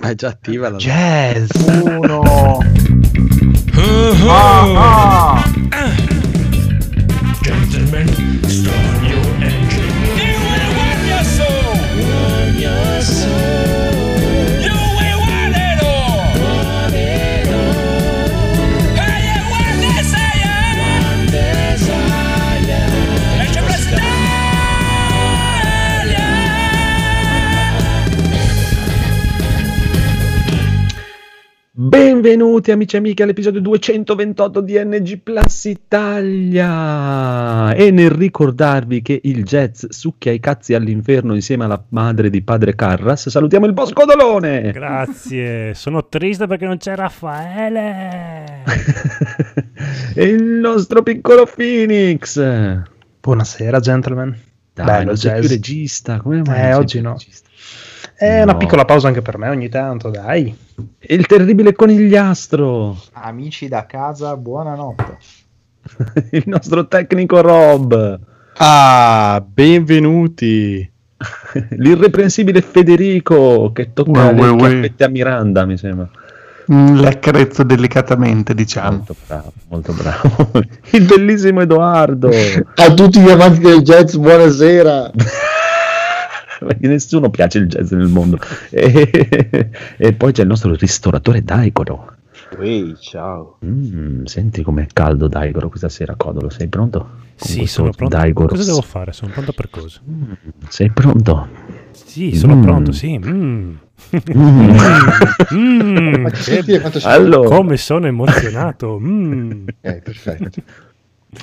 È già attiva la Jazz. Uno. Ah, Benvenuti amici e amiche all'episodio 228 di NG Plus Italia e nel ricordarvi che il jazz succhia i cazzi all'inferno insieme alla madre di padre Carras salutiamo il Bosco Dolone Grazie, sono triste perché non c'è Raffaele. e il nostro piccolo Phoenix Buonasera, gentlemen. dai Bello non sei jazz. più regista come mai Eh, oggi no. regista? È una No. piccola pausa anche per me ogni tanto, dai. E il terribile conigliastro Amici da casa, buonanotte. il nostro tecnico Rob Ah, benvenuti. l'irreprensibile Federico che tocca Uè, le chiappette a Miranda mi sembra Mm, Le accarezzo delicatamente, diciamo. Molto bravo, molto bravo. Il bellissimo Edoardo. A tutti gli amanti del jazz, buonasera. Perché nessuno piace il jazz nel mondo. E, e poi c'è il nostro ristoratore Daigoro. Ehi, ciao. Mm, senti com'è caldo Daigoro questa sera, Codolo. Sei pronto? Con Sì, sono pronto. Daigoro. Cosa devo fare? Sono pronto per cosa? Mm, sei pronto? Sì, sono Mm. pronto, sì. Mm. Mm. Mm. Allora, Come sono emozionato. Mm. Ok, perfetto.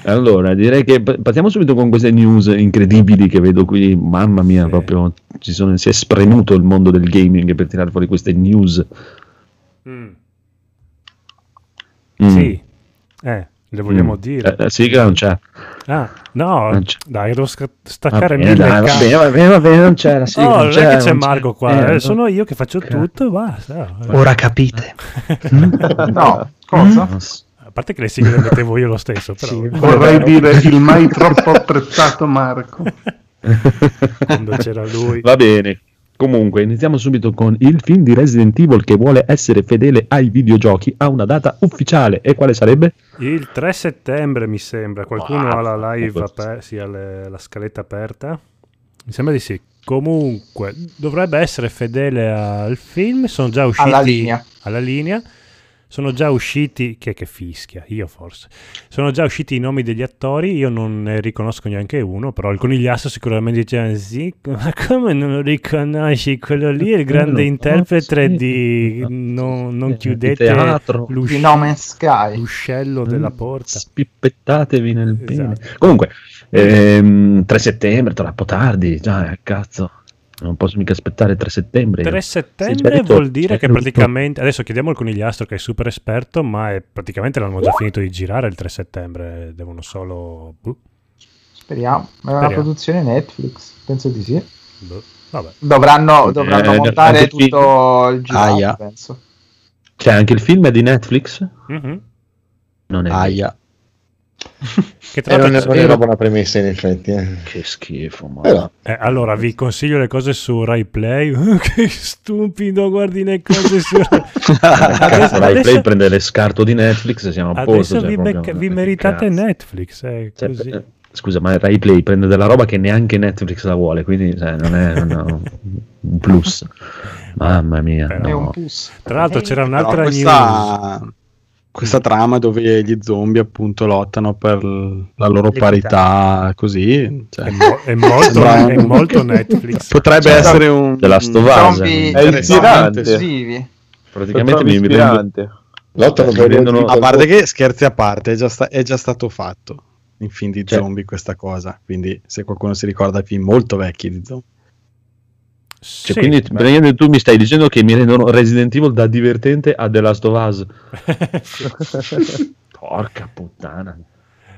Allora, direi che pa- partiamo subito con queste news incredibili che vedo qui. Mamma mia, Sì. proprio ci sono- si è spremuto il mondo del gaming per tirare fuori queste news. Mm. Mm. Sì, eh, le vogliamo Mm. dire. Eh, sì, che non c'è. Ah, no, Non c'è. dai, devo staccare bene, mille dai, va bene, va bene, va bene, non c'era. Sì, Oh, non non è che c'è non Marco qua, eh, eh, sono io che faccio Cazzo. tutto e basta. Ora capite. No, cosa? Parte che le sigle le mettevo io lo stesso, però Sì, Vorrei dire il mai troppo apprezzato Marco. quando c'era lui. Va bene. Comunque, iniziamo subito con il film di Resident Evil che vuole essere fedele ai videogiochi a una data ufficiale. E quale sarebbe? Il 3 settembre mi sembra, qualcuno Wow. ha la live aperta, sì, ha le- la scaletta aperta. Mi sembra di sì. Comunque, dovrebbe essere fedele al film, sono già usciti Alla linea. alla linea. Sono già usciti, chi è che fischia? Io forse. Sono già usciti i nomi degli attori, io non ne riconosco neanche uno, però il conigliasso sicuramente dice sì, ma come non lo riconosci? Quello lì è il grande Lo interprete conosci? di non, non chiudete teatro. l'usci- Di No Man's Sky. l'uscello della porta. Spippettatevi nel pene. Esatto. Comunque, ehm, 3 settembre, troppo tardi. Già, cazzo. Non posso mica aspettare 3 settembre. 3 Sì, settembre certo, vuol dire che certo. praticamente adesso chiediamo al conigliastro che è super esperto ma è, praticamente l'hanno già finito di girare il 3 settembre devono solo boh, Speriamo. Ma è una produzione Netflix. Penso di sì. boh, vabbè Dovranno, Eh, dovranno anche montare tutto il girato, Aia. penso. C'è anche il film è di Netflix? Mhm. Non è Aia. che tra l'altro non è una buona premessa, in effetti. eh. Che schifo, ma. Però, eh, allora vi consiglio le cose su Rai Play che stupido guardi le cose su Rai Cazzo, Rai adesso- Play prende le scarto di Netflix, siamo a posto. adesso cioè, vi, proprio- becca- vi meritate cazzo. Netflix eh, Cioè, così. eh, scusa, ma Rai Play prende della roba che neanche Netflix la vuole, quindi cioè, non è non è un plus. Mamma mia. Però- È no. tra l'altro c'era Però un'altra news questa, trama dove gli zombie appunto lottano per la loro L'equità. parità così cioè, è, mo- è molto, è molto Netflix. Potrebbe Cioè, essere un Us. Zombie, È ispirante. Praticamente mi vengo- lottano per rendono- a parte che scherzi a parte è già, sta- è già stato fatto in film di Cioè- zombie questa cosa. Quindi se qualcuno si ricorda film molto vecchi di zombie Cioè, Sì, quindi praticamente tu mi stai dicendo che mi rendono Resident Evil da divertente a The Last of Us. Porca puttana.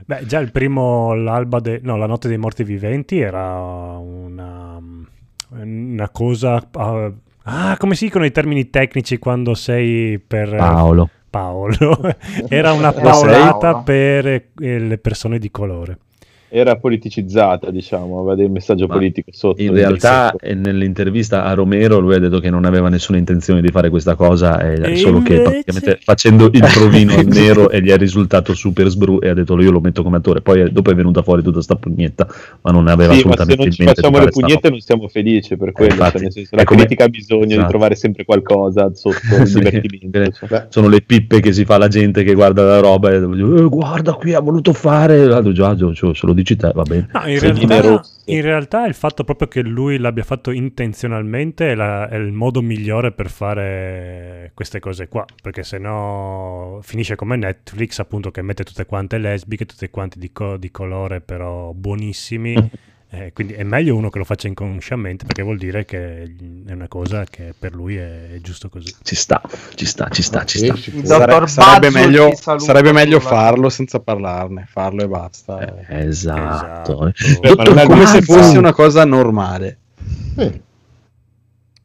Beh, già il primo, l'alba de- no, la notte dei morti viventi era una, una cosa... ah, ah, come si dicono i termini tecnici quando sei per... Paolo. Paolo. era una Paolo. posata per eh, le persone di colore. Era politicizzata, diciamo, aveva del messaggio Ma politico sotto. In realtà, eh, nell'intervista a Romero, lui ha detto che non aveva nessuna intenzione di fare questa cosa, e E solo che invece- praticamente facendo il provino al nero e gli è risultato super sbru e ha detto io lo metto come attore. Poi eh, dopo è venuta fuori tutta sta pugnetta, ma non aveva Sì, ma se assolutamente non ci mente di facciamo le pugnette non siamo felici per quello, infatti, cioè, nel senso, la come- critica ha bisogno di Esatto. trovare sempre qualcosa sotto il Sì, divertimento. cioè. Sono le pippe che si fa la gente che guarda la roba e dice, "Eh, guarda qui ha voluto fare, Ah, già, già, già, se lo dici te va bene. No, in, realtà, in realtà il fatto proprio che lui l'abbia fatto intenzionalmente è, la- è il modo migliore per fare queste cose qua, perché se no finisce come Netflix appunto che mette tutte quante lesbiche, tutte quante di, co- di colore però buonissimi. eh, quindi è meglio uno che lo faccia inconsciamente perché vuol dire che è una cosa che per lui è giusto così. Ci sta, ci sta, ci sta, ci sta. dottor Sare- sarebbe, meglio, sarebbe meglio farlo senza parlarne, farlo e basta. Eh, Esatto. Esatto. Beh, ma non è come se fosse una cosa normale. Eh,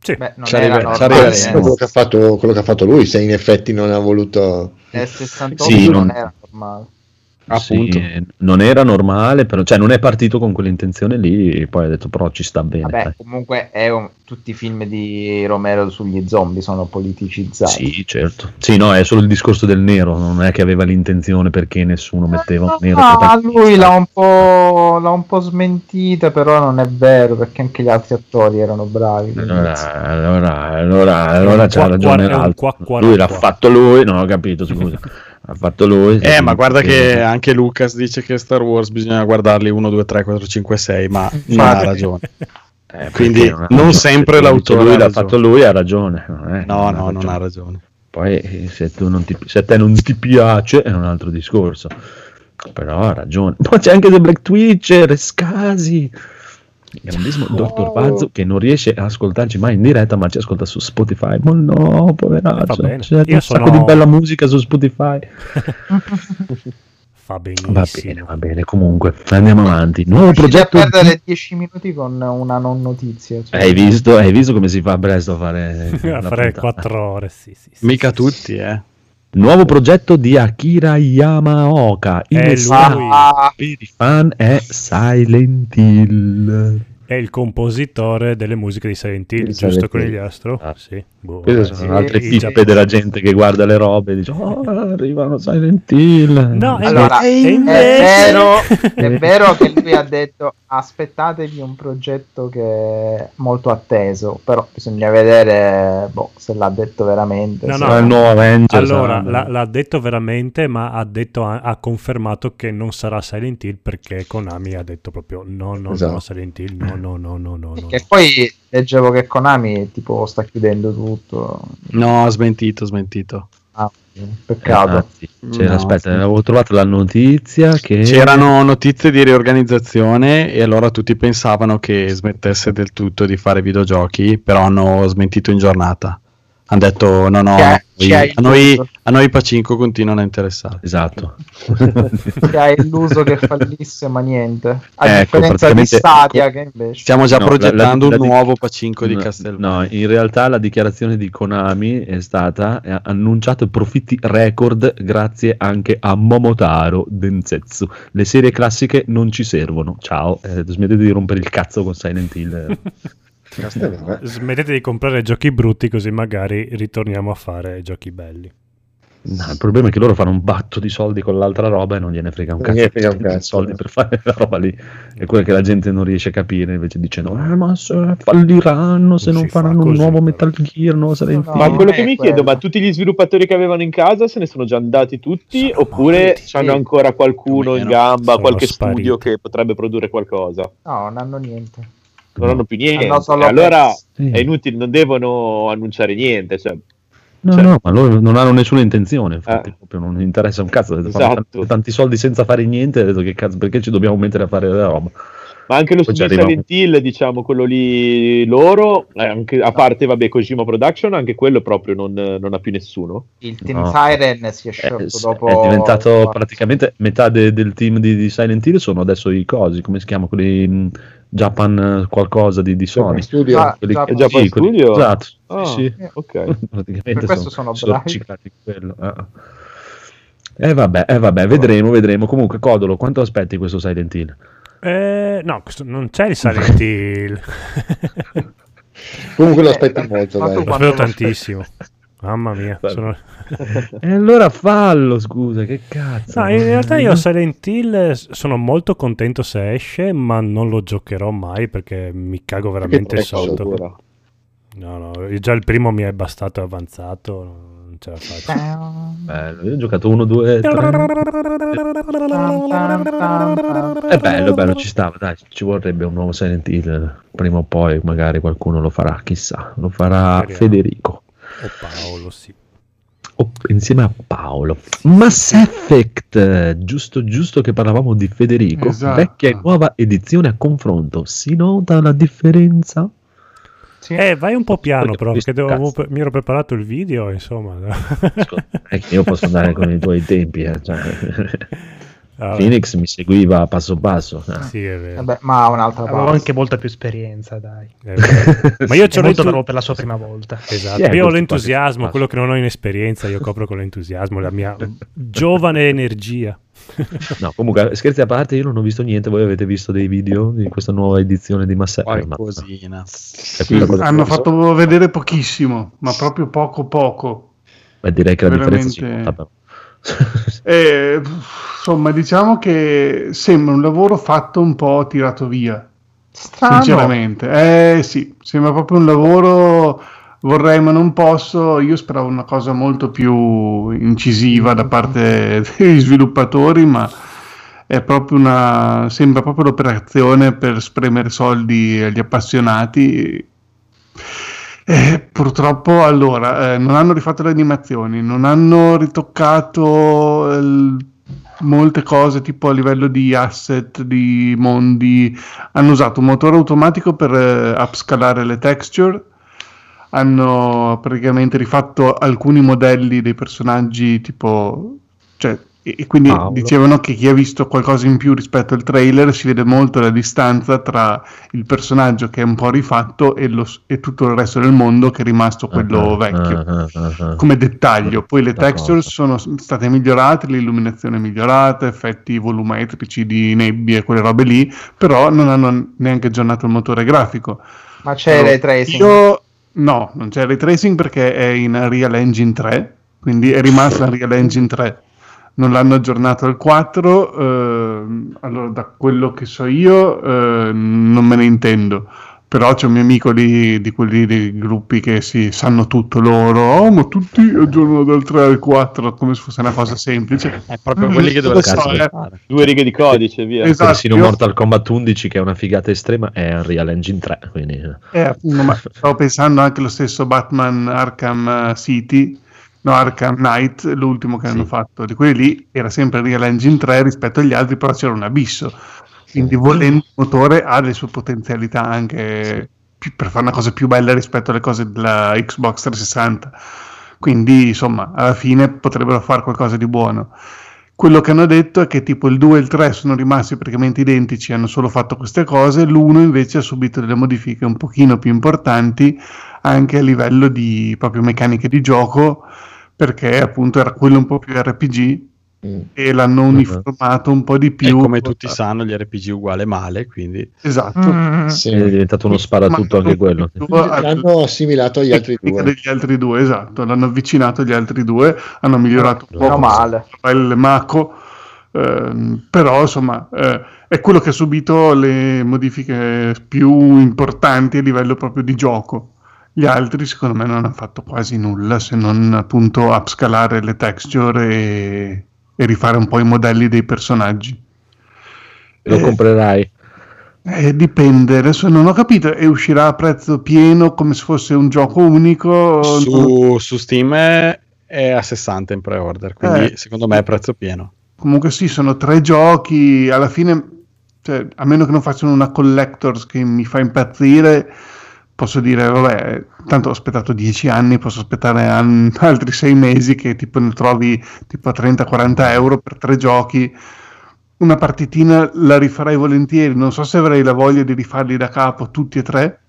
Sì. Beh, non eh. quello, che ha fatto, quello che ha fatto lui, se in effetti non ha voluto... Nel 68 Sì, non non- era normale. Appunto. Sì, non era normale, però, cioè non è partito con quell'intenzione lì, e poi ha detto però ci sta bene. Vabbè, comunque è un- tutti i film di Romero sugli zombie sono politicizzati. Sì, certo. Sì, no, è solo il discorso del nero, non è che aveva l'intenzione perché nessuno metteva un nero. Ah, protagonista. lui l'ha un, po', l'ha un po' smentita, però non è vero perché anche gli altri attori erano bravi. Allora, allora, allora, allora c'ha ragione Lui l'ha fatto lui, non ho capito, scusa. ha fatto lui. Eh, ma guarda che anche Lucas dice che Star Wars bisogna guardarli 1, 2, 3, 4, 5, 6, ma non ha ragione. Eh, quindi ha non ragione? sempre Se l'autore Lui ha l'ha fatto lui, ha ragione. non è- No, ha no, non ragione. ha ragione. Poi eh, se, tu non ti, se a te non ti piace è un altro discorso. Però ha ragione. Poi c'è anche The Black Twitch, Rescasi. Il grandissimo Dottor Pazzo che non riesce a ascoltarci mai in diretta, ma ci ascolta su Spotify. Ma no, poveraccio. C'è Io un sacco sono- di bella musica su Spotify. Fa benissimo. Va bene, va bene. Comunque, andiamo avanti. Nuovo Riuscite a progetto. perdere 10 minuti con una non notizia. cioè. Hai visto, hai visto come si fa presto a fare, a fare puntata? 4 ore, sì, sì, sì, Mica sì, tutti, eh. Nuovo progetto di Akira Yamaoka. È. Ah, per i fan è Silent Hill. È il compositore delle musiche di Silent Hill, Di giusto. Conigliastro? Ah. Sì. Boh, Queste sono sì. altre pippe gia- della gente che guarda le robe e dice oh arrivano Silent Hill. No, Allora, è invece- vero, è vero che lui ha detto aspettatevi un progetto che è molto atteso, però bisogna vedere boh, se l'ha detto veramente. No, se- no. Il nuovo Avengers. Allora, l'ha, l'ha detto veramente, ma ha, detto, ha confermato che non sarà Silent Hill perché Konami ha detto proprio no, no, Esatto. no, Silent Hill, no, no, no, no, no. no. Che poi leggevo che Konami tipo sta chiudendo tutto. No, smentito, smentito. Peccato. Sì. C'era- No, aspetta, sì. avevo trovato la notizia che C'erano notizie di riorganizzazione e allora tutti pensavano che smettesse del tutto di fare videogiochi, però hanno smentito in giornata. Hanno detto no, no, a, noi, a noi Pacinco continuano a interessare. Esatto. Che ha illuso che fallisse, ma niente. A Ecco, differenza di praticamente- Stadia, che invece. Stiamo già No, la- progettando la- la- un nuovo Pacinco di No. No, in realtà la dichiarazione di Konami è stata ha annunciato profitti record grazie anche a Momotaro Densetsu. Le serie classiche non ci servono. Ciao, eh, smettete di rompere il cazzo con Silent Hill. Castellano, eh. Smettete di comprare giochi brutti così magari ritorniamo a fare giochi belli. No, il problema è che loro fanno un batto di soldi con l'altra roba e non gliene frega un Non cazzo. gliene frega un Di cazzo, soldi eh. per fare la roba lì. È quello che la gente non riesce a capire. Invece dicono: eh, Ma se falliranno se Non non si fa faranno un nuovo. Metal Gear, no? No, Hill. Ma non quello è che mi quello. chiedo, ma tutti gli sviluppatori che avevano in casa se ne sono già andati tutti Sono oppure morti. c'hanno ancora qualcuno in gamba, qualche spariti. studio che potrebbe produrre qualcosa? No, non hanno niente. Non hanno più niente. Allora. Sì. è inutile, non devono annunciare niente. Cioè, No, Cioè- no, ma loro non hanno nessuna intenzione, infatti, Eh. proprio non interessa un cazzo. Esatto. tanti, tanti soldi senza fare niente, detto che cazzo, perché ci dobbiamo mettere a fare la roba? Ma anche lo Poi studio Silent Hill, diciamo, quello lì loro, eh, anche- a parte, vabbè, Kojima Production, anche quello proprio non, non ha più nessuno. Il team No. Siren si è Eh, sciolto dopo. è diventato praticamente metà de- del team di, di Silent Hill sono adesso i cosi, come si chiama? Quelli mh, Japan eh, qualcosa di, di Sony. Studio. Ah, Quelli Japan Japan sì, quelli- Studio? Esatto, sì, Ah, sì. ok. praticamente Per questo sono sono bravi. riciclati quello. eh. Eh vabbè, eh vabbè, vedremo, vedremo. Comunque, Codolo, quanto aspetti questo Silent Hill? Eh, no, questo- non c'è il Silent Hill. Comunque lo Eh, aspetti eh, molto. Lo lo tantissimo. Mamma mia. Sono- E allora fallo, scusa, che cazzo. No, in realtà io Silent Hill sono molto contento se esce, ma non lo giocherò mai perché mi cago veramente sotto. No, no, già il primo mi è bastato e avanzato, non ce la faccio. Bello, io ho giocato uno, due, tre. È bello, bello, ci stava, dai, ci vorrebbe un nuovo Silent Hill. Prima o poi magari qualcuno lo farà, chissà. Lo farà Speriamo. Federico. O Paolo, sì. O- insieme a Paolo. Mass Effect, giusto, giusto che parlavamo di Federico. Esatto. Vecchia e nuova edizione a confronto. Si nota la differenza? Sì. Eh, vai un po' piano Perché però, perché devo- mi ero preparato il video, insomma. È che io posso andare con i tuoi tempi. eh, cioè. Ah, Phoenix mi seguiva passo passo. eh. Sì, è vero. Vabbè, ma un'altra Avevo parte. anche molta più esperienza, dai. Ma io c'ho molto bravo per la sua prima volta. Esatto, è io ho l'entusiasmo, quello che non ho in esperienza, io copro con l'entusiasmo, la mia giovane energia. No, comunque, scherzi a parte, io non ho visto niente. Voi avete visto dei video di questa nuova edizione di Mass Effect? Ma- Qualcosina. cosa Hanno fatto vedere pochissimo, ma proprio poco poco. Beh, direi che la differenza veramente- nota. però. E, insomma, diciamo che sembra un lavoro fatto un po' tirato via, Strano. sinceramente. Eh sì, sembra proprio un lavoro, vorrei ma non posso. Io speravo una cosa molto più incisiva da parte degli sviluppatori, ma è proprio una, sembra proprio l'operazione per spremere soldi agli appassionati. Eh, purtroppo allora eh, non hanno rifatto le animazioni, non hanno ritoccato il- molte cose tipo a livello di asset, di mondi, hanno usato un motore automatico per eh, upscalare le texture, hanno praticamente rifatto alcuni modelli dei personaggi tipo, cioè, e, e quindi Paolo. dicevano che chi ha visto qualcosa in più rispetto al trailer si vede molto la distanza tra il personaggio che è un po' rifatto e, lo e tutto il resto del mondo che è rimasto quello Ah, vecchio ah. come dettaglio. Poi le texture sono state migliorate, l'illuminazione è migliorata, effetti volumetrici di nebbie e quelle robe lì, però non hanno neanche aggiornato il motore grafico. Ma c'è Allora, ray tracing. Io no, non c'è ray tracing perché è in Unreal Engine 3, quindi è rimasto in Unreal Engine 3. Non l'hanno aggiornato al 4, ehm, allora da quello che so io eh, non me ne intendo. Però c'è un mio amico lì, di quelli dei gruppi che si sanno tutto loro, oh ma tutti aggiornano dal 3 al 4 come se fosse una cosa semplice. È proprio quelli che dovrebbero so, eh. fare. Due righe di codice, via. Esatto, Persino io- Mortal Kombat 11 che è una figata estrema è Unreal Engine 3 quindi eh. Eh, appunto, ma stavo pensando anche lo stesso Batman Arkham eh, City, no, Arkham Knight, l'ultimo che Sì. hanno fatto, di quelli lì era sempre Real Engine 3 rispetto agli altri, però c'era un abisso. Quindi volendo il motore ha le sue potenzialità anche più- per fare una cosa più bella rispetto alle cose della Xbox 360. Quindi, insomma, alla fine potrebbero fare qualcosa di buono. Quello che hanno detto è che tipo il 2 e il 3 sono rimasti praticamente identici, hanno solo fatto queste cose, l'1 invece ha subito delle modifiche un pochino più importanti anche a livello di proprio meccaniche di gioco, perché appunto era quello un po' più RPG Mm. e l'hanno uniformato un po' di E più. come tutti sanno, gli RPG uguale male, quindi Esatto. Mm. Sì. è diventato uno sparatutto anche quello L'hanno assimilato agli altri due. degli altri due, esatto, l'hanno avvicinato agli altri due, hanno migliorato un po' Meno male. il Mako, ehm, però insomma eh, è quello che ha subito le modifiche più importanti a livello proprio di gioco. Gli altri secondo me non hanno fatto quasi nulla se non appunto upscalare le texture e, e rifare un po' i modelli dei personaggi. lo Eh, comprerai eh, dipende, adesso non ho capito, e uscirà a prezzo pieno come se fosse un gioco unico? su, su Steam è, a 60 in pre-order, quindi Eh. secondo me è prezzo pieno. Comunque sì, sono tre giochi, alla fine, cioè, a meno che non facciano una collectors che mi fa impazzire, posso dire, vabbè, tanto ho aspettato dieci anni, posso aspettare an- altri sei mesi che tipo ne trovi tipo a 30-40 euro per tre giochi. Una partitina la rifarei volentieri, non so se avrei la voglia di rifarli da capo tutti e tre,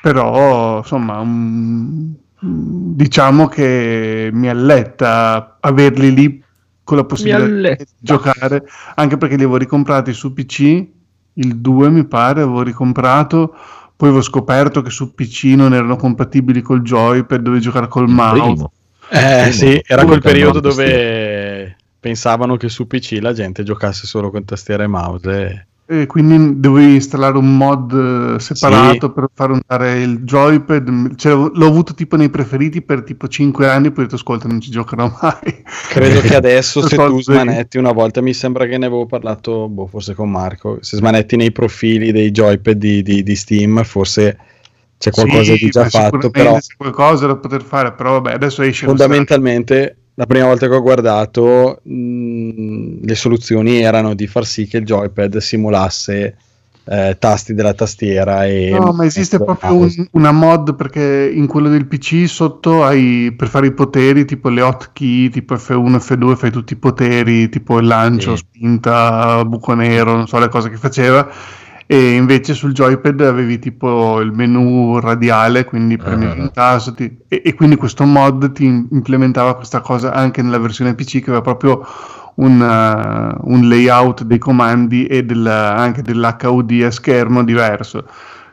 però insomma un- diciamo che mi alletta averli lì con la possibilità di giocare, anche perché li avevo ricomprati su PC, il 2 mi pare, avevo ricomprato, poi avevo scoperto che su PC non erano compatibili col joypad, dovevi giocare col mouse. Primo. Eh Primo. sì, era quel per periodo dove pensavano che su PC la gente giocasse solo con tastiera e mouse. E quindi dovevi installare un mod eh, separato per far andare il joypad. Cioè, l'ho avuto tipo nei preferiti per tipo 5 anni, poi ho detto ascolta non ci giocherò mai. Credo che adesso se tu smanetti una volta, mi sembra che ne avevo parlato, boh, forse con Marco, se smanetti nei profili dei joypad di, di- di Steam, forse c'è qualcosa Sì, di già fatto, però c'è qualcosa da poter fare, però vabbè, adesso esce fondamentalmente la prima volta che ho guardato mh, le soluzioni erano di far sì che il joypad simulasse eh, tasti della tastiera e No, ma esiste proprio un- una mod perché in quello del PC sotto hai per fare i poteri, tipo le hotkey, tipo F1, F2, fai tutti i poteri, tipo il lancio, Sì. spinta, buco nero, non so le cose che faceva. E invece sul joypad avevi tipo il menu radiale, quindi premevi Ah. un tasto ti- e, e quindi questo mod ti implementava questa cosa anche nella versione PC che aveva proprio un, uh, un layout dei comandi e del- anche dell'HUD a schermo diverso.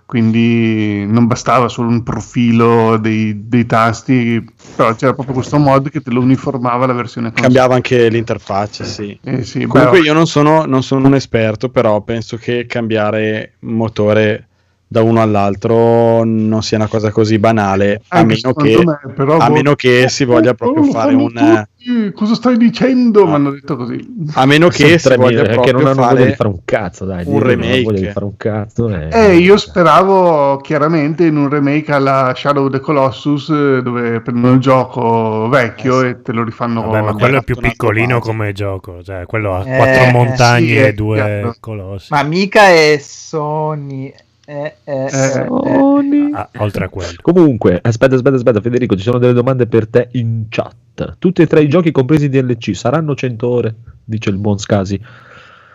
Quindi non bastava solo un profilo dei, dei tasti, però c'era proprio questo mod che te lo uniformava alla versione console. cambiava anche l'interfaccia, sì. Eh sì, Comunque beh, io non sono, non sono un esperto, però penso che cambiare motore da uno all'altro non sia una cosa così banale, a meno che, me, però, a boh, meno che si voglia oh, proprio lo fare un... tutti, Cosa stai dicendo? No. Mi hanno detto così. A meno che si voglia mila, proprio che non hanno voglia di fare... fare un cazzo, dai. un remake. fare un cazzo. e- Eh, io speravo chiaramente in un remake alla Shadow of the Colossus eh, dove prendono il gioco vecchio Eh, e te lo rifanno Vabbè, ma quello è più piccolino come gioco, cioè quello ha Eh, quattro montagne sì, e due chiaro. colossi. Ma mica è Sony. Eh, eh, eh, eh. Ah, oltre a quello. Comunque, aspetta, aspetta, aspetta, Federico, ci sono delle domande per te in chat. Tutti e tre i giochi compresi DLC saranno 100 ore, dice il buon Scasi.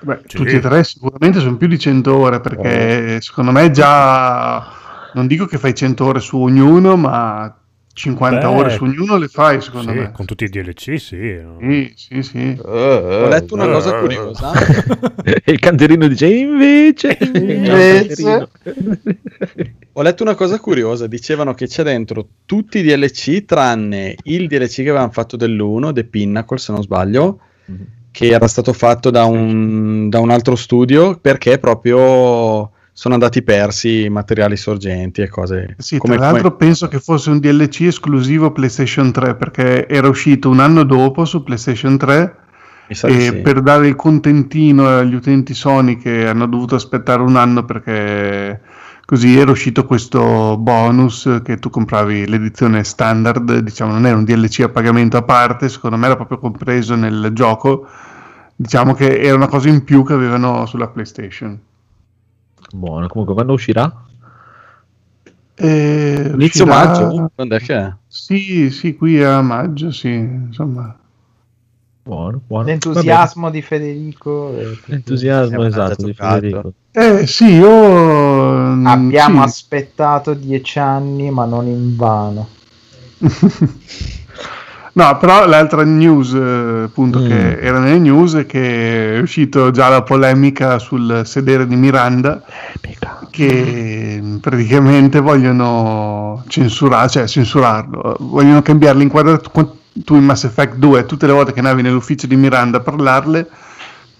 Beh, Sì. tutti e tre sicuramente sono più di 100 ore perché secondo me già non dico che fai 100 ore su ognuno, ma 50 Beh, ore su ognuno le fai secondo Sì, me. con tutti i DLC, sì. no? Sì, sì, sì. Ho letto una eh, cosa eh, curiosa. il canterino dice invece, Invece. Ho letto una cosa curiosa, dicevano che c'è dentro tutti i DLC tranne il DLC che avevano fatto dell'1, The Pinnacle se non sbaglio, Canterino. che era stato fatto da un, da un altro studio perché proprio sono andati persi materiali sorgenti e cose Sì, come tra l'altro penso che fosse un DLC esclusivo PlayStation 3 perché era uscito un anno dopo su PlayStation 3 mi sa di e sì. per dare il contentino agli utenti Sony che hanno dovuto aspettare un anno perché così era uscito questo bonus che tu compravi l'edizione standard, diciamo non era un DLC a pagamento a parte, secondo me era proprio compreso nel gioco, diciamo che era una cosa in più che avevano sulla PlayStation. Buono, comunque quando uscirà? E Inizio uscirà- maggio? Quando è che è? Sì, sì, qui a maggio, sì, insomma. Buono, buono. L'entusiasmo di Federico. eh. L'entusiasmo esatto già di. Federico. Eh sì, io... mm, Abbiamo sì. aspettato dieci anni, ma non in vano. No, però l'altra news, eh, appunto, Mm. che era nelle news è che è uscito già la polemica sul sedere di Miranda, che praticamente vogliono censurare, cioè censurarlo, vogliono cambiare l'inquadratura. Tu in Mass Effect 2, tutte le volte che andavi nell'ufficio di Miranda a parlarle,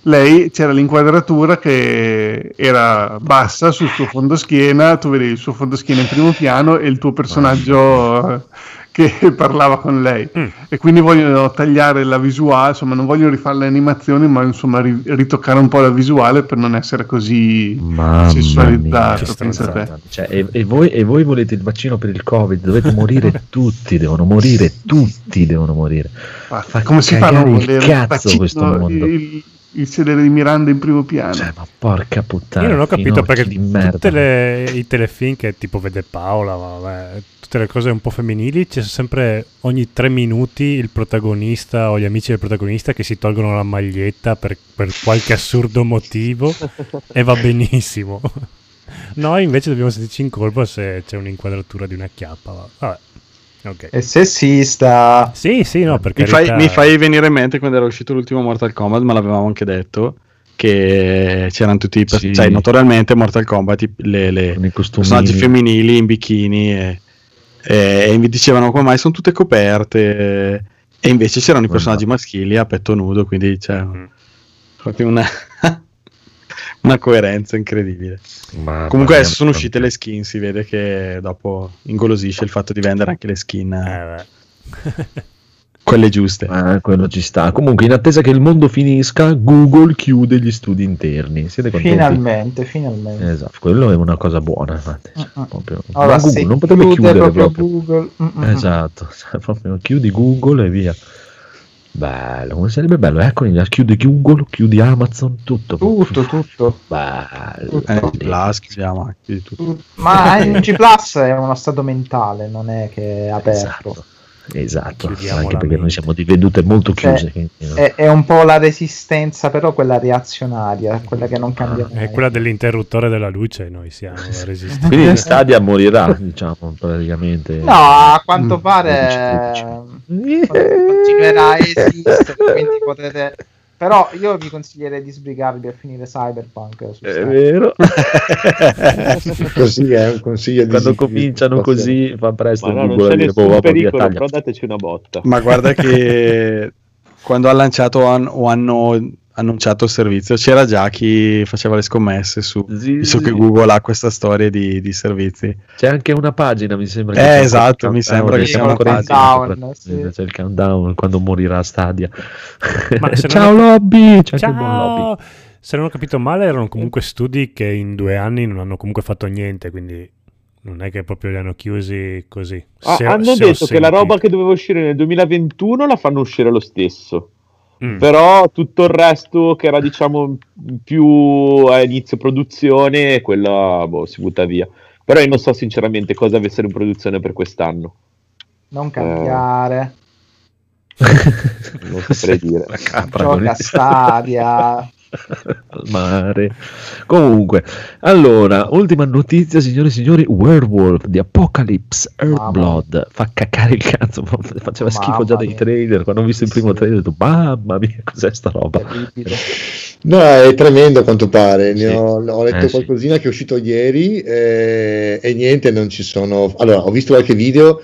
lei c'era l'inquadratura che era bassa sul suo fondoschiena, tu vedevi il suo fondoschiena in primo piano e il tuo personaggio che parlava con lei. Mm. E quindi vogliono tagliare la visuale, insomma, non vogliono rifare le animazioni, ma insomma ri- ritoccare un po' la visuale per non essere così Mamma sessualizzato. mia, pensa te. Cioè, e, e voi, e voi volete il vaccino per il covid dovete morire tutti devono morire tutti devono morire Ma Fa come si fa a non il volere cazzo bacino, questo mondo. Il, il sedere di Miranda in primo piano. cioè ma porca puttana Io non ho capito perché di merda tutte le, i telefilm che tipo vede Paola, vabbè, tutte le cose un po' femminili, c'è sempre ogni tre minuti il protagonista o gli amici del protagonista che si tolgono la maglietta per, per qualche assurdo motivo e va benissimo. Noi invece dobbiamo sentirci in colpa se c'è un'inquadratura di una chiappa. va- Vabbè. Ok. È sessista. Sì, sì, no, perché Mi fai, mi fai venire in mente quando era uscito l'ultimo Mortal Kombat, ma l'avevamo anche detto. Che c'erano tutti i Sì. cioè, notoriamente Mortal Kombat i- le, le personaggi femminili in bikini e, e- e mi dicevano come mai sono tutte coperte e invece c'erano i personaggi maschili a petto nudo quindi c'è Mm. proprio una, una coerenza incredibile Mamma comunque adesso sono uscite le skin si vede che dopo ingolosisce il fatto di vendere anche le skin Eh, beh. quelle giuste Ah, quello ci sta. Comunque, in attesa che il mondo finisca, Google chiude gli studi interni. Siete contenti? Finalmente, finalmente. Esatto, quello è una cosa buona. infatti. Cioè, Mm-mm. proprio- Ora ma Google non potrebbe chiude chiudere proprio proprio. Google. Mm-mm. Esatto, cioè, proprio chiudi Google e via. Bello, come sarebbe bello. Ecco, chiudi Google, chiudi Amazon, tutto. Tutto, tutto. Bello. eh, Plus, chiudiamo anche di tutto. Ma il G Plus è uno stato mentale, non è che è aperto. Esatto. Esatto, Chiudiamo anche perché noi siamo di vedute molto Cioè, chiuse. quindi, no. È, è un po' la resistenza, però quella reazionaria, quella che non cambia mai. È quella dell'interruttore della luce, noi siamo resistenti. Quindi Stadia morirà, diciamo, praticamente. No, a Mm. quanto pare Eh, continuerà a esistere, quindi potete... Però io vi consiglierei di sbrigarvi a finire Cyberpunk. Su È vero. Così è un consiglio di Quando cominciano così fa presto Ma no, non c'è nessun "Boh, pericolo, taglia". però dateci una botta. Ma guarda che quando ha lanciato o hanno annunciato il servizio c'era già chi faceva le scommesse su Sì, visto sì. che Google ha questa storia di, di servizi. C'è anche una pagina, mi sembra. Eh, esatto, mi sembra che c'è sia una ancora in pagina. Countdown, C'è il countdown quando morirà Stadia. Non Ciao ho- lobby, il buon lobby. Ciao! Se non ho capito male, erano comunque studi che in due anni non hanno comunque fatto niente, quindi non è che proprio li hanno chiusi così. Ah, Se- hanno se detto che la roba che doveva uscire nel 2021 la fanno uscire lo stesso. Mm. Però tutto il resto che era diciamo più a inizio produzione, quella boh, si butta via. Però io non so sinceramente cosa avessero in produzione per quest'anno. Non cambiare. Non saprei dire. La capra Gioca Stadia. al mare. Comunque, allora, ultima notizia, signore e signori, Werewolf di Apocalypse Earthblood fa cacare il cazzo, faceva schifo Mamma già dai mia. trailer, quando ho visto il primo Sì. trailer ho detto, mamma mia, cos'è sta roba? No, è tremendo a quanto pare. Ne Sì. ho, ho letto Eh, sì. qualcosina che è uscito ieri eh, e niente, non ci sono. Allora, ho visto qualche video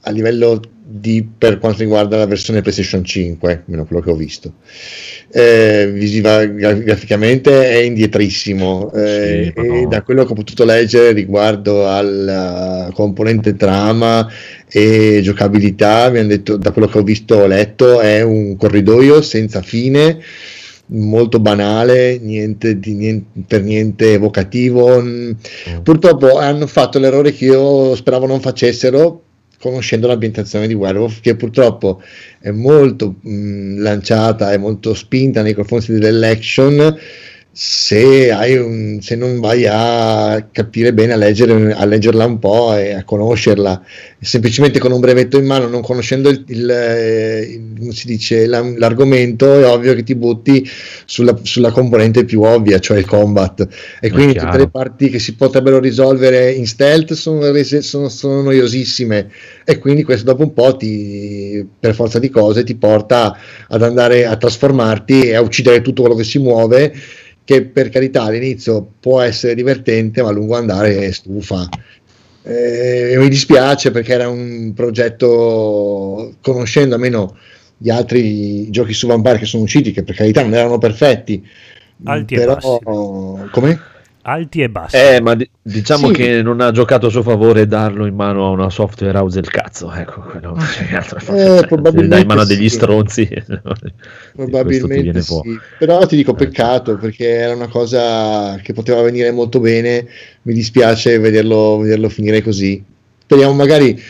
a livello di per quanto riguarda la versione PlayStation 5, almeno quello che ho visto. Eh, visiva, gra- graficamente è indietrissimo eh, Sì, e da quello che ho potuto leggere riguardo alla componente trama e giocabilità, mi hanno detto da quello che ho visto o letto è un corridoio senza fine molto banale, niente, di, niente, per niente evocativo. Mm, Purtroppo hanno fatto l'errore che io speravo non facessero, conoscendo l'ambientazione di Werewolf, che purtroppo è molto mh, lanciata, è molto spinta nei confronti dell'action. Se, hai un, se non vai a capire bene, a, leggere, a leggerla un po' e a conoscerla, semplicemente con un brevetto in mano, non conoscendo il, il, eh, il- dice, la- l'argomento, è ovvio che ti butti sulla, sulla componente più ovvia, cioè il combat. E quindi tutte le parti che si potrebbero risolvere in stealth sono, rese- sono, sono noiosissime. E quindi questo dopo un po' ti, per forza di cose, ti porta ad andare a trasformarti e a uccidere tutto quello che si muove. Che per carità all'inizio può essere divertente, ma a lungo andare stufa. Eh, mi dispiace perché era un progetto, conoscendo almeno gli altri giochi su Vampire che sono usciti, che per carità non erano perfetti, Alti però come? Alti e bassi. Eh, ma di- diciamo Sì. che non ha giocato a suo favore darlo in mano a una software house del cazzo. Ecco, quello che altro fa- Eh, cioè, probabilmente dai in mano a degli sì. stronzi. Probabilmente sì. Però ti dico Eh, peccato perché era una cosa che poteva venire molto bene. Mi dispiace vederlo, vederlo finire così. Speriamo magari.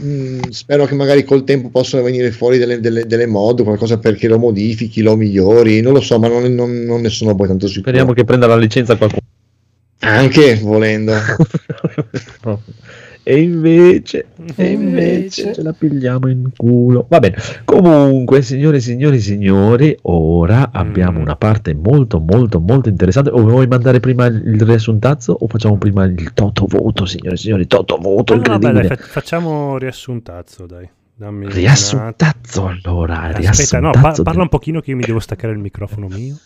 mh, spero che magari col tempo possano venire fuori delle, delle, delle mod, qualcosa perché lo modifichi, lo migliori. Non lo so, ma non, non- non ne sono poi tanto sicuro. Speriamo che prenda la licenza qualcuno. Anche volendo. E invece, e invece ce la pigliamo in culo. Va bene. Comunque, signore, signori, signori, ora abbiamo una parte molto, molto, molto interessante. O vuoi mandare prima il riassuntazzo o facciamo prima il toto voto, signore, signori? Toto voto, Ah, no, vabbè, dai, fa- facciamo riassuntazzo, dai. Dammi un Riassuntazzo allora, attimo. Aspetta, no, pa- riassuntazzo. parla un pochino che io mi devo staccare il microfono mio.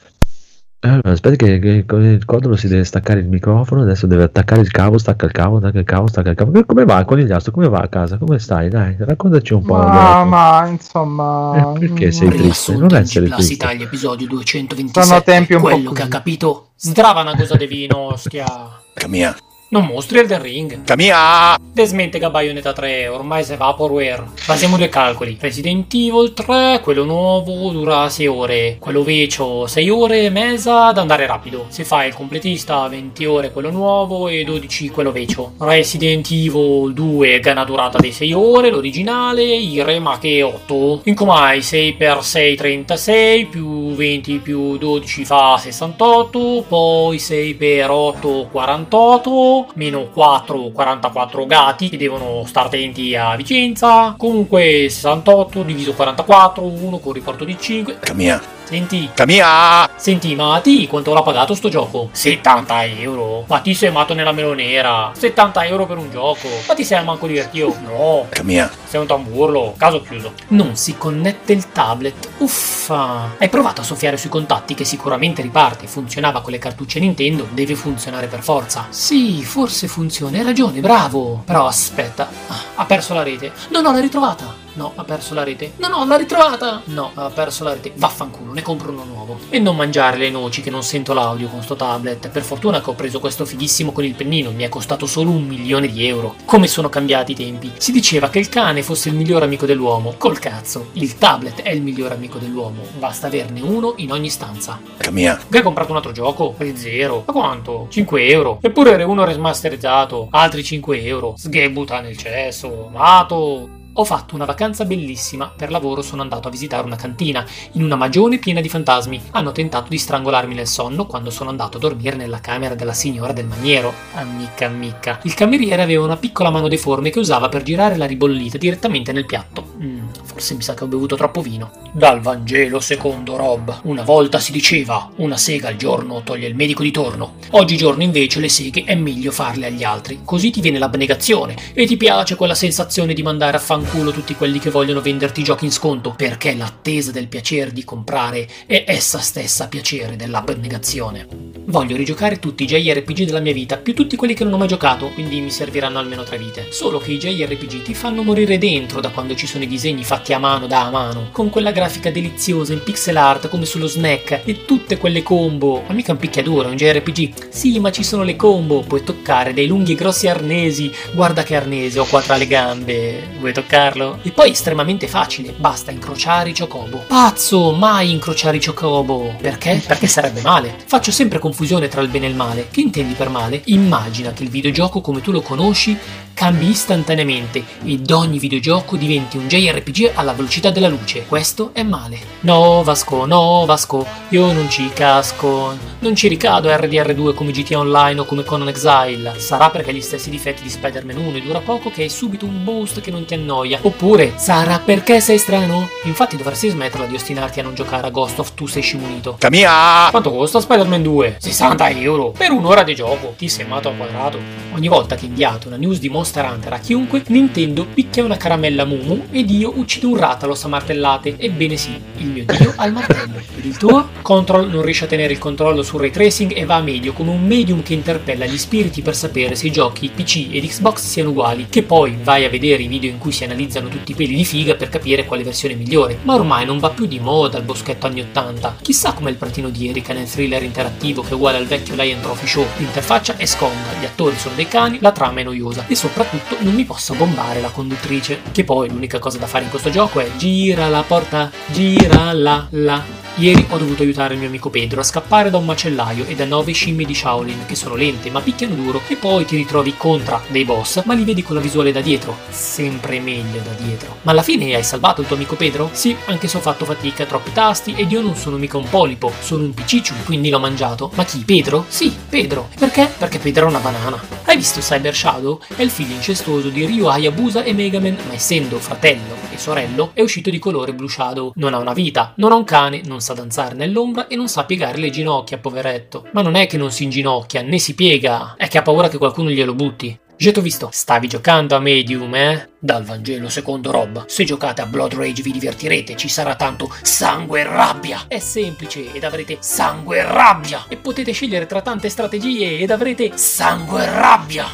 Eh, aspetta che, che con il codolo si deve staccare il microfono, adesso deve attaccare il cavo, stacca il cavo, stacca il cavo, stacca il cavo. Come va conigliastro? Come va a casa? Come stai? Dai, raccontaci un po'. Ma, ma insomma. Eh, perché sei triste? Non essere Plus triste. Italia, episodio 227. Sono tempi un po' Quello così. che ha capito. Zdrava una cosa di vino, stia. Camia. Non mostri Elden Ring. Camia! Desmente Gabayonetta 3 ormai se vaporware. Facciamo due calcoli. Resident Evil 3, quello nuovo, dura 6 ore. Quello vecchio 6 ore e mezza ad andare rapido. Se fai il completista 20 ore quello nuovo e 12 quello vecchio. Resident Evil 2 che ha una durata di 6 ore, l'originale, i remake 8. In Comai 6x6 36 più 20 più 12 fa 68, poi 6x8 48 Meno 4, 44 gati che devono stare attenti a Vicenza, comunque 68 diviso 44, 1 con riporto di 5. Camia. Senti, Camia. Senti, ma ti quanto l'ha pagato sto gioco? 70 euro. Ma ti sei amato nella melonera. 70 euro per un gioco. Ma ti sei manco divertito? No. Camia. Sei un tamburlo. Caso chiuso. Non si connette il tablet. Uffa. Hai provato a soffiare sui contatti che sicuramente riparte. Funzionava con le cartucce Nintendo. Deve funzionare per forza. Sì, forse funziona. Hai ragione, bravo. Però aspetta. Ah, Ha perso la rete. No, no, l'hai ritrovata. No, ha perso la rete. No, no, l'ha ritrovata. No, ha perso la rete. Vaffanculo, ne compro uno nuovo. E non mangiare le noci che non sento l'audio con sto tablet. Per fortuna che ho preso questo fighissimo con il pennino. Mi è costato solo un milione di euro. Come sono cambiati i tempi. Si diceva che il cane fosse il miglior amico dell'uomo. Col cazzo. Il tablet è il miglior amico dell'uomo. Basta averne uno in ogni stanza. Camia. Che hai comprato un altro gioco? Per zero. Ma quanto? 5 euro. Eppure era uno remasterizzato. Altri 5 euro. Sghebuta nel cesso. Mato. Ho fatto una vacanza bellissima. Per lavoro sono andato a visitare una cantina in una magione piena di fantasmi. Hanno tentato di strangolarmi nel sonno quando sono andato a dormire nella camera della signora del maniero. Amica, amica. Il cameriere aveva una piccola mano deforme che usava per girare la ribollita direttamente nel piatto. Mm, forse mi sa che ho bevuto troppo vino. Dal Vangelo secondo Rob. Una volta si diceva: una sega al giorno toglie il medico di torno. Oggigiorno invece le seghe è meglio farle agli altri. Così ti viene l'abnegazione e ti piace quella sensazione di mandare a fanculo tutti quelli che vogliono venderti giochi in sconto, perché l'attesa del piacere di comprare è essa stessa piacere dell'abnegazione. Voglio rigiocare tutti i JRPG della mia vita, più tutti quelli che non ho mai giocato, quindi mi serviranno almeno tre vite. Solo che i JRPG ti fanno morire dentro da quando ci sono i disegni fatti a mano da a mano, con quella grafica deliziosa in pixel art come sullo snack e tutte quelle combo. Ma mica un picchiaduro, un JRPG. Sì, ma ci sono le combo, puoi toccare dei lunghi e grossi arnesi. Guarda che arnese ho qua tra le gambe. Vuoi toccarlo? E poi è estremamente facile, basta incrociare i chocobo. Pazzo, mai incrociare i chocobo. Perché? Perché sarebbe male. Faccio sempre confusione tra il bene e il male. Che intendi per male? Immagina che il videogioco come tu lo conosci cambi istantaneamente ed ogni videogioco diventi un JRPG alla velocità della luce. Questo è male. No, Vasco, no, Vasco, io non ci casco. Non ci ricado RDR2 come GTA Online o come Conan Exile. Sarà perché ha gli stessi difetti di Spider-Man 1 e dura poco che hai subito un boost che non ti annoia. Oppure, sarà perché sei strano? Infatti dovresti smetterla di ostinarti a non giocare a Ghost of Tu sei scimunito. Camia. Quanto costa Spider-Man 2? 60 euro per un'ora di gioco. Ti sei mato al quadrato. Ogni volta che inviate una news di Monster Hunter a chiunque, Nintendo picchia una caramella Mumu ed io uccido un Ratalos a martellate. Ebbene sì, il mio dio al martello. Ed il tuo? Control non riesce a tenere il controllo sul ray tracing e va a medio come un medium che interpella gli spiriti per sapere se i giochi PC ed Xbox siano uguali. Che poi vai a vedere i video in cui si analizzano tutti i peli di figa per capire quale versione è migliore. Ma ormai non va più di moda il boschetto anni 80. Chissà com'è il pratino di Erika nel thriller interattivo che è uguale al vecchio Lion Trophy Show. L'interfaccia è scomoda, gli attori sono dei cani, la trama è noiosa e soprattutto non mi posso bombare la conduttrice. Che poi l'unica cosa da fare in questo gioco è gira la porta, gira la la. Ieri ho dovuto aiutare il mio amico Pedro a scappare da un macellaio e da nove scimmie di Shaolin che sono lente ma picchiano duro e poi ti ritrovi contra dei boss ma li vedi con la visuale da dietro. Sempre meglio da dietro. Ma alla fine hai salvato il tuo amico Pedro? Sì, anche se ho fatto fatica, troppi tasti ed io non sono mica un polipo, sono un picicciu, quindi l'ho mangiato. Ma chi? Pedro? Sì, Pedro. Perché? Perché Pedro è una banana. Hai visto Cyber Shadow? È il figlio incestuoso di Ryu Hayabusa e Megaman, ma essendo fratello e sorello, è uscito di colore Blue Shadow. Non ha una vita, non ha un cane, non sa danzare nell'ombra e non sa piegare le ginocchia, poveretto. Ma non è che non si inginocchia, né si piega, è che ha paura che qualcuno glielo butti. Getto visto, stavi giocando a Medium, eh? Dal Vangelo secondo Rob. Se giocate a Blood Rage vi divertirete, ci sarà tanto sangue e rabbia. È semplice ed avrete sangue e rabbia. E potete scegliere tra tante strategie ed avrete sangue e rabbia.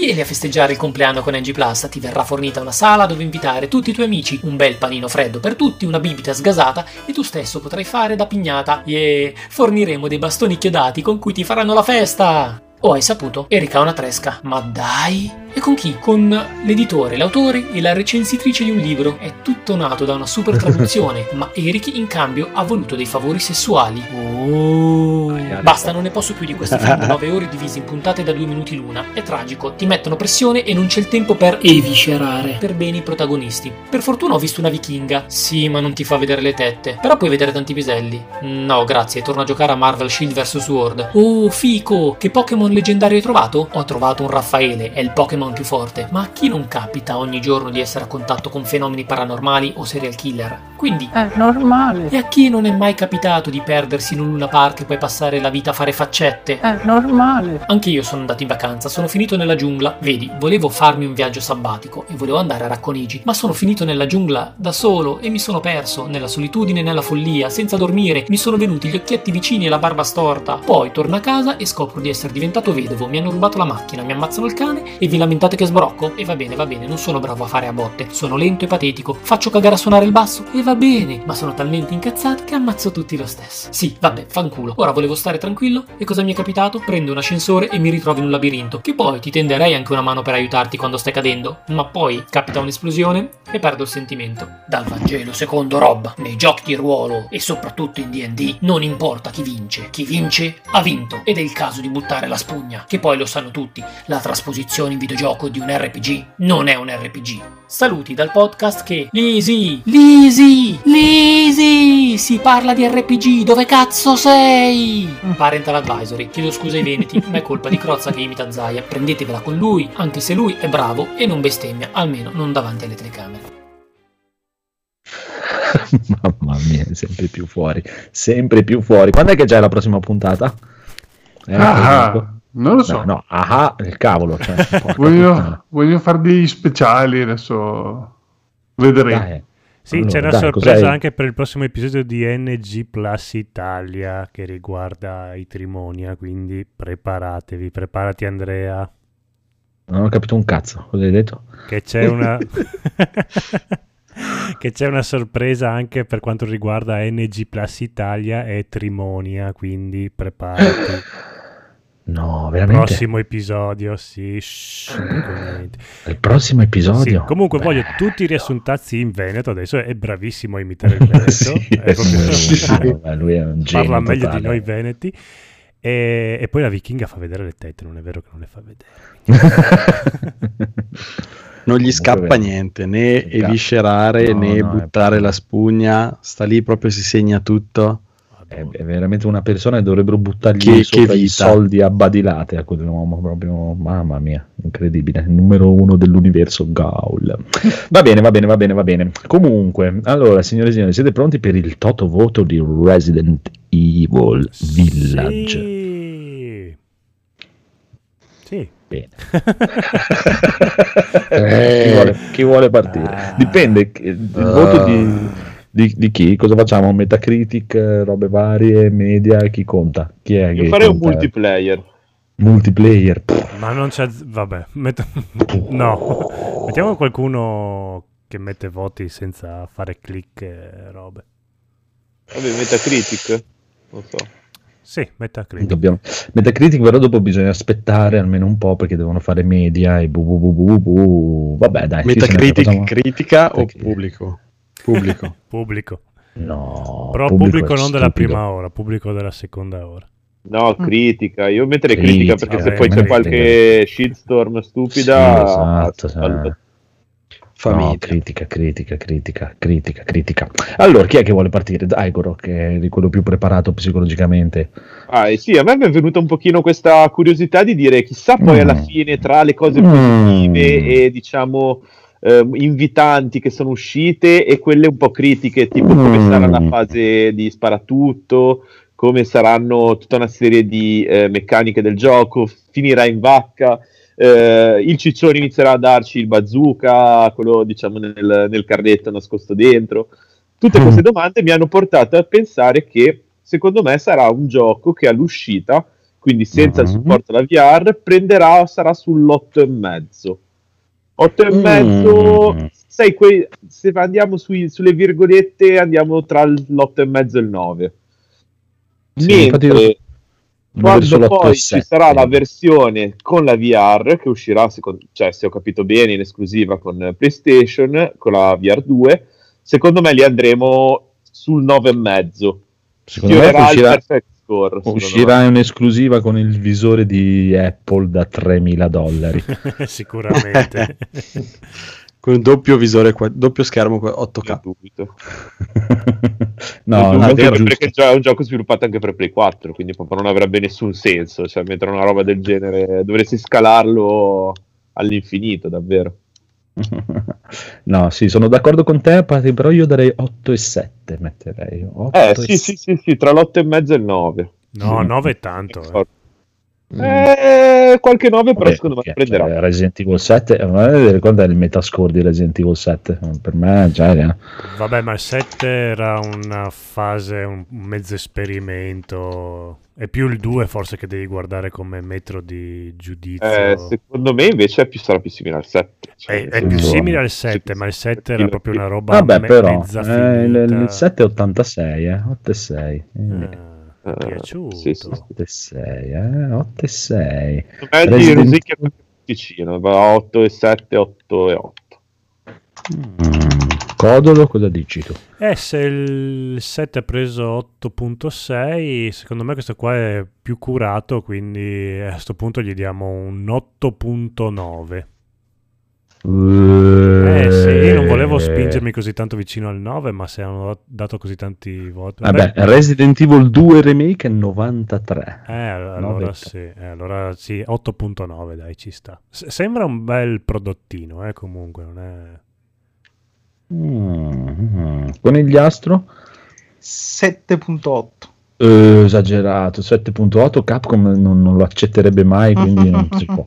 Vieni a festeggiare il compleanno con NG Plus, ti verrà fornita una sala dove invitare tutti i tuoi amici, un bel panino freddo per tutti, una bibita sgasata e tu stesso potrai fare da pignata. Yeah! Forniremo dei bastoni chiodati con cui ti faranno la festa! O hai saputo? Erika ha una tresca. Ma dai! E con chi? Con l'editore, l'autore e la recensitrice di un libro. È tutto nato da una super traduzione, ma Eric in cambio ha voluto dei favori sessuali. Oh! Basta, non ne posso più di questi film di 9 ore divisi in puntate da 2 minuti l'una. È tragico, ti mettono pressione e non c'è il tempo per eviscerare per bene i protagonisti. Per fortuna ho visto una vichinga. Sì, ma non ti fa vedere le tette. Però puoi vedere tanti piselli. No, grazie, torno a giocare a Marvel Shield vs Sword. Oh, fico! Che Pokémon leggendario hai trovato? Ho trovato un Raffaele, è il Pokémon più forte. Ma a chi non capita ogni giorno di essere a contatto con fenomeni paranormali o serial killer? Quindi, È normale. e a chi non è mai capitato di perdersi in un Luna Park e poi passare la vita a fare faccette? È normale. Anche io sono andato in vacanza, sono finito nella giungla. Vedi, volevo farmi un viaggio sabbatico e volevo andare a Racconigi, ma sono finito nella giungla da solo e mi sono perso nella solitudine nella follia, senza dormire. Mi sono venuti gli occhietti vicini e la barba storta. Poi torno a casa e scopro di essere diventato vedovo. Mi hanno rubato la macchina, mi ammazzano il cane e vi lamentate che sbrocco? E va bene, va bene, non sono bravo a fare a botte. Sono lento e patetico. Faccio cagare a suonare il basso? E va bene, ma sono talmente incazzato che ammazzo tutti lo stesso. Sì, vabbè, fanculo. Ora volevo stare tranquillo e cosa mi è capitato? Prendo un ascensore e mi ritrovo in un labirinto. Che poi ti tenderei anche una mano per aiutarti quando stai cadendo. Ma poi capita un'esplosione e perdo il sentimento. Dal Vangelo secondo Rob, nei giochi di ruolo e soprattutto in D&D non importa chi vince. Chi vince ha vinto ed è il caso di buttare la spugna. Che poi lo sanno tutti, la trasposizione in videogioco di un RPG non è un RPG. Saluti dal podcast che Lisi, Lisi, Lisi, si parla di RPG, dove cazzo sei? Parental advisory, chiedo scusa ai veneti, ma è colpa di Crozza che imita Zaya. Prendetevela con lui, anche se lui è bravo e non bestemmia, almeno non davanti alle telecamere. Mamma mia, sempre più fuori, sempre più fuori. Quando è che c'è la prossima puntata? Eh, Ah, dico. Non lo so. No, no, ah, il cavolo. Cioè, Voglio, voglio fare dei speciali adesso. Vedremo. Dai. Sì, Allora, c'è una dai, sorpresa cos'hai? anche per il prossimo episodio di NG Plus Italia che riguarda i Trimonia, quindi preparatevi, preparati Andrea, Non ho capito un cazzo. Cosa hai detto? che c'è una... che c'è una sorpresa anche per quanto riguarda NG Plus Italia e Trimonia, quindi preparati. No, veramente. Prossimo episodio, sì. shh, niente. Il prossimo episodio. Sì, comunque Beh, voglio tutti i riassuntazzi in Veneto. Adesso è bravissimo a imitare il Veneto. sì, è proprio- vabbè, lui è un genio parla meglio totale. di noi veneti. E, e poi la vichinga fa vedere le tette, non è vero che non le fa vedere. Non gli Comunque scappa vero. niente, né eviscerare No, né no, buttare la spugna, sta lì proprio si segna tutto. È, è veramente una persona e dovrebbero buttargli Che- sopra che i soldi a badilate a quell'uomo proprio mamma mia incredibile numero uno dell'universo Gaul va bene va bene va bene va bene comunque allora signore e signori siete pronti per il toto voto di Resident Evil Village Sì. Sì. bene Eh. chi, vuole, chi vuole partire Ah. dipende che- il voto di, di- di chi cosa facciamo Metacritic eh, robe varie media chi conta chi è Io farei un multiplayer. multiplayer pff, Ma non c'è... Vabbè, met- no. Mettiamo qualcuno che mette voti senza fare click e robe. Vabbè, Metacritic. Non so. Sì, Metacritic. Dobbiamo... Metacritic però dopo bisogna aspettare almeno un po' perché devono fare media e bu bu bu bu bu vabbè dai Metacritic facciamo- critica o pubblico? Pubblico. Pubblico. no Però pubblico, è non della stupido. prima ora, pubblico della seconda ora. No, critica. Io metterei Critica, critica perché se poi c'è qualche shitstorm stupida. Sì, esatto, Famiglia. No, critica, critica, critica, critica, critica. Allora, chi è che vuole partire? Dai, Goro, che è di quello più preparato psicologicamente. Ah, eh sì, a me mi è venuta un pochino questa curiosità di dire chissà poi Mm. alla fine tra le cose Mm. positive e diciamo eh, invitanti che sono uscite e quelle un po' critiche, tipo come Mm. sarà la fase di sparatutto, come saranno tutta una serie di eh, meccaniche del gioco, finirà in vacca. eh, il ciccione inizierà a darci il bazooka, quello diciamo nel, nel carretto nascosto dentro. Tutte Mm. queste domande mi hanno portato a pensare che secondo me sarà un gioco che all'uscita, quindi senza il Mhm. supporto alla VR, prenderà, sarà sull'8 e mezzo. 8 e mezzo, Mm. sai, quei- se andiamo sui- sulle virgolette, andiamo tra l'8 e mezzo e il 9. Sì, io- Mentre verso quando l'8 e poi ci 7. sarà la versione con la VR che uscirà, secondo, cioè se ho capito bene, in esclusiva con PlayStation, con la VR 2, secondo me li andremo sul 9,5. Secondo me Sfiorerà il uscirà, perfect score. uscirà in esclusiva con il visore di Apple da 3.000 dollari. Sicuramente. Con un doppio visore, doppio schermo qua- me. 8K. Dubito. no, è dubito, giusto. perché già è un gioco sviluppato anche per Play 4, quindi proprio non avrebbe nessun senso. Cioè, mettere una roba del genere, dovresti scalarlo all'infinito, davvero. No, sì, sono d'accordo con te, Pati, però io darei 8 e 7, metterei. 8 Eh, e sì, sì, sì, sì, tra l'8 e mezzo e il 9. No, 9 è tanto. eh. Eh, qualche 9 però Vabbè, secondo me cioè, prenderà. cioè, Resident Evil 7, eh, ricorda il metascore di Resident Evil 7? Per me, già, eh. Vabbè, ma il 7 era una fase, un mezzo esperimento. È più il 2 forse che devi guardare come metro di giudizio. Eh, secondo me invece è più, sarà più simile al 7. Cioè, è, è più simile al 7, ma il 7 era proprio una roba Vabbè, me- però, mezza eh, il, finita. il 7 è 86, eh, 8 e 6. quindi Ah, Eh, piaciuto. sì, sì, sì. 8 e 6, eh, 8 e 6. Secondo me di Resident- Rosicchia è vicino, va a 8 e 7, 8 e 8. Mm, Codolo, cosa dici tu? Eh, se il 7 ha preso 8.6, secondo me questo qua è più curato, quindi a questo punto gli diamo un 8.9. Eh sì, io non volevo spingermi così tanto vicino al 9, ma se hanno dato così tanti voti... Vabbè, Resident Evil 2 Remake è 93. Eh, allora sì, eh, allora sì, 8.9 dai, ci sta. S- sembra un bel prodottino, eh, comunque, non è... Mm, Conigliastro? 7.8. Eh, esagerato, 7.8 Capcom non, non lo accetterebbe mai, quindi non si può.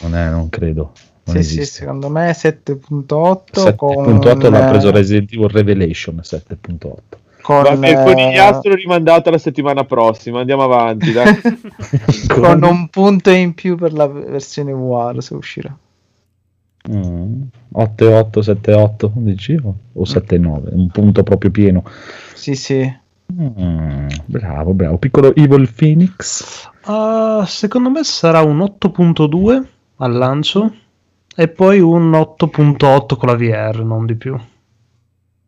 Non, è, non credo. Non Sì, sì, esiste. secondo me 7.8 con, 7.8 l'ha preso eh, Resident Evil Revelation 7.8 con, Vabbè, il eh, conigliastro rimandato la settimana prossima, andiamo avanti. Dai. con un punto in più per la versione VR se uscirà. Mm, 8.8 7.8 dici o, o 7.9 un punto proprio pieno Sì, sì. Mm, bravo bravo piccolo Evil Phoenix Ah, secondo me sarà un 8.2 al lancio e poi un 8.8 con la VR, non di più.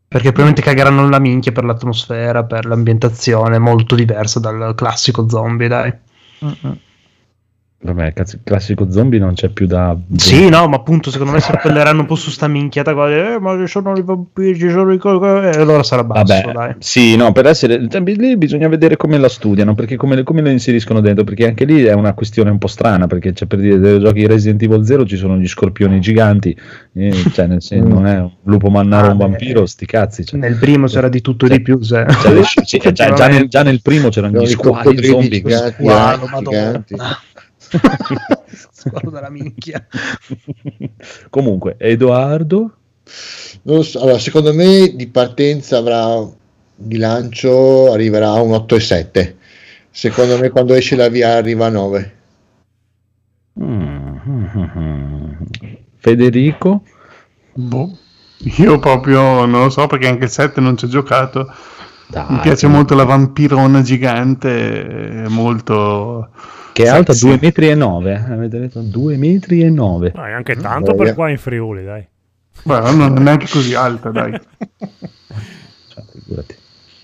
Perché probabilmente cagheranno la minchia per l'atmosfera, per l'ambientazione, molto diversa dal classico zombie, dai. Vabbè cazzo, il classico zombie non c'è più da Sì, no, ma appunto secondo me si appelleranno un po' su sta minchiata qua, eh, ma ci sono i vampiri, ci sono i e allora sarà basso, Vabbè, dai. sì, no, per essere cioè, lì bisogna vedere come la studiano, perché come, come lo inseriscono dentro, perché anche lì è una questione un po' strana, perché c'è per dire dei giochi Resident Evil 0 ci sono gli scorpioni giganti, eh, cioè nel senso non è un lupo mannaro o un Ah, beh. vampiro, sti cazzi. Cioè, Nel primo c'era di tutto e di più, se... cioè, le sì, già, già nel, già nel primo c'erano gli i squali zombie. giganti, eh, madonna. giganti. Squalo della minchia. Comunque, Edoardo, Non lo so, allora, secondo me di partenza avrà di lancio arriverà a un 8,7. Secondo me quando esce la via arriva a 9. Mm, Federico, Boh. Io proprio non lo so perché anche il 7 non ci ho giocato. Dai, Mi piace molto la vampirona gigante, è molto... che è alta sexy. 2 metri e 9, avete detto 2 metri e 9. Dai, anche tanto Voglia. per qua in Friuli, dai. Beh, non è neanche così alta, dai. Cioè, figurati.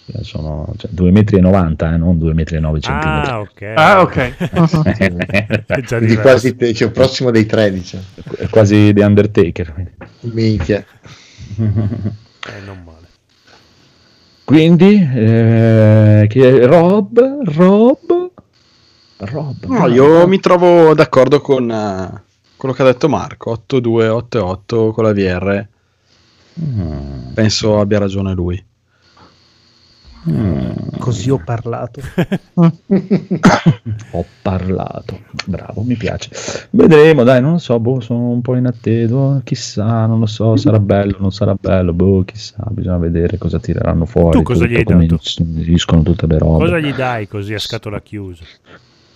Eh, Sono cioè, 2 metri e 90, eh, non 2 metri e 9 centimetri. Ah, ok. Ah, ok. È già quasi te- cioè, prossimo dei 13. È quasi The Undertaker. quindi. Minchia. Eh, non male. Quindi, eh, che Rob, Rob, Rob. No, io mi trovo d'accordo con eh, quello che ha detto Marco, 8288 con la VR. Mm, Penso abbia ragione lui. mm. Così ho parlato. Ho parlato, bravo, mi piace. Vedremo, dai, non lo so, boh, sono un po' in attesa, chissà, non lo so, sarà bello, non sarà bello, boh, chissà, bisogna vedere cosa tireranno fuori. Tu cosa tutto, gli hai come dato? inseriscono tutte le robe. Cosa gli dai così a scatola chiusa?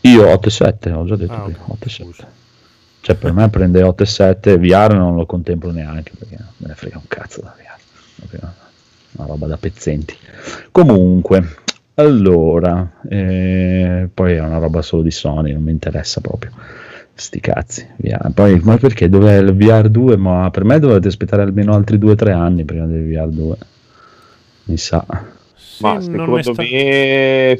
Io 8,7, ho già detto Ah, prima, ok, 8,7. scusa. Cioè, per me prende 8,7, VR non lo contemplo neanche perché me ne frega un cazzo da VR. Una roba da pezzenti. Comunque, allora, eh, poi è una roba solo di Sony, non mi interessa proprio. Sti cazzi, VR. Poi, ma perché dov'è il VR 2? Ma per me dovete aspettare almeno altri 2-3 anni prima del VR 2. Mi sa. Sì, Ma secondo me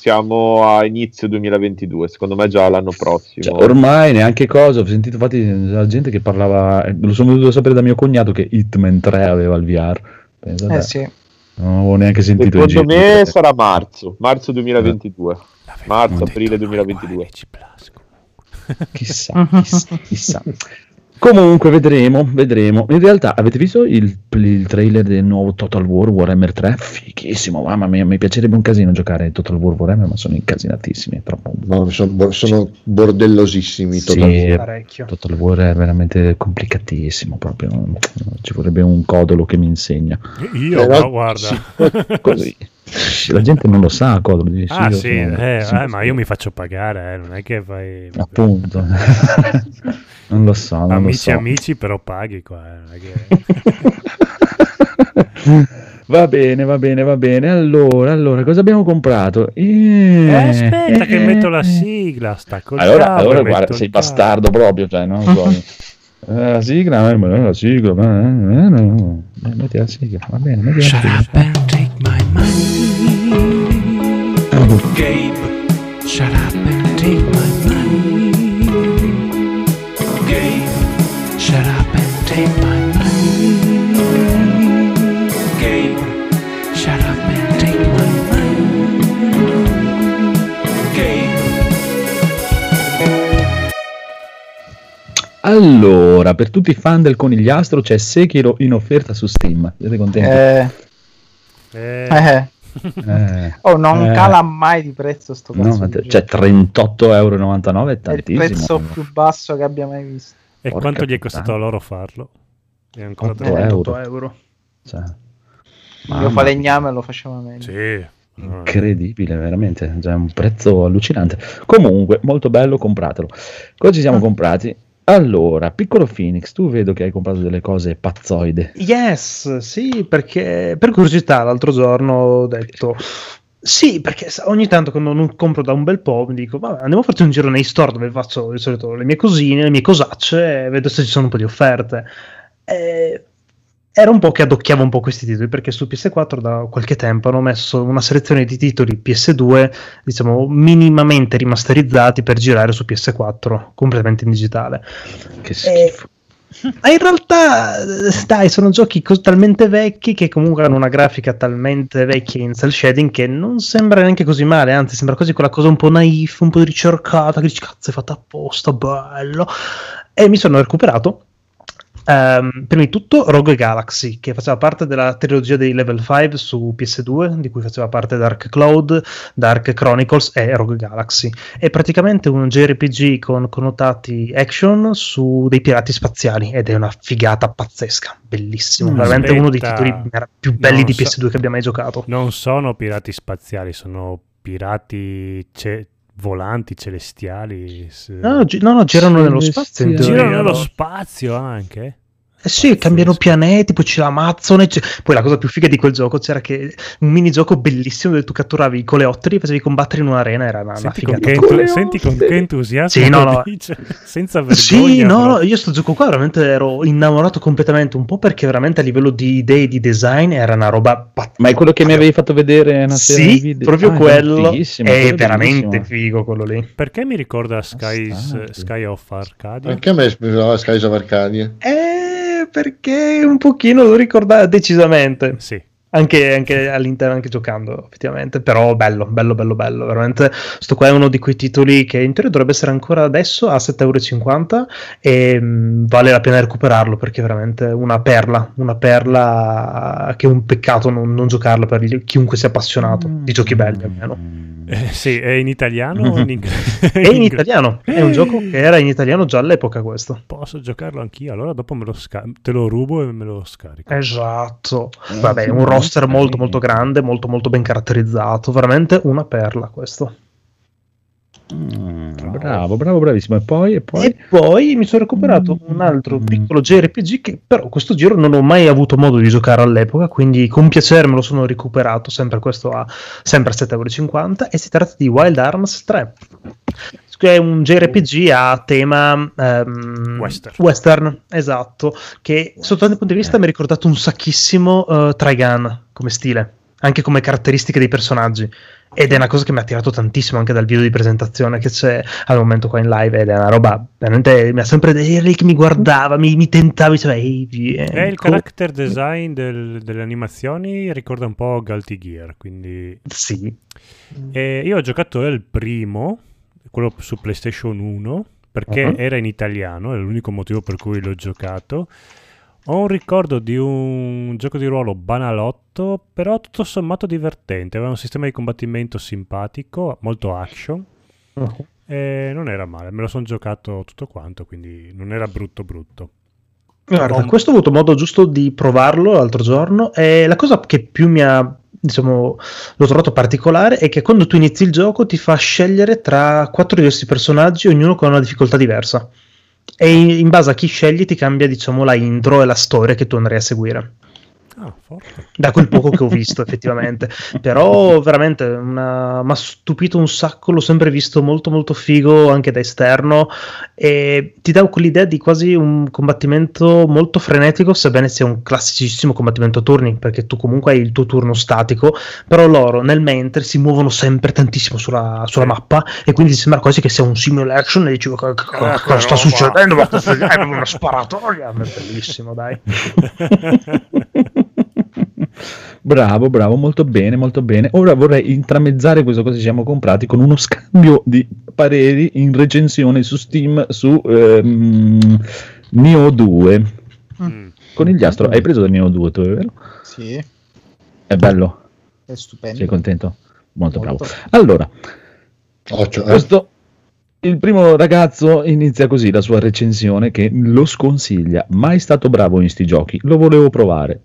siamo a inizio 2022, secondo me già l'anno prossimo. Cioè, ormai neanche cosa, ho sentito infatti la gente che parlava, lo sono venuto a sapere da mio cognato che Hitman 3 aveva il VR. Pensate, Eh sì. Non avevo neanche sentito Secondo me sarà marzo, marzo 2022. L'avevo Marzo, aprile noi 2022. qua, NC Plus, comunque. Chissà, chissà, chissà. Comunque vedremo, vedremo. In realtà avete visto il, il trailer del nuovo Total War Warhammer 3? Fighissimo, mamma mia, mi piacerebbe un casino giocare a Total War Warhammer, ma sono incasinatissimi, è troppo... No, sono, bo- sono bordellosissimi. Sì, Total War. Parecchio. Total War è veramente complicatissimo, proprio ci vorrebbe un codolo che mi insegna. Io, Però- ma guarda. sì. Così. La gente non lo sa, codolo. dice, ah io sì, sono- eh, sì, eh, ma sì. io mi faccio pagare, eh, non è che fai... Appunto. non lo so, non amici lo so. amici però paghi qua. eh, non che- Va bene, va bene, va bene. Allora, allora, cosa abbiamo comprato? Eh, Eh, aspetta che eh, metto la sigla, sta Allora, allora guarda, sei bastardo proprio, cioè, no? Poi, eh, la sigla, ma la sigla, ma, eh, no. Metti la sigla, va bene, metti la sigla. Gabe, shut up and take my money. Gabe, shut up and take my money. Gabe, shut up and take my money. Gabe. Allora, per tutti i fan del conigliastro c'è Sekiro in offerta su Steam. Siete contenti? Eh, Eh, eh. Eh, Oh, non eh, cala mai di prezzo sto no, cazzo te- gioco. cioè 38,99€ è È il tantissimo. prezzo più basso che abbia mai visto. e porca quanto gli è puttana. costato a loro farlo? È ancora Otto troppo. euro. 98 euro. Cioè, Io falegname lo faceva meglio. Sì. No, incredibile, veramente, cioè, un prezzo allucinante. Comunque, molto bello, compratelo. Cosa ci siamo Ah. comprati? Allora, piccolo Phoenix, tu vedo che hai comprato delle cose pazzoide. Yes, sì, perché per curiosità l'altro giorno ho detto sì, perché ogni tanto quando non compro da un bel po' mi dico vabbè, andiamo a farci un giro nei store dove faccio di solito le mie cosine, le mie cosacce vedo se ci sono un po' di offerte. E era un po' che adocchiavo un po' questi titoli perché su PS4 da qualche tempo hanno messo una selezione di titoli PS2 diciamo minimamente rimasterizzati per girare su PS4 completamente in digitale Che schifo. ma in realtà, eh, dai, sono giochi talmente vecchi che comunque hanno una grafica talmente vecchia in cel shading che non sembra neanche così male, anzi sembra quasi quella cosa un po' naif, un po' ricercata, che dici cazzo è fatta apposta, bello. E mi sono recuperato. Ehm, prima di tutto Rogue Galaxy che faceva parte della trilogia dei Level 5 su PS2 di cui faceva parte Dark Cloud, Dark Chronicles e Rogue Galaxy è praticamente un JRPG con connotati action su dei pirati spaziali ed è una figata pazzesca, bellissimo, Mm, veramente uno dei titoli più belli Non di so- PS2 che abbia mai giocato. Non sono pirati spaziali, sono pirati ce- volanti celestiali. s- No, no, gi- no, no, girano nello spazio. Girano nello spazio anche. Eh sì, cambiano pianeti, poi c'è l'Amazzone. c'è- Poi la cosa più figa di quel gioco c'era che un minigioco bellissimo dove tu catturavi i coleotteri e facevi combattere in un'arena. Era una, una Senti con, figata. che, entu- senti con che entusiasmo Sì, no, no. dice, senza vergogna. Sì, no, no, io sto gioco qua veramente ero innamorato completamente, un po' perché veramente a livello di idee di design era una roba pazzesca. Ma è quello che mi avevi fatto vedere una sera Sì, video? proprio Ah, quello è veramente bellissimo. figo quello lì. Perché mi ricorda Sky, Bastardi. Sky of Arcadia? Anche a me sembrava Skies of Arcadia. Eh, perché, un pochino lo ricorda decisamente. Sì. Anche, anche all'interno, anche giocando, effettivamente. Però bello, bello, bello, bello. Veramente, sto qua è uno di quei titoli che in teoria dovrebbe essere ancora adesso a 7,50€ e mh, vale la pena recuperarlo perché è veramente una perla. Una perla che è un peccato non, non giocarla per gli- chiunque sia appassionato di giochi belli almeno. Eh, sì, è in italiano o in inglese? È in italiano, è un gioco che era in italiano già all'epoca questo. Posso giocarlo anch'io, allora dopo me lo sca- te lo rubo e me lo scarico. Esatto. Vabbè, un roster molto molto grande, molto molto ben caratterizzato, veramente una perla questo. Bravo, bravo, bravissimo. E poi, e poi? E poi mi sono recuperato un altro piccolo JRPG che però questo giro non ho mai avuto modo di giocare all'epoca, quindi con piacere me lo sono recuperato, sempre questo a sempre a 7,50€ e si tratta di Wild Arms 3. Che è un JRPG a tema ehm, Western. esatto, che sotto ogni punto di vista mi ha ricordato un sacchissimo uh, Trigun come stile, anche come caratteristiche dei personaggi. Ed è una cosa che mi ha attirato tantissimo anche dal video di presentazione che c'è al momento qua in live ed è una roba veramente mi ha sempre lì che mi guardava, mi, mi tentava, diceva ehi vieni. E il character design del- delle animazioni ricorda un po' Galti Gear, quindi... Sì. E io ho giocato il primo, quello su PlayStation 1, perché Mhm. era in italiano, è l'unico motivo per cui l'ho giocato. Ho un ricordo di un gioco di ruolo banalotto, però tutto sommato divertente. Aveva un sistema di combattimento simpatico, molto action. Uh-huh. E non era male, me lo sono giocato tutto quanto, quindi non era brutto brutto. Guarda, questo ho avuto modo giusto di provarlo l'altro giorno e la cosa che più mi ha, diciamo, l'ho trovato particolare è che quando tu inizi il gioco ti fa scegliere tra quattro diversi personaggi, ognuno con una difficoltà diversa. E in, base a chi scegli ti cambia, diciamo, la intro e la storia che tu andrai a seguire. Ah. Da quel poco che ho visto, effettivamente. Però veramente mi ha stupito un sacco, l'ho sempre visto molto molto figo anche da esterno e ti dà quell'idea di quasi un combattimento molto frenetico, sebbene sia un classicissimo combattimento a turni, perché tu comunque hai il tuo turno statico, però loro nel mentre si muovono sempre tantissimo sulla, sulla mappa e quindi ti sembra quasi che sia un simulation e dici "Cosa- cosa, cosa sta roba." succedendo? Ma è una sparatoria, è bellissimo dai. Bravo, bravo, molto bene, molto bene. Ora vorrei intramezzare questo cosa ci siamo comprati con uno scambio di pareri in recensione su Steam su ehm, Neo 2. Mm. Conigliastro, hai preso del Neo 2 tu, è vero? Sì, È bello? è stupendo. Sei contento? Molto, Molto. bravo. Allora, Occhio, eh. questo, il primo ragazzo inizia così la sua recensione che lo sconsiglia. Mai stato bravo in sti giochi, lo volevo provare.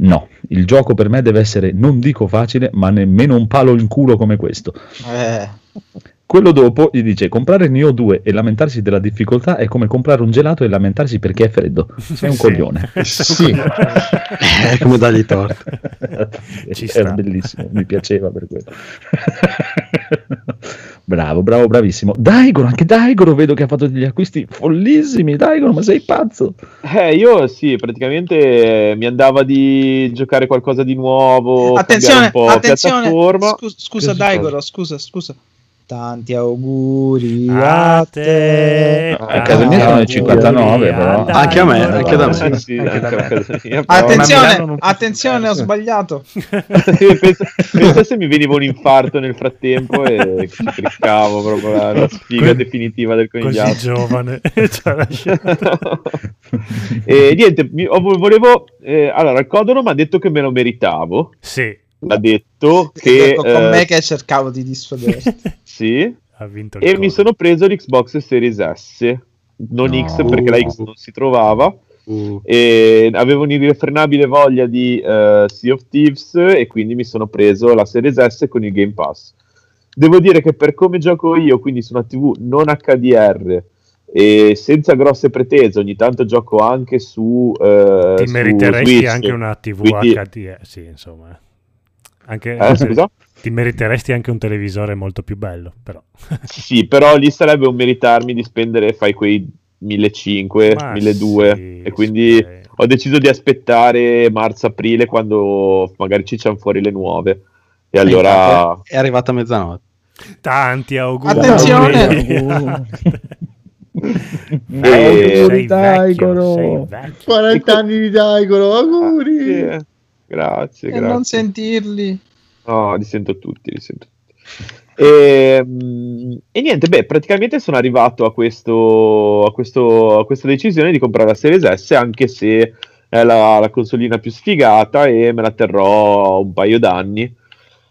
No, il gioco per me deve essere, non dico facile, ma nemmeno un palo in culo come questo. Eh, Quello dopo gli dice comprare Neo 2 e lamentarsi della difficoltà è come comprare un gelato e lamentarsi perché è freddo. Sei un Sì. coglione. Sì. È come dargli torto. Ci Era sta. bellissimo, mi piaceva per quello. bravo, bravo, bravissimo. Daigoro, anche Daigoro vedo che ha fatto degli acquisti follissimi. Daigoro, ma sei pazzo? Eh, io sì, praticamente mi andava di giocare qualcosa di nuovo, attenzione, cambiare un po' attenzione. piattaforma. Scusa, Daigoro, scusa, scusa. Tanti auguri A a te. A casa mia sono le 59, però. Anche a me, anche da me. Sì, Anche da Attenzione, attenzione, ho sbagliato. pensa, pensa se mi veniva un infarto nel frattempo e ci cliccavo proprio la, la sfiga Que- definitiva del Così conigliastro. giovane. Ci ha lasciato. e niente, volevo. eh, allora, il Codono mi ha detto che me lo meritavo. Sì, Ha detto che. Ecco, con eh, me che cercavo di dissuaderti. Sì. ha vinto E mi sono preso l'Xbox Series S, non No. X perché la X non si trovava. Uh, E avevo un'irrefrenabile voglia di eh, Sea of Thieves e quindi mi sono preso la Series S con il Game Pass. Devo dire che per come gioco io, quindi su una TV non HDR e senza grosse pretese, ogni tanto gioco anche su, eh, Ti su meriteresti Switch. anche una TV Quindi- HD, sì, insomma. Anche, Eh, scusa? Ti meriteresti anche un televisore molto più bello, però. Sì, però lì sarebbe un meritarmi di spendere, fai quei 1500, Ma 1200 sì, e quindi sì. ho deciso di aspettare marzo-aprile quando magari ci c'hanno fuori le nuove. E allora... è arrivata a mezzanotte. Tanti auguri. Attenzione! E- Auguri, Daigoro. 40 anni di Daigoro, auguri! Grazie, grazie. E grazie. non sentirli. No, li sento tutti, li sento tutti. E, mm, e niente, beh, praticamente sono arrivato a, questo, a, questo, a questa decisione di comprare la Series S, anche se è la, la consolina più sfigata e me la terrò un paio d'anni,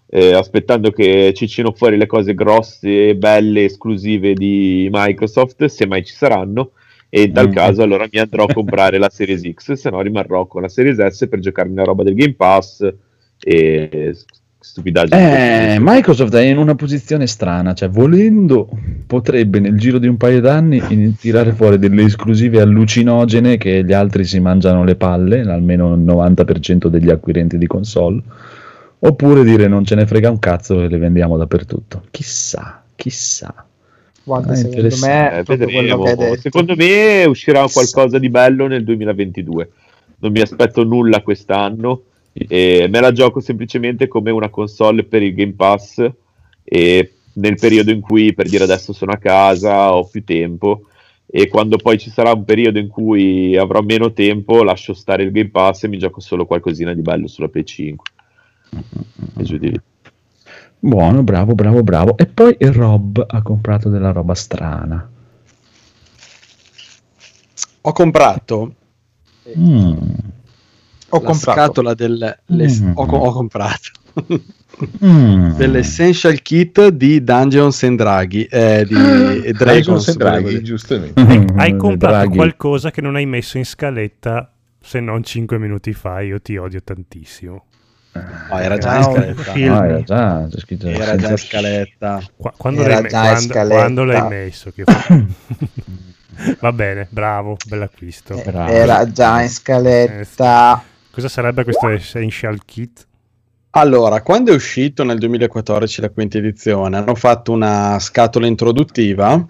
eh, aspettando che cicino fuori le cose grosse, belle, esclusive di Microsoft, se mai ci saranno. E tal Mm. caso allora mi andrò a comprare la Series X, se no rimarrò con la Series S per giocarmi la roba del Game Pass e stupidaggini. Eh, Microsoft è in una posizione strana, cioè volendo potrebbe nel giro di un paio d'anni tirare fuori delle esclusive allucinogene che gli altri si mangiano le palle, almeno il 90% degli acquirenti di console, oppure dire non ce ne frega un cazzo e le vendiamo dappertutto. Chissà, chissà. Guarda, Ah, secondo me Eh, vedremo. Secondo me uscirà qualcosa di bello nel 2022. Non mi aspetto nulla quest'anno. E me la gioco semplicemente come una console per il Game Pass. E nel periodo in cui, per dire adesso sono a casa, ho più tempo. E quando poi ci sarà un periodo in cui avrò meno tempo, lascio stare il Game Pass e mi gioco solo qualcosina di bello sulla Play 5. E giù di lì. Buono, bravo, bravo, bravo. E poi Rob ha comprato della roba strana. Ho comprato Mm. Ho la comprato. scatola del... le- Mm. ho, ho comprato Mm. dell'essential kit di Dungeons and Draghi eh, di e Dragons and Draghi, giustamente. Hai, Mm, hai comprato Draghi. qualcosa che non hai messo in scaletta se non 5 minuti fa. Io ti odio tantissimo. No, era già Ah, in un scaletta. Ah, era già, scritto era già in scaletta Qua- quando, Era l'hai già quando- scaletta. quando l'hai messo? Che Va bene, bravo, bell'acquisto. Eh, Bravo. Era già in scaletta. Cosa sarebbe questo Essential Kit? Allora, quando è uscito nel 2014 la quinta edizione, hanno fatto una scatola introduttiva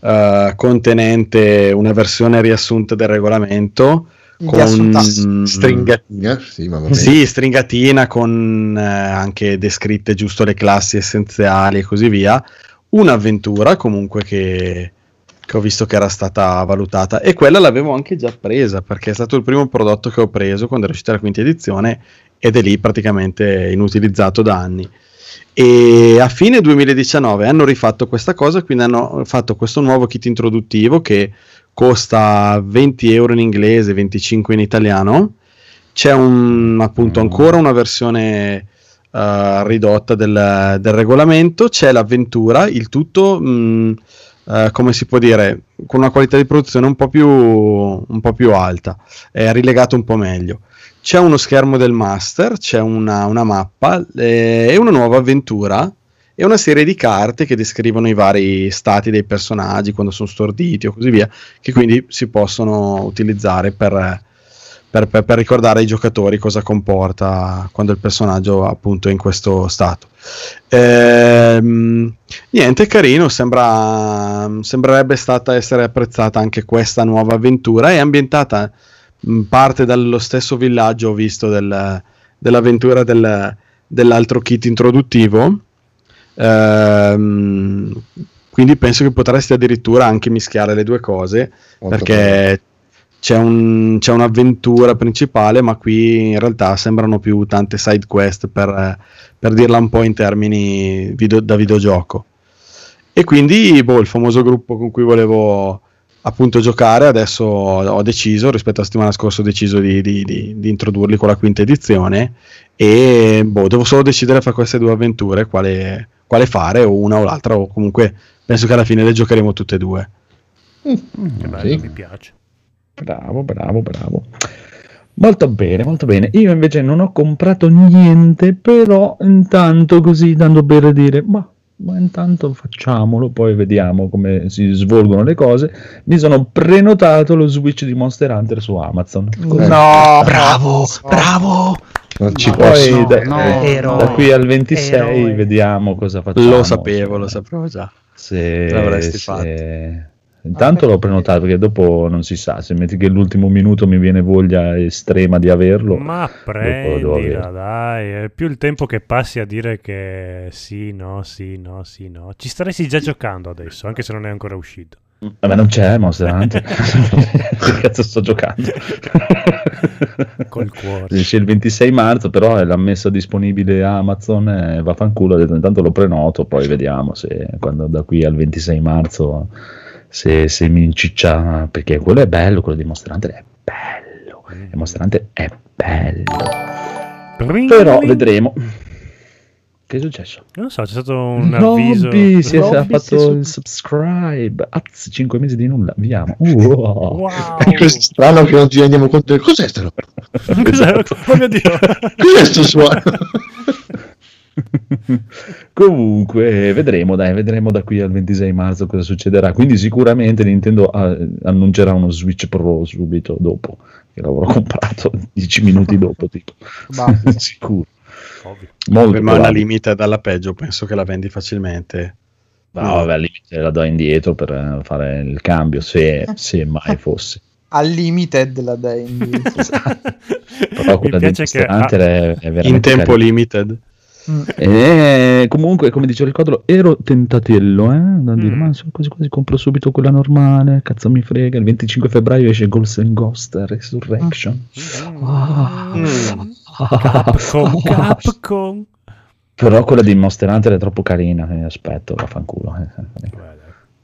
eh, contenente una versione riassunta del regolamento con Riassunta. Stringatina, sì. Sì, stringatina con eh, anche descritte giusto le classi essenziali e così via. Un'avventura comunque che, che ho visto che era stata valutata e quella l'avevo anche già presa perché è stato il primo prodotto che ho preso quando era uscita la quinta edizione ed è lì praticamente inutilizzato da anni. E a fine 2019 hanno rifatto questa cosa, quindi hanno fatto questo nuovo kit introduttivo che costa 20 euro in inglese, 25 in italiano. C'è un, appunto ancora una versione eh, ridotta del, del regolamento, c'è l'avventura, il tutto, mh, eh, come si può dire, con una qualità di produzione un po' più, un po' più alta, è rilegato un po' meglio. C'è uno schermo del master, c'è una, una mappa eh, e una nuova avventura e una serie di carte che descrivono i vari stati dei personaggi quando sono storditi o così via, che quindi si possono utilizzare per, per- per- per ricordare ai giocatori cosa comporta quando il personaggio appunto è in questo stato. Ehm, niente, carino, sembra, sembrerebbe stata essere apprezzata anche questa nuova avventura, è ambientata mh, parte dallo stesso villaggio, ho visto, del- dell'avventura del- dell'altro kit introduttivo. Ehm, quindi penso che potresti addirittura anche mischiare le due cose Molto perché c'è, un- c'è un'avventura principale, ma qui in realtà sembrano più tante side quest per, per dirla un po' in termini video- da videogioco. E quindi boh, il famoso gruppo con cui volevo appunto giocare, adesso ho, deciso, rispetto alla settimana scorsa ho deciso di, di- di- di introdurli con la quinta edizione e boh, devo solo decidere fra queste due avventure quale, quale fare, o una o l'altra, o comunque penso che alla fine le giocheremo tutte e due. Che bello, sì. mi piace. Bravo, bravo, bravo. Molto bene, molto bene. Io invece non ho comprato niente, però intanto così dando per dire, ma, ma intanto facciamolo, poi vediamo come si svolgono le cose. Mi sono prenotato lo Switch di Monster Hunter su Amazon. No, Bravo, bravo. Non ci. Poi da, no, eh, eroe, da qui al 26 eroe. vediamo cosa facciamo. Lo sapevo, lo sapevo già. Se, L'avresti se- fatto. Intanto l'ho prenotato perché dopo non si sa, se metti che l'ultimo minuto mi viene voglia estrema di averlo. Ma prendila, dai. È più il tempo che passi a dire che sì, no, sì, no, sì, no. Ci staresti già giocando adesso, anche se non è ancora uscito. Vabbè, non c'è Monster Hunter. che cazzo sto giocando? Col cuore. Esce il 26 marzo, però l'ha messo disponibile Amazon e vaffanculo, ho detto intanto lo prenoto, poi vediamo se quando da qui al 26 marzo se, se mi inciccia, perché quello è bello, quello di Monster Hunter è bello, e Monster Hunter è bello. Però vedremo. Che è successo? Non so, c'è stato un avviso. Robby si è Robby ha si è fatto su- il subscribe. Az, 5 mesi di nulla. Andiamo. Wow. È così strano che non ci rendiamo conto di cos'è roba? Cos'è? Oh mio Dio! Cos'è sto suono? Comunque, vedremo, dai, vedremo da qui al 26 marzo cosa succederà. Quindi, sicuramente Nintendo eh, annuncerà uno Switch Pro subito dopo, che l'avrò comprato 10 minuti dopo, tipo. Sicuro. Ovvio. Molto me una probabile. limited alla peggio, penso che la vendi facilmente. No, vabbè, al limite la do indietro per eh, fare il cambio, se, se mai fosse. Al limited la dai in Però quella piace Monster che- Hunter è, è veramente In tempo carina. limited. E comunque, come dicevo il quadro, ero tentatello, eh, da dire, Mm. ma quasi quasi compro subito quella normale, cazzo mi frega, il 25 febbraio esce Ghost and Ghost Resurrection. Ah. Capcom, Capcom. Però quella di Monster Hunter è troppo carina, eh, aspetto, vaffanculo. eh.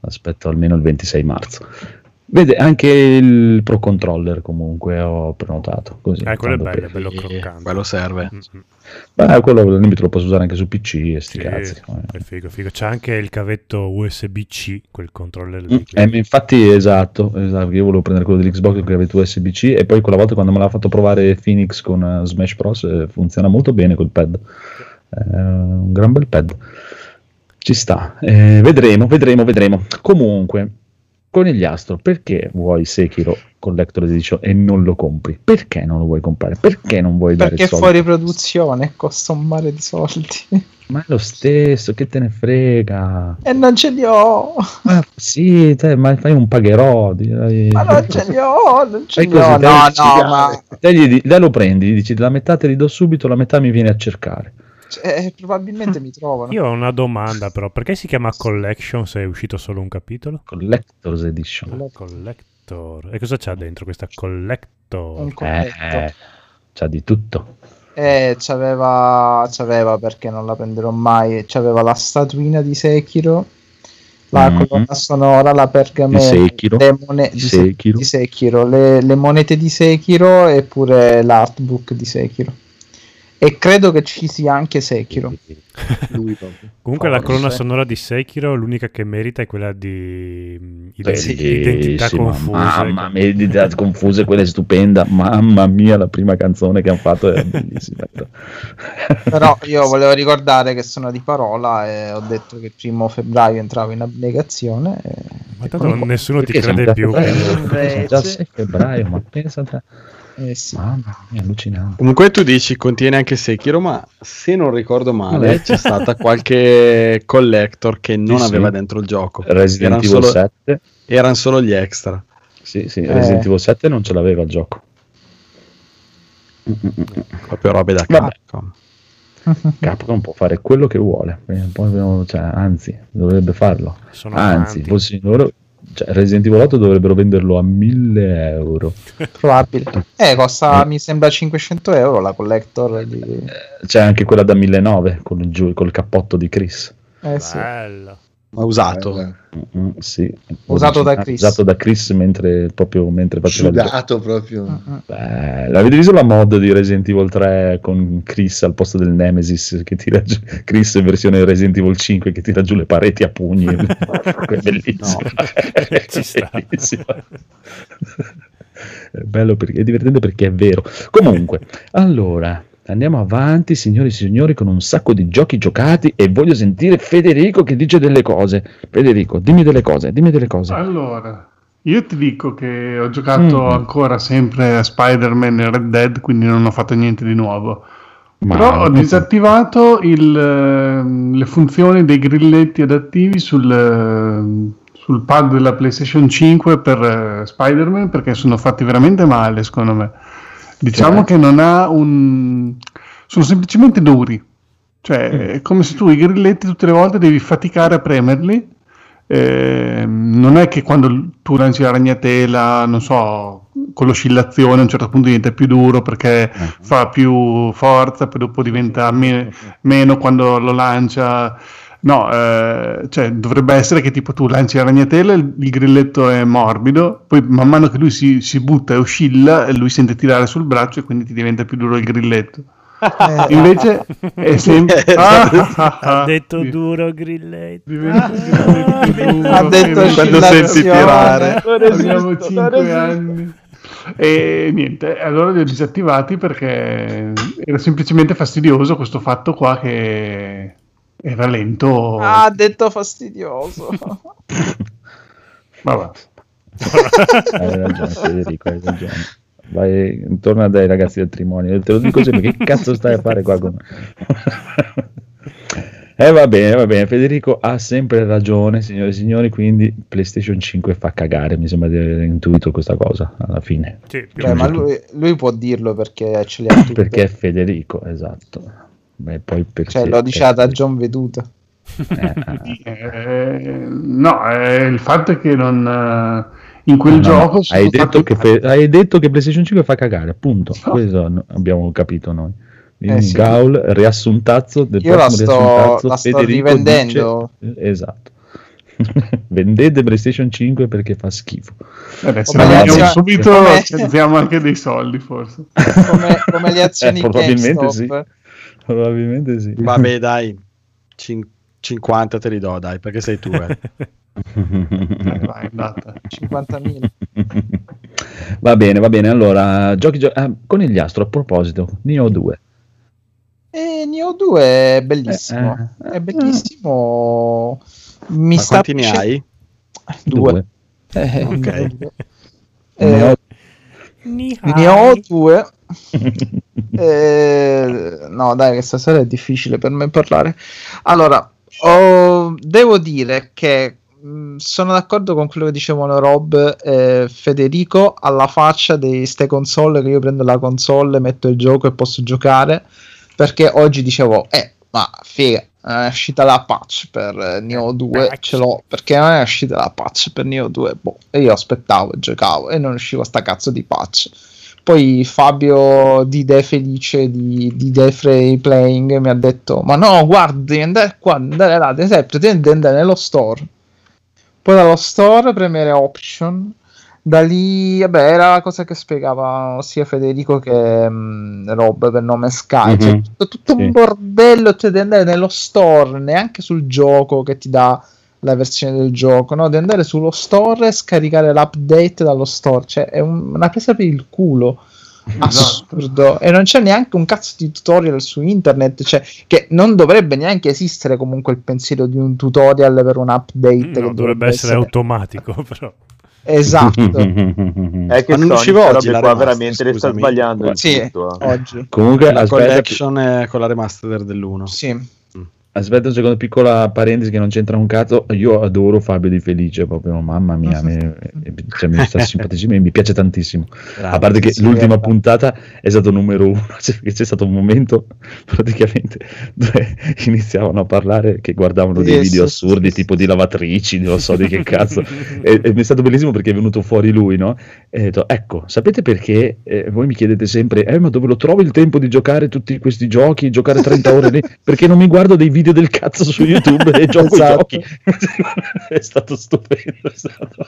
Aspetto almeno il 26 marzo. Vede anche il Pro Controller comunque ho prenotato. Così, Eh, quello è bello, è per- bello croccante. quello serve. Mm-mm. Beh, quello al limite lo posso usare anche su PC e sti Sì, cazzi. è figo, figo. C'è anche il cavetto USB-C, quel controller Mm, lì. eh, ma infatti esatto, esatto, io volevo prendere quello dell'Xbox che aveva USB-C e poi quella volta quando me l'ha fatto provare Phoenix con eh, Smash Bros eh, funziona molto bene quel pad, Eh, un gran bel pad, ci sta, Eh, vedremo, vedremo, vedremo. Comunque, Conigliastro, perché vuoi Sekiro Collector Edition e non lo compri? Perché non lo vuoi comprare? Perché non vuoi dare Perché è soldi? fuori produzione, costa un mare di soldi. Ma è lo stesso, che te ne frega? e non ce li ho. Ma sì, te, ma fai un pagherò. direi- Ma non ce li ho, non ce li ho. dai, No, no, dai. ma Te, gli te lo prendi, gli dici la metà te li do subito, la metà mi viene a cercare. Cioè, probabilmente mi trovano. Io ho una domanda però, perché si chiama Collection se è uscito solo un capitolo? Collector's Edition. Collector. E cosa c'ha dentro questa Collector? Un Eh, eh, c'ha di tutto. Eh, c'aveva, c'aveva perché non la prenderò mai. C'aveva la statuina di Sekiro, la Mhm. colonna sonora, la pergamena, Di Sekiro. le, mone- Di di Se- Sekiro. di Sekiro, le, le monete di Sekiro e pure l'artbook di Sekiro. E credo che ci sia anche Sekiro. Comunque la colonna sonora di Sekiro, l'unica che merita è quella di mm, ide- Identità Bellissima, Confuse. Mamma mia, identità confuse, quella è stupenda. Mamma mia, la prima canzone che hanno fatto è bellissima. Però io volevo ricordare che sono di parola e ho detto che il primo febbraio entravo in abnegazione. e- Ma tanto non- nessuno ti crede più. a febbraio? Invece- Siamo già a 6 febbraio, ma pensa te. Eh sì. Mamma mia, allucinante. Comunque tu dici contiene anche Sekiro, ma se non ricordo male c'è stata qualche collector che non Sì, aveva sì. dentro il gioco. Resident Erano Evil solo, 7. erano solo gli extra. Sì, sì, Eh. Resident Evil 7 non ce l'aveva il gioco. Proprio robe da Vabbè. Capcom. Capcom può fare quello che vuole, cioè, anzi, dovrebbe farlo. Sono anzi, amanti. fossi loro, cioè, Resident Evil 8 dovrebbero venderlo a 1000 euro. Probabile. Eh, costa, mi sembra 500 euro la collector di... C'è anche quella da 1009 con il, giu- col cappotto di Chris. Eh sì. Ma usato. Eh, Mm, sì. Usato da Originale, Chris. Usato da Chris mentre, proprio mentre faceva il. Sudato proprio. Mm-mm. Bello. Avete visto la mod di Resident Evil 3 con Chris al posto del Nemesis che tira giù Chris in versione Resident Evil 5 che tira giù le pareti a pugni è bellissimo Ci sta. È bellissimo. è bello perché è divertente perché è vero comunque allora andiamo avanti signori e signori con un sacco di giochi giocati e voglio sentire Federico che dice delle cose Federico dimmi delle cose dimmi delle cose Allora, io ti dico che ho giocato Mm. ancora sempre a Spider-Man e Red Dead, quindi non ho fatto niente di nuovo. Ma- Però ho disattivato il, ehm, le funzioni dei grilletti adattivi sul, ehm, sul pad della PlayStation 5 per eh, Spider-Man perché sono fatti veramente male, secondo me. Diciamo Cioè? che non ha un... sono semplicemente duri. Cioè, Mm. è come se tu i grilletti tutte le volte devi faticare a premerli eh, non è che quando tu lanci la ragnatela, non so, con l'oscillazione a un certo punto diventa più duro perché fa più forza, poi dopo diventa me- meno quando lo lancia. No, eh, cioè dovrebbe essere che tipo tu lanci la ragnatela, il, il grilletto è morbido, poi man mano che lui si, si butta e oscilla, lui sente tirare sul braccio e quindi ti diventa più duro il grilletto. Eh, Invece è sempre... ha detto duro grilletto. Ha detto quando senti tirare. Abbiamo 5 anni. E niente, allora li ho disattivati perché era semplicemente fastidioso questo fatto qua che era lento. Ah, ha detto fastidioso. Vabbè. Hai ragione, Federico, hai ragione. Vai, torna dai ragazzi del Trimonio. Te lo dico sempre, che cazzo stai a fare qua con Eh va bene, va bene, Federico ha sempre ragione, signore e signori, quindi PlayStation 5 fa cagare, mi sembra di aver intuito questa cosa alla fine. Sì, Beh, ma lui, lui può dirlo perché ce le ha tutte. Perché è Federico, esatto. Beh, poi perché Cioè, lo diceva da John Veduta. Eh, no, eh, il fatto è che non... eh, in quel No, no, gioco... hai, sono detto Fe- hai detto che PlayStation 5 fa cagare, appunto. Questo no- abbiamo capito noi. Quindi Eh, sì. Gaul, riassuntazzo del Io la sto, riassuntazzo, la sto rivendendo. dice- esatto. Vendete PlayStation 5 perché fa schifo. Vabbè, se Come la vendiamo subito come- anche dei soldi forse. Come, come le azioni Eh, probabilmente GameStop. Probabilmente sì. Vabbè, dai, cin- 50 te li do, dai, perché sei tu. Eh. Eh, vai, andata. 50.000. va bene, va bene. Allora, giochi gio- ah, conigliastro a proposito, Neo 2. E Neo 2 è bellissimo. Eh, eh, è bellissimo. Mi Ma sta quanti ne hai? Due. Eh, Ok. eh, Neo- ne ho due. Eh, no, dai, che stasera è difficile per me parlare. Allora, ho- devo dire che mh, sono d'accordo con quello che dicevano Rob e Federico alla faccia di ste console che io prendo la console, metto il gioco e posso giocare perché oggi dicevo, eh, ma figa, è uscita la patch per eh, Neo 2, ce l'ho perché non è uscita la patch per Neo 2, boh, e io aspettavo e giocavo e non usciva sta cazzo di patch. Poi Fabio di De Felice di, di De Free Playing mi ha detto: Ma no, guarda, devi andare qua, andare là, devi sempre devi andare nello store. Poi dallo store premere option. Da lì, vabbè, era la cosa che spiegava sia Federico che mm, Rob per nome Sky. Cioè, Mhm. tutto, tutto Sì. un bordello, cioè devi andare nello store, neanche sul gioco che ti dà la versione del gioco, no? Devi andare sullo store e scaricare l'update dallo store. Cioè, è un- una presa per il culo. Assurdo, e non c'è neanche un cazzo di tutorial su internet, cioè che non dovrebbe neanche esistere comunque il pensiero di un tutorial per un update. che No, dovrebbe essere automatico, però. Esatto. È che Ma non queste oggi la qua remaster, veramente le sta sbagliando Sì, tutto, eh. oggi. Comunque, La aspetta, che- collection è con la remaster dell'1. Sì. Aspetta un secondo, piccola parentesi che non c'entra un cazzo. Io adoro Fabio Di Felice, proprio mamma mia, me- cioè, mi sta simpaticissimo, mi piace tantissimo. A parte che sì, l'ultima puntata è stato numero uno, cioè, perché c'è stato un momento praticamente dove iniziavano a parlare che guardavano dei video assurdi tipo di lavatrici, non lo so di che cazzo. e, e mi è stato bellissimo perché è venuto fuori lui, no? E ha detto, ecco, sapete perché eh, voi mi chiedete sempre, eh ma dove lo trovo il tempo di giocare tutti questi giochi, giocare 30 ore lì? Perché non mi guardo dei video del cazzo su YouTube e gioco Esatto. i giochi. è stato stupendo. È stato...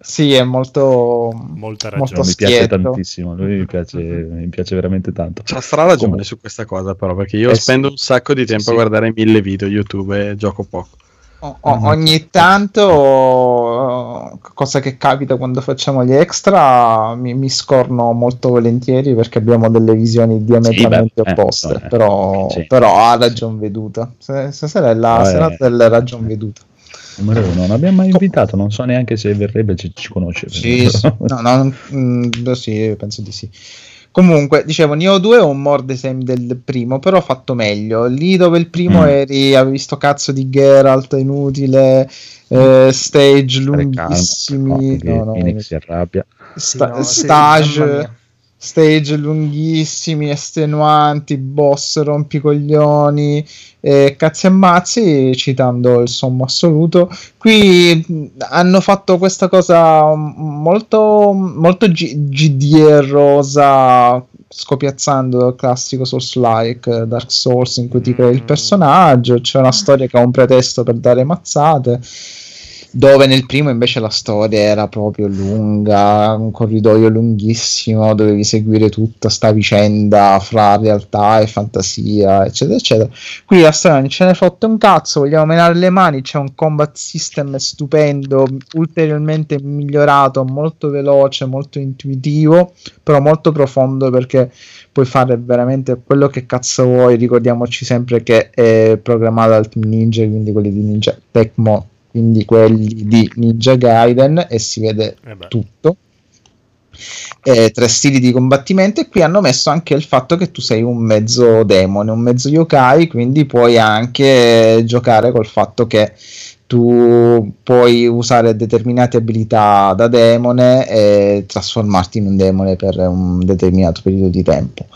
Sì, è molto Molta molto ragione. mi piace tantissimo, lui mi piace, mi piace veramente tanto. C'ha stra ragione Comunque. su questa cosa, però, perché io Eh, spendo un sacco di tempo sì. a guardare mille video YouTube e gioco poco. O- o- ogni tanto, eh, cosa che capita quando facciamo gli extra, mi, mi scorno molto volentieri perché abbiamo delle visioni diametralmente Sì, eh, opposte. vabbè, però, sì. però ha ragion veduta. Se- Stasera è la serata della ragion veduta. Numero uno, non abbiamo mai invitato, non so neanche se verrebbe, se ci conosce. Sì, sì. No, no, mm, beh, sì, penso di sì. Comunque, dicevo, Neo 2 è un more the same del primo, però fatto meglio. Lì dove il primo Mm. eri, avevi sto cazzo di Geralt inutile, eh, stage lunghissimi, che no, no, Phoenix si arrabbia. sta- Sì, no, sì, stage, mia. Stage lunghissimi, estenuanti, boss rompicoglioni, eh, cazzi e mazzi, citando il sommo assoluto. Qui hanno fatto questa cosa molto, molto G- GDR-rosa, scopiazzando il classico Souls-like, Dark Souls, in cui ti crei il personaggio, c'è una storia che ha un pretesto per dare mazzate. Dove nel primo invece la storia era proprio lunga, un corridoio lunghissimo, dovevi seguire tutta sta vicenda fra realtà e fantasia, eccetera, eccetera. Qui la storia non ce ne fotte un cazzo, vogliamo menare le mani, c'è un combat system stupendo, ulteriormente migliorato, molto veloce, molto intuitivo, però molto profondo perché puoi fare veramente quello che cazzo vuoi. Ricordiamoci sempre che è programmato dal Team Ninja, quindi quelli di Ninja Tecmo, quindi quelli di Ninja Gaiden, e si vede Eh tutto. Eh, tre stili di combattimento e qui hanno messo anche il fatto che tu sei un mezzo demone, un mezzo yokai, quindi puoi anche giocare col fatto che tu puoi usare determinate abilità da demone e trasformarti in un demone per un determinato periodo di tempo.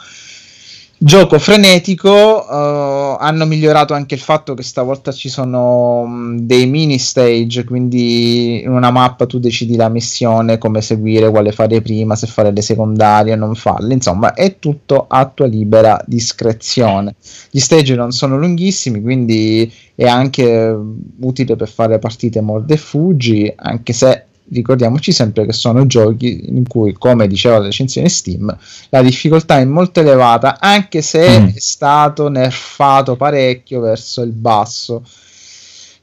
Gioco frenetico, eh, hanno migliorato anche il fatto che stavolta ci sono mh, dei mini stage, quindi in una mappa tu decidi la missione, come seguire, quale fare prima, se fare le secondarie, non farle, insomma è tutto a tua libera discrezione. Gli stage non sono lunghissimi, quindi è anche utile per fare partite morde e fuggi, anche se ricordiamoci sempre che sono giochi in cui, come diceva la recensione Steam, la difficoltà è molto elevata, anche se Mm. è stato nerfato parecchio verso il basso.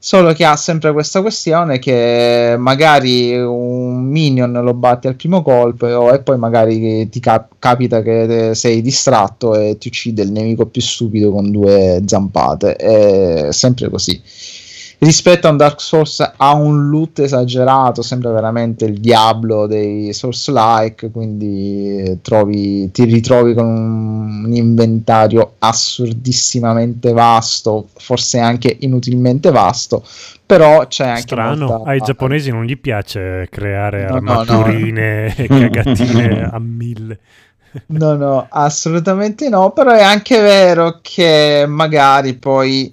Solo che ha sempre questa questione che magari un minion lo batti al primo colpo e, poi magari ti cap- capita che te- sei distratto e ti uccide il nemico più stupido con due zampate. È sempre così rispetto a un Dark Souls ha un loot esagerato, sembra veramente il diablo dei Souls-like, quindi trovi, ti ritrovi con un, un inventario assurdissimamente vasto, forse anche inutilmente vasto, però c'è anche Strano, molta- ai giapponesi non gli piace creare No, no, no. armaturine e cagatine a mille. No, no, assolutamente no, però è anche vero che magari poi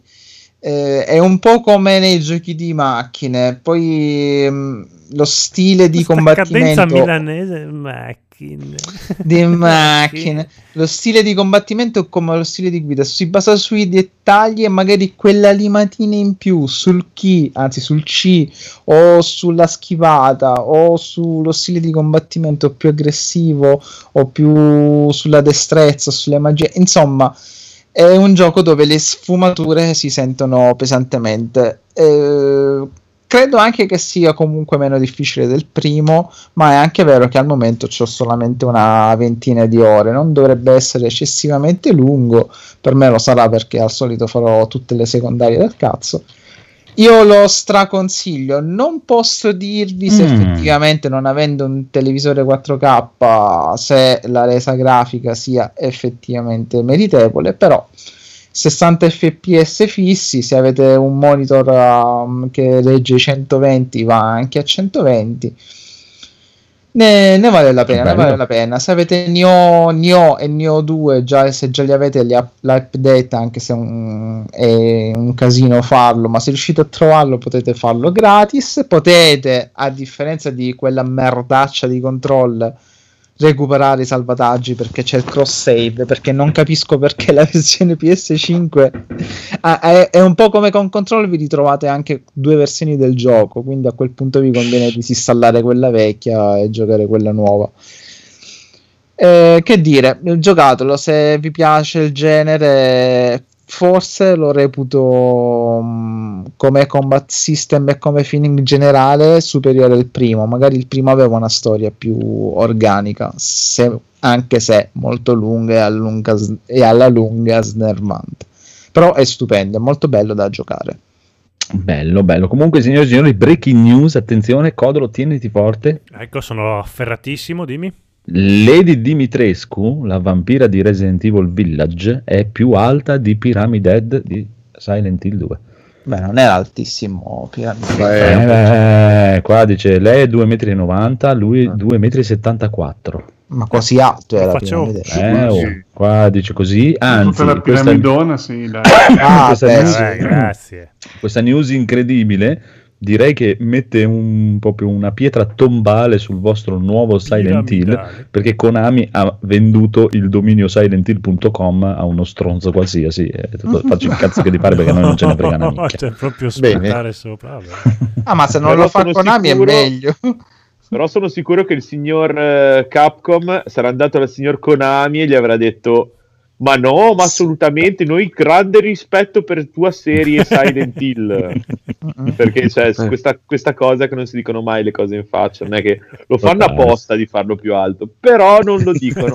eh, è un po' come nei giochi di macchine, poi mm, lo stile di Questa combattimento milanese, macchine. di macchine, lo stile di combattimento è come lo stile di guida, si basa sui dettagli e magari quella limatina in più sul chi, anzi sul C o sulla schivata o sullo stile di combattimento più aggressivo o più sulla destrezza, sulle magie, insomma è un gioco dove le sfumature si sentono pesantemente. Eh, credo anche che sia comunque meno difficile del primo, ma è anche vero che al momento ho solamente una ventina di ore. Non dovrebbe essere eccessivamente lungo. Per me lo sarà perché al solito farò tutte le secondarie del cazzo. Io lo straconsiglio. Non posso dirvi se Mm. effettivamente, non avendo un televisore 4K, se la resa grafica sia effettivamente meritevole, però 60 fps fissi, se avete un monitor um, che regge 120 va anche a 120. Ne, ne vale la pena, ne vale la pena. Se avete Neo, Neo e Neo 2, già, se già li avete, li up- l'update, anche se un- è un casino farlo, ma se riuscite a trovarlo potete farlo gratis. Potete, a differenza di quella merdaccia di control, recuperare i salvataggi perché c'è il cross save. Perché non capisco perché la versione PS5 ah, è, è un po' come con control. Vi ritrovate anche due versioni del gioco. Quindi a quel punto vi conviene disinstallare quella vecchia e giocare quella nuova. Eh, che dire, giocatelo se vi piace il genere. Forse lo reputo mm, come combat system e come feeling generale superiore al primo. Magari il primo aveva una storia più organica, se- anche se molto lunga e, allunga- e alla lunga snervante. Però è stupendo, è molto bello da giocare. Bello, bello. Comunque, signori e signori, breaking news, attenzione, Codolo, tieniti forte. Ecco, sono afferratissimo, dimmi. Lady Dimitrescu, la vampira di Resident Evil Village, è più alta di Pyramid Head di Silent Hill 2. Beh, non era altissimo. Piranha. Eh, beh, qua dice lei è 2,90 m, lui 2,74 m. Ma così alto era vedere. Eh, oh, qua dice così. Anzi, Tutta la questa, piramidona, sì, dai. Ah, questa beh, news- sì. Eh, grazie. questa news incredibile direi che mette un, proprio una pietra tombale sul vostro nuovo Silent Hill perché Konami ha venduto il dominio silenthill.com a uno stronzo qualsiasi e tutto- faccio il cazzo che ti pare perché noi non ce ne frega minchia Cioè, proprio Bene. spuntare sopra. Ah, ma se non Però lo fa Konami sicuro- è meglio. Però sono sicuro che il signor eh, Capcom sarà andato dal signor Konami e gli avrà detto: Ma no, ma assolutamente, noi grande rispetto per tua serie Silent Hill. Perché c'è Eh. questa, questa cosa che non si dicono mai le cose in faccia, non è che lo fanno apposta di farlo più alto, però non lo dicono.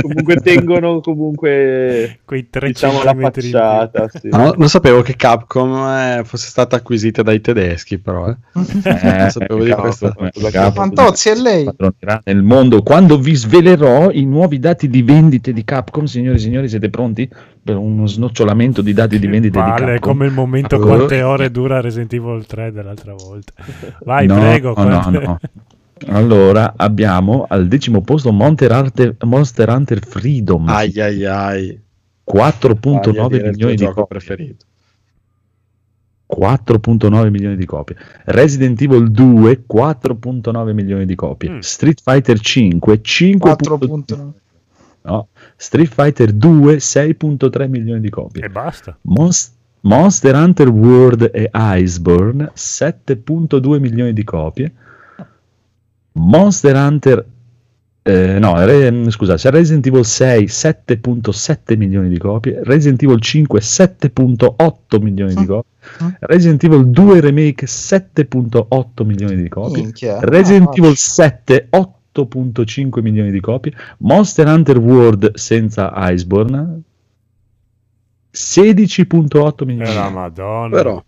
comunque tengono comunque Quei 3 diciamo la facciata. sì. No, non sapevo che Capcom eh, fosse stata acquisita dai tedeschi, però. eh. Eh, sapevo di cavolo. Fantozzi è lei. nel mondo quando vi svelerò i nuovi dati di vendite di Capcom signori e signori siete pronti per uno snocciolamento di dati di vendite di Palle, è Capcom come il momento Oh. quante ore dura Resident Evil 3 dell'altra volta. Vai, No, prego. no, quante- no. allora abbiamo al decimo posto Monster Hunter, Monster Hunter Freedom Ai ai ai. 4.9 Vai a dire il tuo milioni di copie preferito. 4.9 milioni di copie Resident Evil 2 4.9 milioni di copie Mm. Street Fighter 5 5.2 4.9. no. Street Fighter 2 6.3 milioni di copie. E basta. Mons- Monster Hunter World e Iceborne 7.2 milioni di copie. Monster Hunter eh, no, re- scusa, c'è Resident Evil 6 7.7 milioni di copie, Resident Evil 5 7.8 milioni di copie, Mm. Resident Evil 2 Remake 7.8 milioni di copie, Minchia. Resident Ah, Evil 7 8.5 milioni di copie, Monster Hunter World senza Iceborne 16.8 milioni E di la madonna. Però,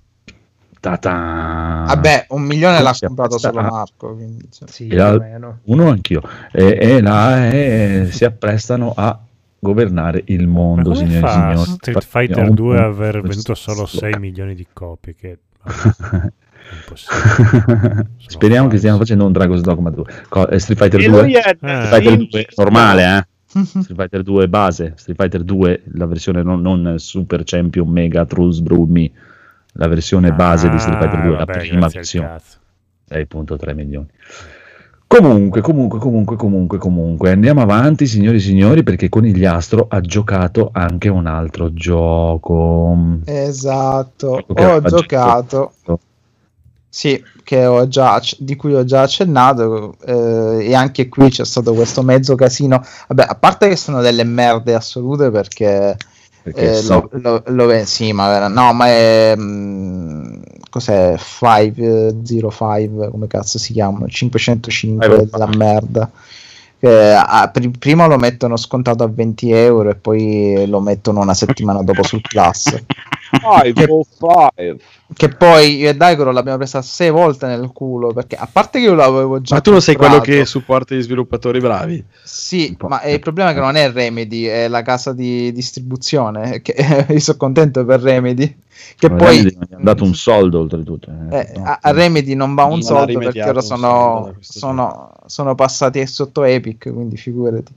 Ta-ta. Vabbè, un milione l'ha comprato solo Marco. Quindi, cioè. Sì, E la- uno anch'io e, e là eh, si apprestano a governare il Ma mondo come signori e fa signori Street Fighter ho un 2 a punto aver venduto solo 6 milioni di copie? Che. speriamo che stiano facendo un Dragon's Dogma 2 Co- eh, Street Fighter E 2 lui è Eh. Street Fighter 2 Vinci. normale eh Street Fighter 2 base Street Fighter 2 la versione non, non Super Champion Mega Trulls Brew Me la versione base di Street Fighter 2 Ah, la vabbè, prima grazie al versione cazzo. 6.3 milioni. Comunque, comunque, comunque, comunque, comunque, andiamo avanti, signori e signori, perché Conigliastro ha giocato anche un altro gioco. Esatto, ho ha giocato. Sì, che ho già, di cui ho già accennato eh, e anche qui c'è stato questo mezzo casino. Vabbè, a parte che sono delle merde assolute perché, Perché eh, so- lo, lo, lo sì, ma vera- no, ma è mm, cos'è 505 come cazzo si chiama? 505 505. della merda. Che, ah, pri- prima lo mettono scontato a 20 euro e poi lo mettono una settimana dopo sul Plus. Five oh five. Che poi io e Daigoro l'abbiamo presa sei volte nel culo. Perché a parte che io l'avevo già. ma tu non sei quello che supporta gli sviluppatori bravi? Sì, ma il problema è che non è Remedy, è la casa di distribuzione. Che io sono contento per Remedy. Che Remedy poi. non gli hanno dato un soldo oltretutto. eh. Eh, No. a, a Remedy non va un Non soldo perché ora sono, sono, sono passati sotto Epic, quindi figurati.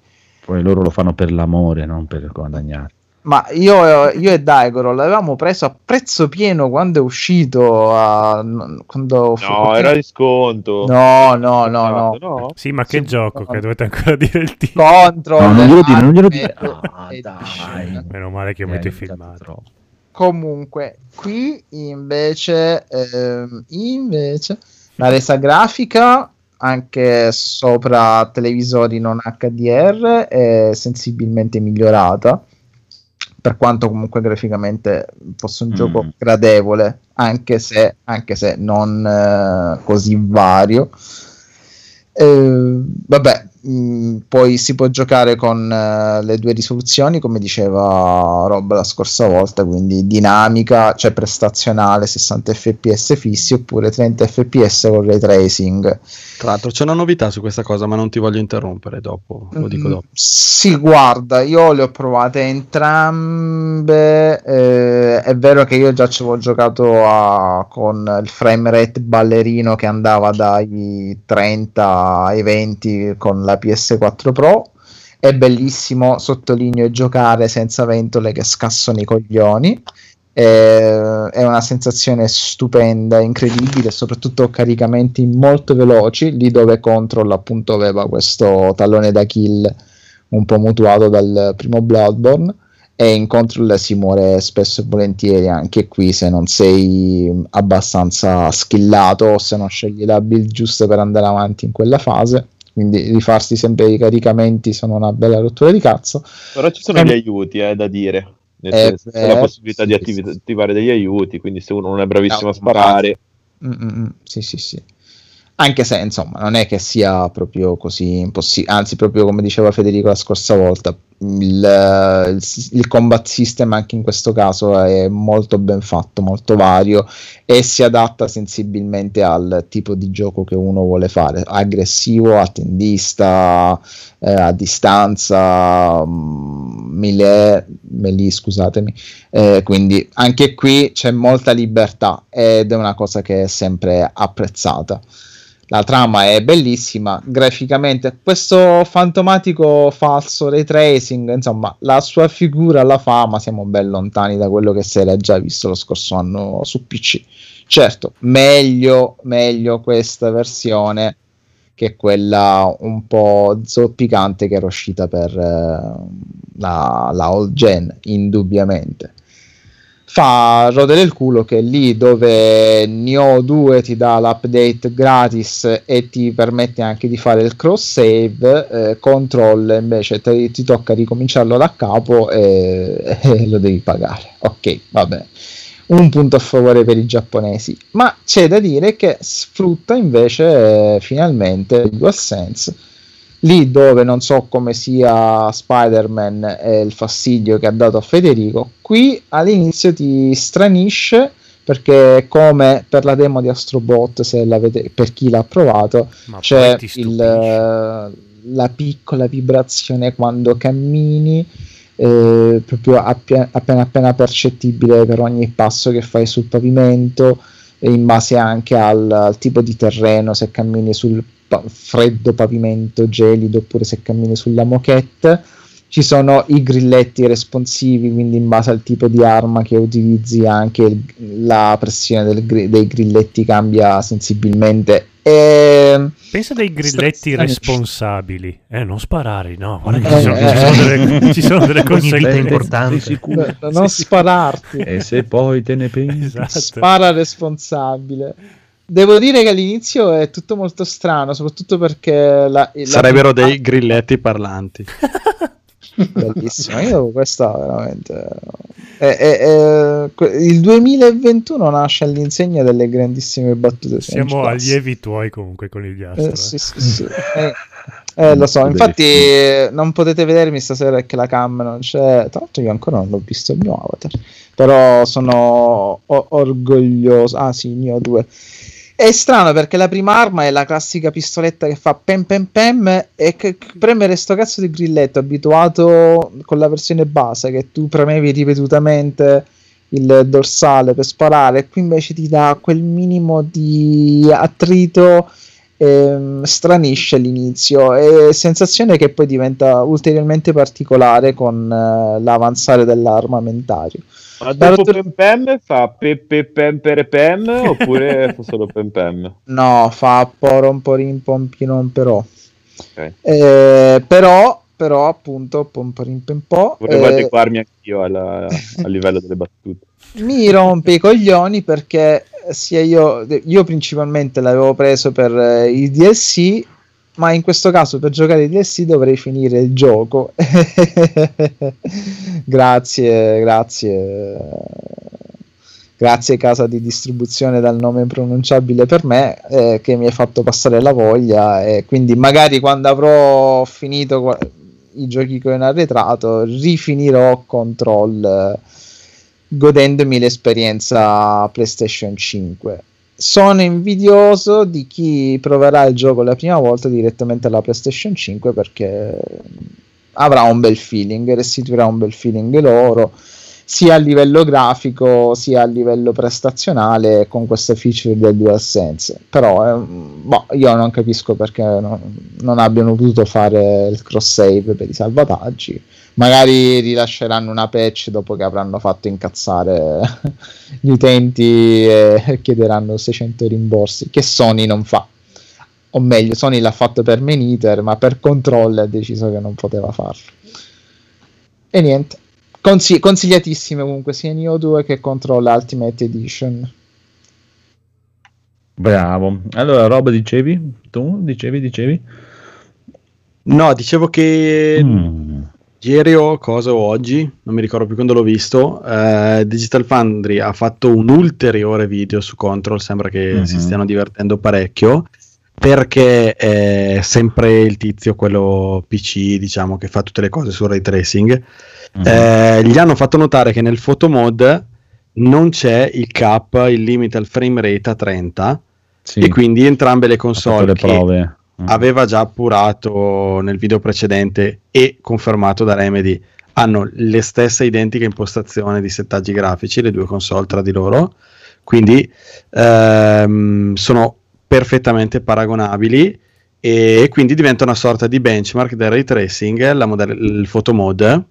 Poi loro lo fanno per l'amore, non per guadagnare. Ma io, io e Daigoro l'avevamo preso a prezzo pieno quando è uscito. a- quando fu- No, era di sconto. No, no, no, no. no. Sì, ma che Sì, gioco? no. Che dovete ancora dire il titolo? Contro No, non glielo dire, non glielo dire. Ultimate Ah, dai. Meno male che Eh, hai filmato. troppo. Comunque, qui invece, ehm, invece la resa grafica anche sopra televisori non HDR è sensibilmente migliorata. Per quanto comunque graficamente fosse un Mm. gioco gradevole, anche se, anche se non eh, così vario. Eh, vabbè, mh, poi si può giocare con eh, le due risoluzioni, come diceva Rob la scorsa volta, quindi dinamica, cioè prestazionale 60 fps fissi oppure 30 fps con ray tracing. Tra l'altro c'è una novità su questa cosa, ma non ti voglio interrompere dopo, lo dico Mm, dopo. Sì, guarda, io le ho provate entrambe. eh, è vero che io già ci avevo giocato a- con il frame rate ballerino che andava dai 30 ai 20 con la PS4 Pro. È bellissimo, sottolineo, giocare senza ventole che scassano i coglioni. È una sensazione stupenda, incredibile, soprattutto caricamenti molto veloci, lì dove Control appunto aveva questo tallone da kill un po' mutuato dal primo Bloodborne e in Control si muore spesso e volentieri anche qui se non sei abbastanza skillato o se non scegli la build giusta per andare avanti in quella fase quindi rifarsi sempre i caricamenti sono una bella rottura di cazzo Però ci sono Ehm, gli aiuti, eh, da dire. Nel eh, senso, c'è la eh, possibilità sì, di sì, sì. attivare degli aiuti, quindi se uno non è bravissimo No, a sparare, Mm, mm, mm, sì, sì, sì. Anche se insomma non è che sia proprio così impossibile, anzi, proprio come diceva Federico la scorsa volta, il, il, il combat system anche in questo caso è molto ben fatto, molto vario e si adatta sensibilmente al tipo di gioco che uno vuole fare, aggressivo, attendista, eh, a distanza, mm, melee, melee, scusatemi, eh, quindi anche qui c'è molta libertà ed è una cosa che è sempre apprezzata. La trama è bellissima, graficamente questo fantomatico falso ray tracing, insomma, la sua figura la fa, ma siamo ben lontani da quello che si era già visto lo scorso anno su PC. Certo, meglio, meglio questa versione che quella un po' zoppicante che era uscita per eh, la, la old gen, indubbiamente. Fa rodere il culo che lì dove Nioh 2 ti dà l'update gratis e ti permette anche di fare il cross save, eh, Control invece te- ti tocca ricominciarlo da capo e, e lo devi pagare. Ok, vabbè un punto a favore per i giapponesi, ma c'è da dire che sfrutta invece eh, finalmente il DualSense lì dove non so come sia Spider-Man e il fastidio che ha dato a Federico, qui all'inizio ti stranisce perché come per la demo di Astrobot, per chi l'ha provato, Ma c'è il, la piccola vibrazione quando cammini, eh, proprio appia- appena appena percettibile per ogni passo che fai sul pavimento, in base anche al, al tipo di terreno, se cammini sul pa- freddo pavimento gelido oppure se cammini sulla moquette. Ci sono i grilletti responsivi, quindi in base al tipo di arma che utilizzi anche il- la pressione del gri- dei grilletti cambia sensibilmente. E... Pensa dei grilletti Stra- responsabili. Eh, non sparare, no. Guarda che Eh, ci sono, eh, ci sono delle, ci sono delle conseguenze. sicuro? non spararti. E se poi te ne pensi? Esatto. spara responsabile. Devo dire che all'inizio è tutto molto strano, soprattutto perché la, la- Sarebbero dei grilletti parlanti. bellissimo. Io questa veramente è- è- è- il 2021 nasce all'insegna delle grandissime battute. Siamo Class. allievi tuoi comunque con il Eh, gastro. sì, sì, sì. Eh, eh, lo so, infatti eh, non potete vedermi stasera perché la cam non c'è. Tra l'altro io ancora non ho visto il mio avatar, però sono o- orgoglioso. Ah sì, il mio 2. È strano perché la prima arma è la classica pistoletta che fa pem pem pem e che premere sto cazzo di grilletto abituato con la versione base che tu premevi ripetutamente il dorsale per sparare qui invece ti dà quel minimo di attrito ehm, stranisce all'inizio e sensazione che poi diventa ulteriormente particolare con eh, l'avanzare dell'armamentario ma dopo tu- Pem Pem fa Pepe Pem Pere Pem oppure fa solo Pem Pem? no fa porom porim pompinon però Ok. Eh, però però appunto pom porim pem po Volevo eh, adeguarmi anch'io alla- a livello delle battute. mi rompe i coglioni perché sia io, io principalmente l'avevo preso per eh, i DLC, ma in questo caso per giocare i DLC dovrei finire il gioco. grazie, grazie. Grazie casa di distribuzione dal nome impronunciabile per me eh, che mi hai fatto passare la voglia e quindi magari quando avrò finito qua- i giochi in arretrato rifinirò Control eh, godendomi l'esperienza PlayStation 5. Sono invidioso di chi proverà il gioco la prima volta direttamente alla PlayStation 5 perché avrà un bel feeling, restituirà un bel feeling loro. sia a livello grafico sia a livello prestazionale con queste feature del DualSense. Però eh, boh, io non capisco perché non, non abbiano potuto fare il cross save per i salvataggi. Magari rilasceranno una patch dopo che avranno fatto incazzare gli utenti e chiederanno 600 rimborsi, che Sony non fa. O meglio, Sony l'ha fatto per Maniter, ma per Control ha deciso che non poteva farlo. E niente. Consi- consigliatissime comunque sia Neo 2 che Control Ultimate Edition. Bravo. Allora, roba dicevi? Tu dicevi, dicevi? No, dicevo che Mm. Ieri o cosa o oggi, non mi ricordo più quando l'ho visto, eh, Digital Foundry ha fatto un ulteriore video su Control, sembra che Mhm. si stiano divertendo parecchio, perché è sempre il tizio, quello PC, diciamo, che fa tutte le cose sul ray tracing, Mhm. eh, gli hanno fatto notare che nel photo mode non c'è il cap, il limite al frame rate a 30, Sì, e quindi entrambe le console le prove. Mm. aveva già appurato nel video precedente e confermato da Remedy. Hanno le stesse identiche impostazioni di settaggi grafici le due console tra di loro. Quindi ehm, sono perfettamente paragonabili e quindi diventa una sorta di benchmark del ray tracing model- il photo mode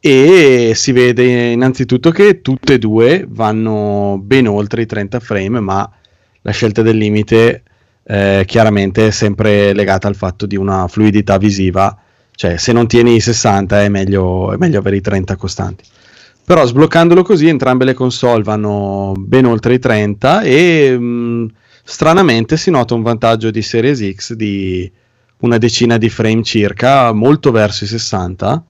e si vede innanzitutto che tutte e due vanno ben oltre i 30 frame ma la scelta del limite eh, chiaramente sempre legata al fatto di una fluidità visiva, cioè se non tieni i 60 è meglio, è meglio avere i 30 costanti. Però sbloccandolo così entrambe le console vanno ben oltre i 30 e mh, stranamente si nota un vantaggio di Series X di una decina di frame circa, molto verso i 60,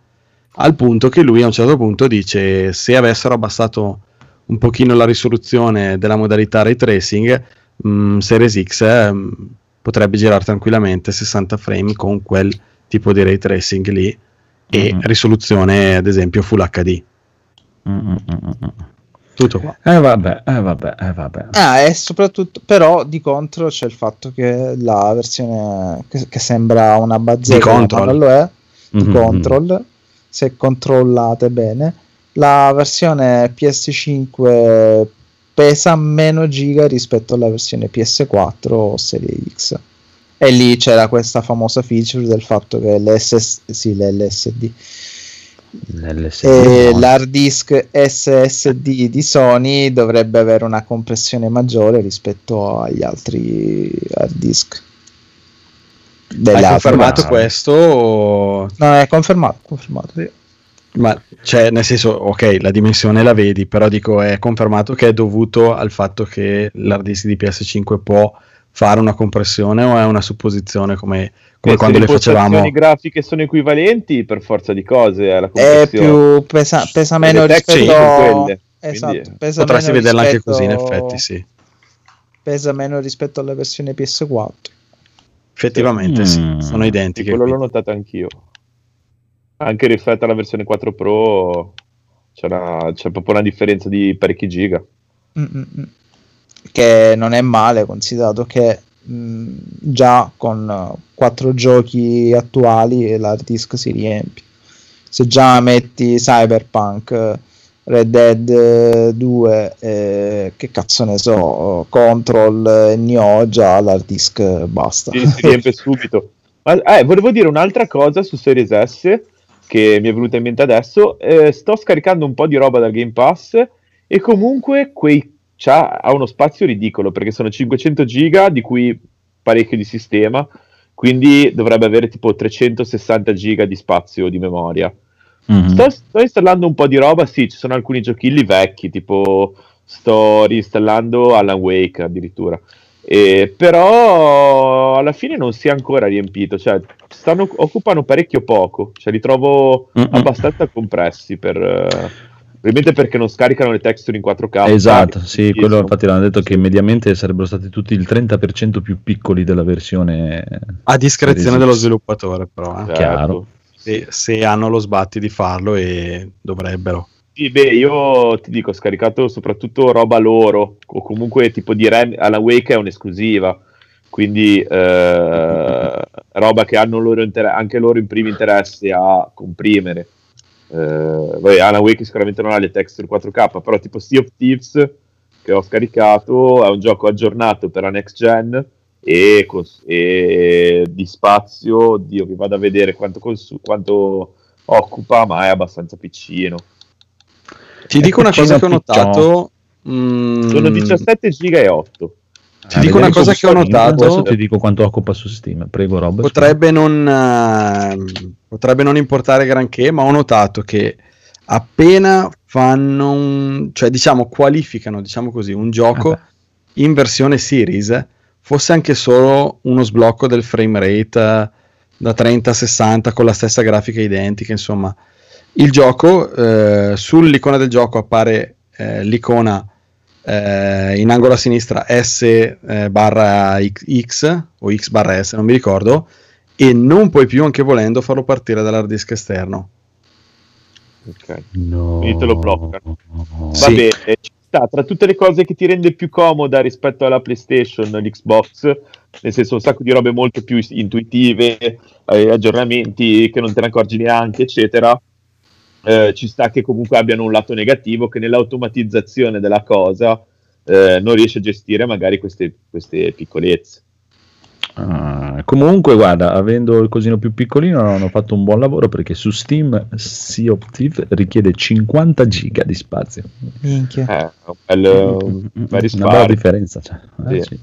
al punto che lui a un certo punto dice se avessero abbassato un pochino la risoluzione della modalità ray tracing, mh, Series X eh, potrebbe girare tranquillamente 60 frame con quel tipo di ray tracing lì e Mhm. risoluzione ad esempio Full HD. Mm, mm, mm, mm. Tutto qua. Eh vabbè, eh vabbè, eh vabbè. Ah, e soprattutto, però di contro c'è il fatto che la versione che, che sembra una Di ma Control. non lo è, di Mhm. Control, se controllate bene, la versione PS5 pesa meno giga rispetto alla versione PS4 o Serie X. E lì c'era questa famosa feature del fatto che l'SS, sì, l'LSD L'LSD, e no. l'hard disk SSD di Sony dovrebbe avere una compressione maggiore rispetto agli altri hard disk. Hai confermato questo? o- No, è confermato, confermato. sì. Ma cioè, nel senso, ok, la dimensione la vedi, però dico, è confermato che è dovuto al fatto che l'hard disk di PS5 può fare una compressione o è una supposizione come, come Eh, quando le facevamo? impostazioni grafiche sono equivalenti, per forza di cose, è la È compressione. più pesa, pesa meno le rispetto sono quelle, esatto, quindi- pesa Potresti meno vederla anche rispetto- così, in effetti, sì. Pesa meno rispetto alla versione PS4. Effettivamente sì, Mm. sono Sì, identiche. quello l'ho quindi. notato anch'io. Anche rispetto alla versione 4 Pro c'è, una- c'è proprio una differenza di parecchi giga. Mm, mm, mm. Che non è male, considerato che mh, già con eh, quattro giochi attuali l'hard disk si riempie. Se già metti Cyberpunk, eh, Red Dead eh, 2, eh, che cazzo ne so, Control e Nioh, già l'hard disk eh, basta. Sì, si riempie subito. Ma, eh, volevo dire un'altra cosa su Series S che mi è venuta in mente adesso. Eh, sto scaricando un po' di roba dal Game Pass e comunque quei, c'ha, ha uno spazio ridicolo perché sono 500 giga di cui parecchio di sistema, quindi dovrebbe avere tipo 360 giga di spazio di memoria. Mhm. Sto, sto installando un po' di roba, sì, ci sono alcuni giochilli vecchi, tipo sto reinstallando Alan Wake addirittura. E, però alla fine non si è ancora riempito, cioè stanno, occupano parecchio poco, cioè li trovo Mm-mm. abbastanza compressi per... eh, probabilmente perché non scaricano le texture in 4K. Esatto, sì, quello infatti l'hanno detto che mediamente sarebbero stati tutti il 30% più piccoli della versione A discrezione dello sviluppatore, però. eh. Certo. chiaro. Se, se hanno lo sbatti di farlo e dovrebbero. Sì, beh, io ti dico, ho scaricato soprattutto roba loro, o comunque tipo di Rem, Alan Wake è un'esclusiva, quindi eh, roba che hanno loro inter- anche loro in primi interessi a comprimere. Eh, vabbè, Alan Wake sicuramente non ha le texture 4K, però tipo Sea of Thieves che ho scaricato è un gioco aggiornato per la next gen e, cons- e di spazio, oddio, vi vado a vedere quanto, consu- quanto occupa, ma è abbastanza piccino. Ti dico una cosa che ho notato. mm, Sono 17 giga e 8. Ti dico una cosa che ho Adesso notato. ti dico quanto occupa su Steam. Prego, Rob. Potrebbe non, eh, potrebbe non importare granché, ma ho notato che appena fanno un, cioè diciamo qualificano, diciamo così, un gioco Vabbè. in versione series, fosse anche solo uno sblocco del frame rate eh, da 30 a 60 con la stessa grafica identica, insomma, il gioco eh, sull'icona del gioco appare eh, l'icona eh, in angolo a sinistra S eh, barra X o X barra S, non mi ricordo, e non puoi più, anche volendo, farlo partire dall'hard disk esterno. Ok. No. Quindi te lo bloccano. Va Sì. bene, ci sta. Tra tutte le cose che ti rende più comoda rispetto alla PlayStation, l'Xbox, nel senso un sacco di robe molto più intuitive, eh, aggiornamenti che non te ne accorgi neanche, eccetera. Eh, ci sta che comunque abbiano un lato negativo che nell'automatizzazione della cosa eh, non riesce a gestire magari queste, queste piccolezze. Ah, comunque, guarda, avendo il cosino più piccolino, hanno fatto un buon lavoro perché su Steam Sea of Thieves richiede 50 giga di spazio. Minchia. Eh, un bel, un bel Una bella differenza. cioè. Eh, Sì. sì.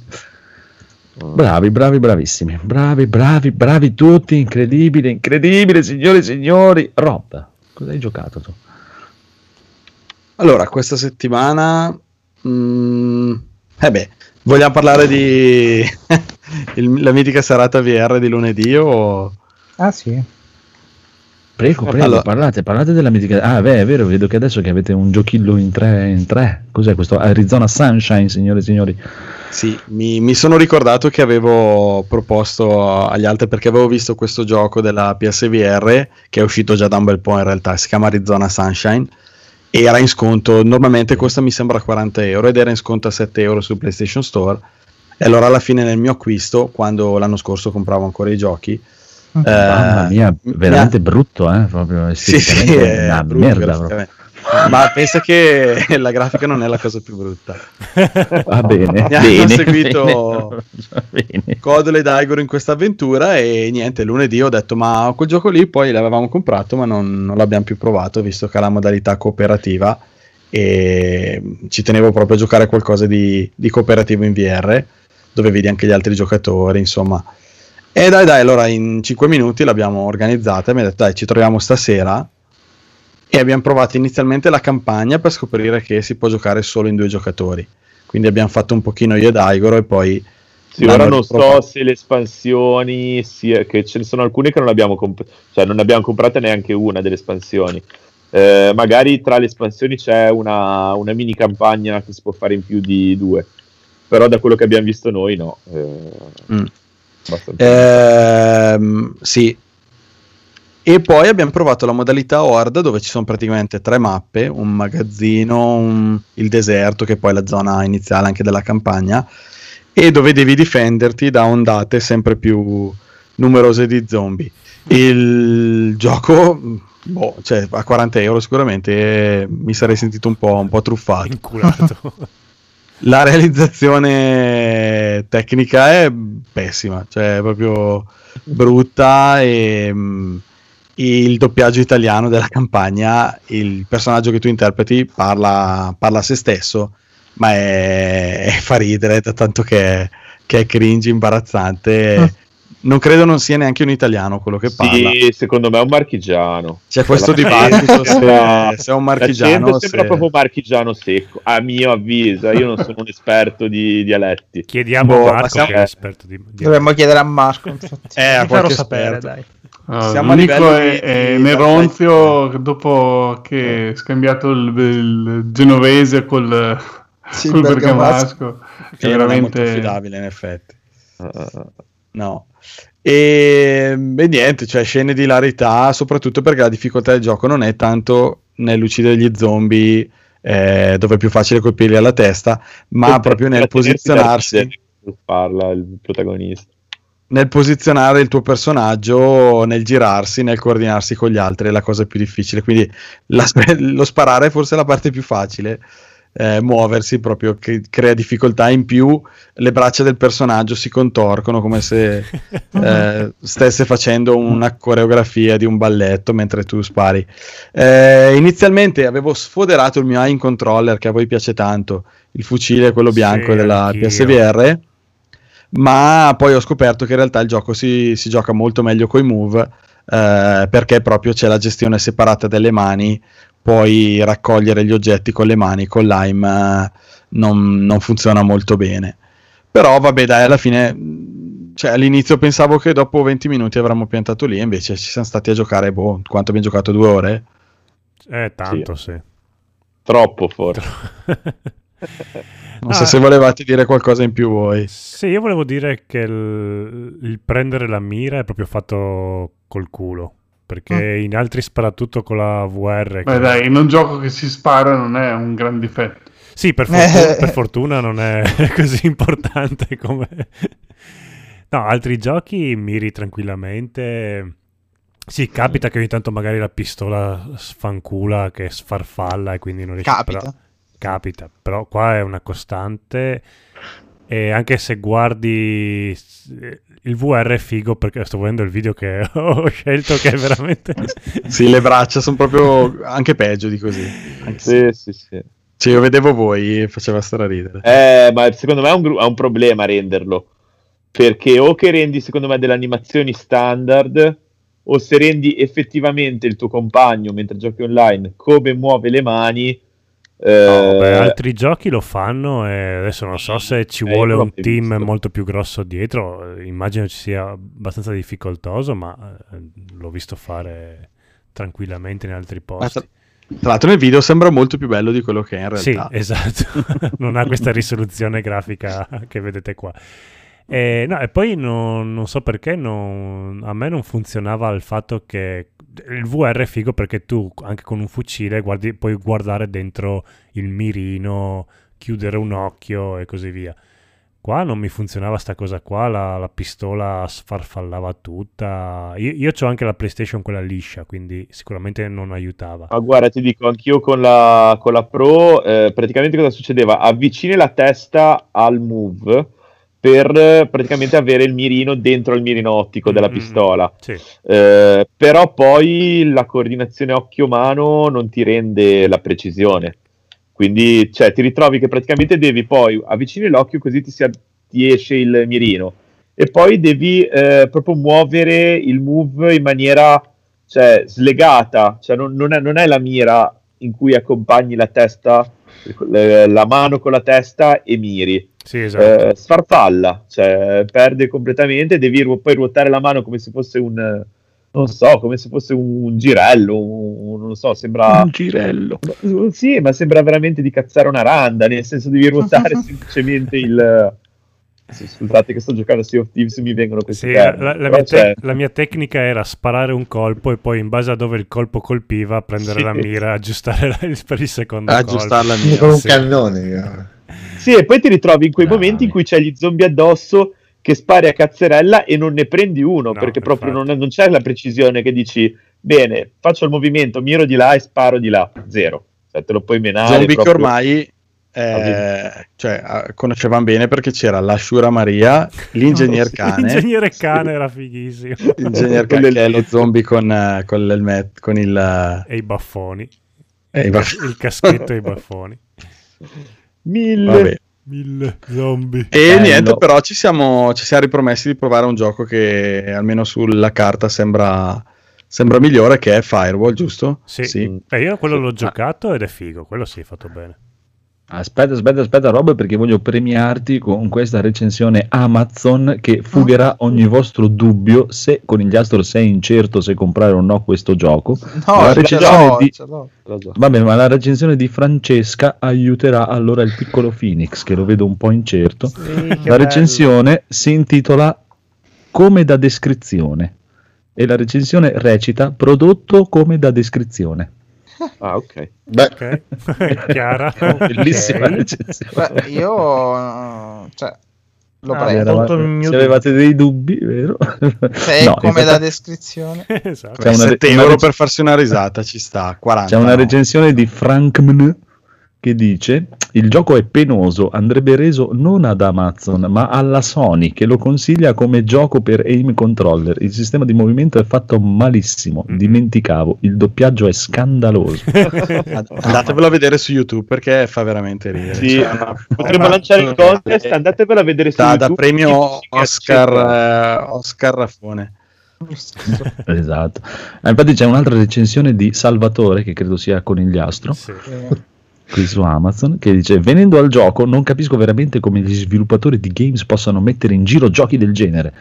Bravi, bravi, bravissimi. Bravi, bravi, bravi tutti. Incredibile, incredibile, signori e signori. Rob, cosa hai giocato tu? Allora, questa settimana... mm, eh beh, vogliamo parlare di il- la mitica serata VR di lunedì o... Ah sì. Prego, prego, Allora- parlate, parlate della mitica. Ah, beh, è vero, vedo che adesso che avete un giochillo in tre. In tre. Cos'è questo? Arizona Sunshine, signore e signori. Sì, mi, mi sono ricordato che avevo proposto agli altri perché avevo visto questo gioco della PSVR che è uscito già da un bel po' in realtà, si chiama Arizona Sunshine e era in sconto, normalmente costa mi sembra 40 euro ed era in sconto a 7 euro su PlayStation Store e allora alla fine nel mio acquisto, quando l'anno scorso compravo ancora i giochi, Mamma eh, mia, mi veramente ha- brutto, eh? Proprio Sì, sì, è una brutto merda. Ma pensa che la grafica non è la cosa più brutta. Va bene, Mi hanno bene, seguito bene, bene. Codolo e Daigoro in questa avventura e niente, lunedì ho detto ma quel gioco lì poi l'avevamo comprato ma non, non l'abbiamo più provato visto che ha la modalità cooperativa e ci tenevo proprio a giocare a qualcosa di, di cooperativo in VR dove vedi anche gli altri giocatori insomma e dai dai allora in 5 minuti l'abbiamo organizzata e mi ha detto dai ci troviamo stasera e abbiamo provato inizialmente la campagna per scoprire che si può giocare solo in due giocatori quindi abbiamo fatto un pochino io e Daigoro e poi Sì, ora non so se le espansioni, sia, che ce ne sono alcune che non abbiamo, comp- cioè non abbiamo comprate neanche una delle espansioni. Eh, magari tra le espansioni c'è una, una mini campagna che si può fare in più di due, però da quello che abbiamo visto noi no. Eh, Mm. Ehm, sì. E poi abbiamo provato la modalità Horde dove ci sono praticamente tre mappe, un magazzino, un- il deserto che poi è la zona iniziale anche della campagna e dove devi difenderti da ondate sempre più numerose di zombie. Il gioco, boh, cioè, a 40 euro sicuramente eh, mi sarei sentito un po', un po' truffato. Inculato. La realizzazione tecnica è pessima, cioè è proprio brutta e mm, il doppiaggio italiano della campagna, il personaggio che tu interpreti parla, parla a se stesso, ma è, è fa ridere, tanto che che è cringe, imbarazzante. Non credo non sia neanche un italiano quello che parla. Sì, secondo me è un marchigiano. C'è questo La dibattito sembra- se, se è un marchigiano. sembra se- proprio marchigiano secco, a mio avviso. Io non sono un esperto di dialetti. Chiediamo Boh, a ma Marco siamo- che è esperto di, di Dovremmo chiedere a Marco. infatti. Eh, a farò sapere, dai. Allora, Siamo l'unico è, di- è Neronzio dopo che ha scambiato il, il genovese col, Sì, col bergamasco. bergamasco. Che è molto veramente affidabile in effetti. Uh, No. E, e niente, cioè scene di hilarità, soprattutto perché la difficoltà del gioco non è tanto nell'uccidere gli zombie, eh, dove è più facile colpirli alla testa, ma proprio nel posizionarsi. Parla il protagonista. nel posizionare il tuo personaggio, nel girarsi, nel coordinarsi con gli altri è la cosa più difficile. Quindi la- lo sparare è forse la parte più facile. Eh, muoversi proprio che crea difficoltà in più le braccia del personaggio si contorcono come se eh, stesse facendo una coreografia di un balletto mentre tu spari Eh, inizialmente avevo sfoderato il mio aim controller che a voi piace tanto il fucile quello bianco Sì, della anch'io. PSVR ma poi ho scoperto che in realtà il gioco si, si gioca molto meglio coi move eh, perché proprio c'è la gestione separata delle mani puoi raccogliere gli oggetti con le mani con l'AIM eh, non, non funziona molto bene però vabbè dai alla fine mh, cioè, all'inizio pensavo che dopo 20 minuti avremmo piantato lì invece ci siamo stati a giocare boh, quanto abbiamo giocato due ore Eh, tanto sì. Troppo forse. non Ah. so se volevate dire qualcosa in più voi Sì, io volevo dire che il, il prendere la mira è proprio fatto col culo. Perché in altri spara tutto con la VR. Beh che- dai, in un gioco che si spara non è un gran difetto. Sì, per, fortu- per fortuna non è così importante come... No, altri giochi miri tranquillamente. Sì, capita che ogni tanto magari la pistola sfancula che sfarfalla e quindi non riesci Capita. però- capita, però qua è una costante e anche se guardi il VR è figo perché sto vedendo il video che ho scelto che è veramente sì le braccia sono proprio anche peggio di così Anche se- Sì, sì, sì. Cioè, io vedevo voi e faceva straridere Eh, ma secondo me è un, gru- è un problema renderlo. Perché o che rendi, secondo me, delle animazioni standard, o se rendi effettivamente il tuo compagno mentre giochi online come muove le mani. Eh, No, beh, altri giochi lo fanno e adesso non so se ci Eh, vuole un team visto. molto più grosso dietro, eh, immagino ci sia abbastanza difficoltoso, ma eh, l'ho visto fare tranquillamente in altri posti. tra, tra l'altro nel video sembra molto più bello di quello che è in Sì, realtà esatto, non ha questa risoluzione grafica che vedete qua. E, no, e poi non, non so perché non- a me non funzionava il fatto che il VR è figo perché tu anche con un fucile guardi- puoi guardare dentro il mirino, chiudere un occhio e così via. Qua non mi funzionava sta cosa qua, la, la pistola sfarfallava tutta. Io, io ho anche la PlayStation quella liscia, quindi sicuramente non aiutava. Ma guarda, ti dico, anch'io con la, con la Pro, eh, praticamente cosa succedeva? Avvicini la testa al move per eh, praticamente avere il mirino dentro il mirino ottico della Mm, pistola. Sì. Eh, però poi la coordinazione occhio-mano non ti rende la precisione. Quindi, cioè, ti ritrovi che praticamente devi poi avvicini l'occhio così ti, si, ti esce il mirino. E poi devi eh, proprio muovere il move in maniera cioè, slegata. Cioè, non, non è, non è la mira in cui accompagni la testa, eh, la mano con la testa e miri. Sì, esatto. Eh, sfarfalla, cioè perde completamente, devi ru- poi ruotare la mano come se fosse un, eh, non so, come se fosse un girello, un- non so, sembra... Un girello. Sì, ma sembra veramente di cazzare una randa, nel senso devi ruotare semplicemente il... Sì, Scusate che sto giocando a Sea of Thieves mi vengono questi Sì, termini, la, la mia te- la mia tecnica era sparare un colpo e poi in base a dove il colpo colpiva prendere Sì. la mira, aggiustare la- per il secondo Aggiustare la colpo. mira. con un Sì. cannone. Sì, e poi ti ritrovi in quei Bravi. momenti in cui c'è gli zombie addosso che spari a cazzerella e non ne prendi uno No, perché proprio infatti. non, non c'è la precisione che dici bene, faccio il movimento, miro di là e sparo di là. Zero. Cioè, te lo puoi menare. zombie che proprio- ormai eh, cioè, conoscevamo bene perché c'era l'Ashura Maria, l'ingegner cane, L'ingegnere cane era fighissimo. l'ingegner cane che è lo zombie con, eh, con l'elmet, con il... e i baffoni. eh, va- Il caschetto e i baffoni. Mille. vabbè. Mille zombie. E Bello. niente, però ci siamo, ci siamo ripromessi di provare un gioco che almeno sulla carta sembra, sembra migliore, che è Firewall, giusto? Sì. Eh, io quello l'ho giocato ed è figo, quello sì, fatto bene. Aspetta, aspetta, aspetta, Rob, perché voglio premiarti con questa recensione Amazon che fugherà ogni vostro dubbio se con il Conigliastro sei incerto se comprare o no questo gioco. No, La ce recensione l'ho, di- l'ho. Vabbè, ma la recensione di Francesca aiuterà allora il piccolo Phoenix, che lo vedo un po' incerto. Sì, La bello. recensione si intitola Come da descrizione e la recensione recita Prodotto come da descrizione. Ah, ok. Beh, Ok, Chiara. Bellissima Ok. recensione. Beh, io, cioè, Lo Ah, prendo. era- tolto il Se mio avevate dei dubbi, vero? Se è No, come la descrizione. esatto. C'è una- 7 una euro per farsi una risata, ci sta. 40. C'è una no. recensione di Frank Mn che dice il gioco è penoso, andrebbe reso non ad Amazon ma alla Sony che lo consiglia come gioco per aim controller. Il sistema di movimento è fatto malissimo, Mhm. dimenticavo, il doppiaggio è scandaloso. Andatevelo a vedere su YouTube perché fa veramente ridere. Sì, Cioè, una- potremmo lanciare il contest, andatevelo a vedere su da, da YouTube. premio Sì, sì, Oscar, eh, Oscar Raffone. esatto. Ah, infatti c'è un'altra recensione di Salvatore che credo sia conigliastro. Sì. Qui su Amazon che dice venendo al gioco non capisco veramente come gli sviluppatori di games possano mettere in giro giochi del genere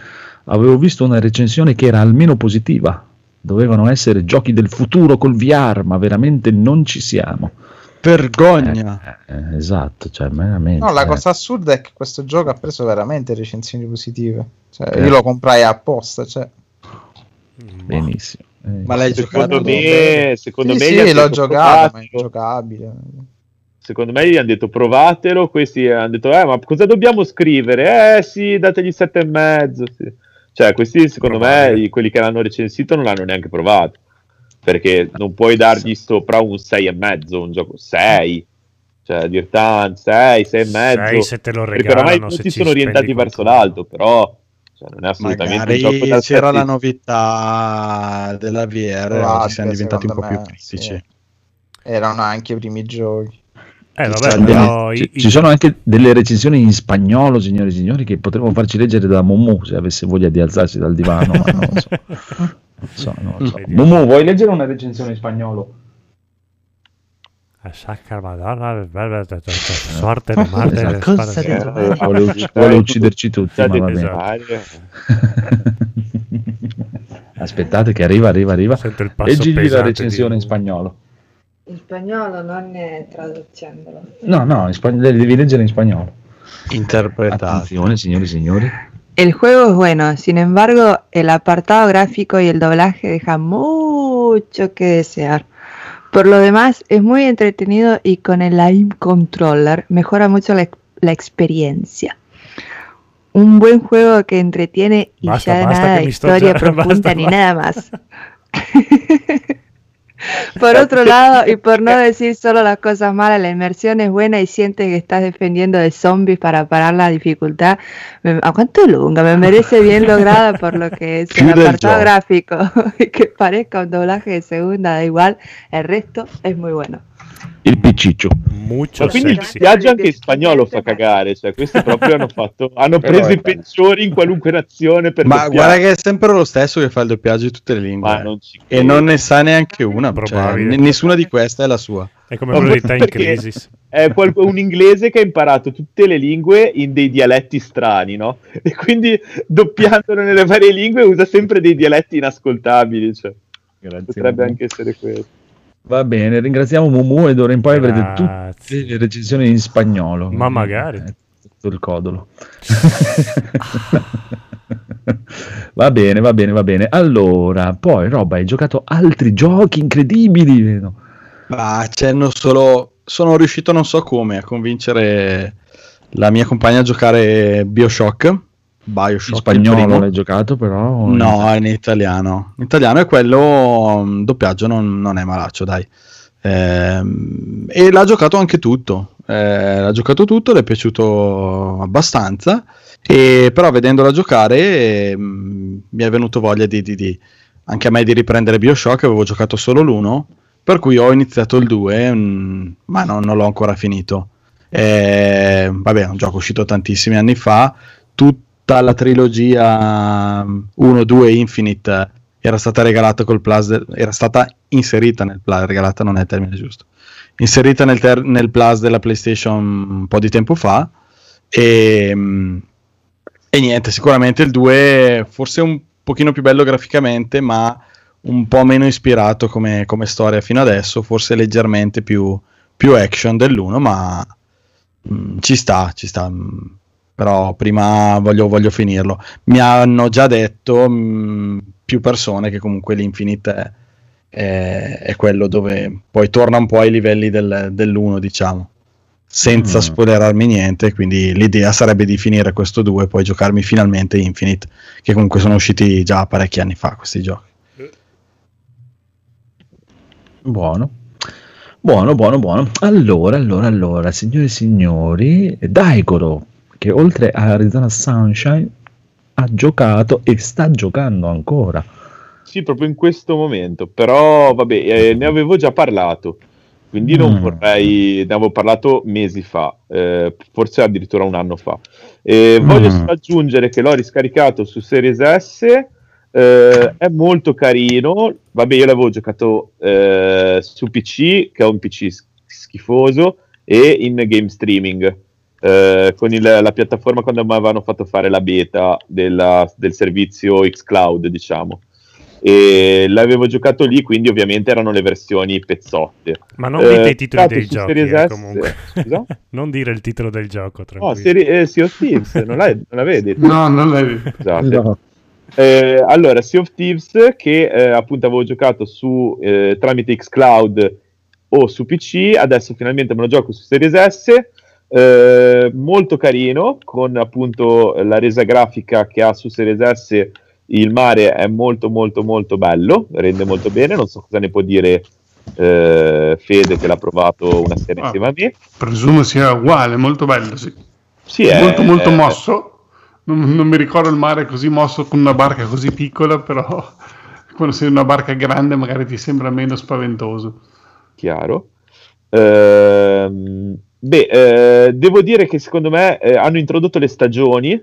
avevo visto una recensione che era almeno positiva dovevano essere giochi del futuro col VR ma veramente non ci siamo Vergogna. Eh, esatto cioè veramente No, la eh. cosa assurda è che questo gioco ha preso veramente recensioni positive. Cioè, Eh. io lo comprai apposta. Cioè. benissimo Eh, Ma l'hai Secondo giocato? me, secondo Sì, me sì, l'ho giocato, ma è giocabile. Secondo me gli hanno detto provatelo, questi hanno detto eh ma cosa dobbiamo scrivere? Eh sì, dategli sette e mezzo. sì. Cioè questi secondo Provare. me i- quelli che l'hanno recensito non l'hanno neanche provato. Perché non puoi dargli sopra un 6 e mezzo, un gioco 6. Cioè, dir tanto 6, 6 e mezzo. Sei se te lo regalano, se tutti sono orientati verso l'alto, però cioè, non è assolutamente un gioco Magari c'era la novità della VR, oggi siamo diventati un po' più me, critici. sì. Erano anche i primi giochi. Eh, Ci vabbè, sono però ci, i- ci sono anche delle recensioni in spagnolo, signori e signori, che potremmo farci leggere da Mumu se avesse voglia di alzarsi dal divano. ma non so. Non so, non so. Mumu, vuoi leggere una recensione in spagnolo? A Sacca Madonna, sorte di Marte. Eh, Vuole, ucc- vuole ucciderci tutti. Aspettate che arriva, arriva, arriva. Leggigli la recensione in spagnolo. In spagnolo non è traduciendolo. No, no, in spagn- devi leggere in spagnolo. Attenzione, signori e signori. El juego es bueno, sin embargo, el apartado gráfico y el doblaje dejan mucho que desear. Por lo demás, es muy entretenido y con el aim controller mejora mucho la, la experiencia. Un buen juego que entretiene y Basta, ya basta, nada que de mi historia profunda basta, ni basta. nada más. Por otro lado, y por no decir solo las cosas malas, la inmersión es buena y sientes que estás defendiendo de zombies para parar la dificultad. Me- ¿A cuánto lunga? Me merece bien lograda por lo que es el apartado gráfico y que parezca un doblaje de segunda, da igual. El resto es muy bueno. Il picciccio. Mucho Ma quindi il sexy. doppiaggio anche in spagnolo fa cagare, cioè questi proprio hanno fatto hanno preso i peggiori in qualunque nazione per Ma doppiare. guarda che è sempre lo stesso che fa il doppiaggio di tutte le lingue. Ma non ci E non ne sa neanche una. Cioè, Probabile. n- nessuna di queste è la sua. È come quello di Time Crisis. È qual- un inglese che ha imparato tutte le lingue in dei dialetti strani, no? E quindi doppiandolo nelle varie lingue usa sempre dei dialetti inascoltabili, cioè. Potrebbe anche essere quello. Va bene, ringraziamo Mumu e d'ora in poi avrete tutte Grazie. le recensioni in spagnolo. Ma magari. Eh, Tutto il codolo. va bene, va bene, va bene. Allora, poi Roba, hai giocato altri giochi incredibili, vedo. Ma c'hanno solo. Sono riuscito, non so come, a convincere la mia compagna a giocare Bioshock. Bioshock In spagnolo l'hai giocato, però. No, in italiano. In italiano è quello. mm, doppiaggio non, non è malaccio, dai. Ehm, e l'ha giocato anche tutto. Eh, l'ha giocato tutto, le è piaciuto abbastanza. E però vedendola giocare mm, mi è venuto voglia di, di- di- anche a me di riprendere Bioshock. Avevo giocato solo l'uno, per cui ho iniziato il 2, ma non, non l'ho ancora finito. Eh, vabbè, è un gioco uscito tantissimi anni fa. Tutta la trilogia 1, 2 Infinite era stata regalata col Plus, del- era stata inserita nel Plus, regalata non è il termine giusto, inserita nel, ter- nel Plus della PlayStation un po' di tempo fa. E, mm, e niente, sicuramente il 2 forse un pochino più bello graficamente, ma un po' meno ispirato come, come storia fino adesso, forse leggermente più, più action dell'1, ma mm, ci sta, ci sta. mm, però prima voglio, voglio finirlo. Mi hanno già detto mm, più persone che comunque l'Infinite è, è- è quello dove poi torna un po' ai livelli del, dell'1, diciamo. senza Mm. spoilerarmi niente, quindi l'idea sarebbe di finire questo 2 e poi giocarmi finalmente Infinite, che comunque sono usciti già parecchi anni fa questi giochi. Buono. Buono, buono, buono. Allora, allora, allora, signore e signori, Daigoro, che oltre a Arizona Sunshine ha giocato e sta giocando ancora. Sì, proprio in questo momento, però vabbè, eh, ne avevo già parlato, quindi non Mm. vorrei, ne avevo parlato mesi fa, eh, forse addirittura un anno fa. E voglio Mm. solo aggiungere che l'ho riscaricato su Series S, eh, è molto carino, vabbè io l'avevo giocato eh, su PC, che è un PC sch- schifoso, e in game streaming. Eh, con il- la piattaforma quando mi avevano fatto fare la beta della- del servizio xCloud, diciamo e l'avevo giocato lì, quindi ovviamente erano le versioni pezzotte. Ma non Eh, dite i titoli giocato dei giochi, eh, comunque. Scusa? non dire il titolo del gioco, No, tranquillo. Seri- eh, Sea of Thieves, non, l'hai, non l'avevi detto? No, non detto. Scusate. No. Eh, allora, Sea of Thieves che eh, appunto avevo giocato su eh, tramite xCloud o su PC, adesso finalmente me lo gioco su Series S. eh, molto carino con appunto la resa grafica che ha su Series S. Il mare è molto molto molto bello, rende molto bene. Non so cosa ne può dire eh, Fede che l'ha provato una sera Ah. insieme a me. Presumo sia uguale, molto bello, sì. Sì, è molto molto è- mosso. Non, non mi ricordo il mare così mosso con una barca così piccola, però quando sei in una barca grande magari ti sembra meno spaventoso. chiaro. Ehm, beh, eh, devo dire che secondo me eh, hanno introdotto le stagioni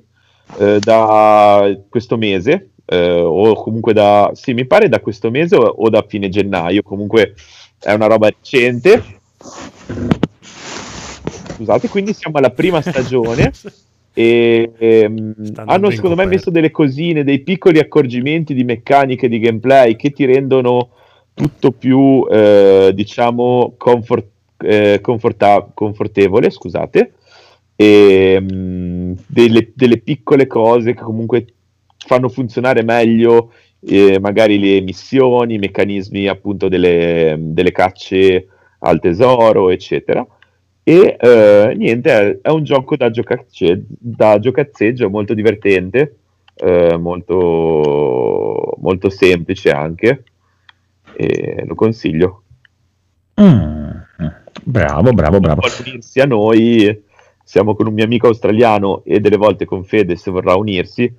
eh, da questo mese, eh, o comunque da, sì, mi pare da questo mese o, o da fine gennaio, comunque è una roba recente. Scusate, quindi siamo alla prima stagione e ehm, hanno secondo me messo delle cosine, dei piccoli accorgimenti di meccanica e di gameplay che ti rendono tutto più, eh, diciamo, comfort- eh, conforta- confortevole, scusate, e mh, delle, delle piccole cose che comunque fanno funzionare meglio eh, magari le missioni, i meccanismi appunto delle, delle cacce al tesoro, eccetera. E eh, niente, è, un gioco da, giocazze- da giocazzeggio molto divertente, eh, molto, molto semplice anche, e lo consiglio. Mm. Bravo, bravo, bravo. Vuole unirsi a noi, siamo con un mio amico australiano e delle volte con Fede se vorrà unirsi.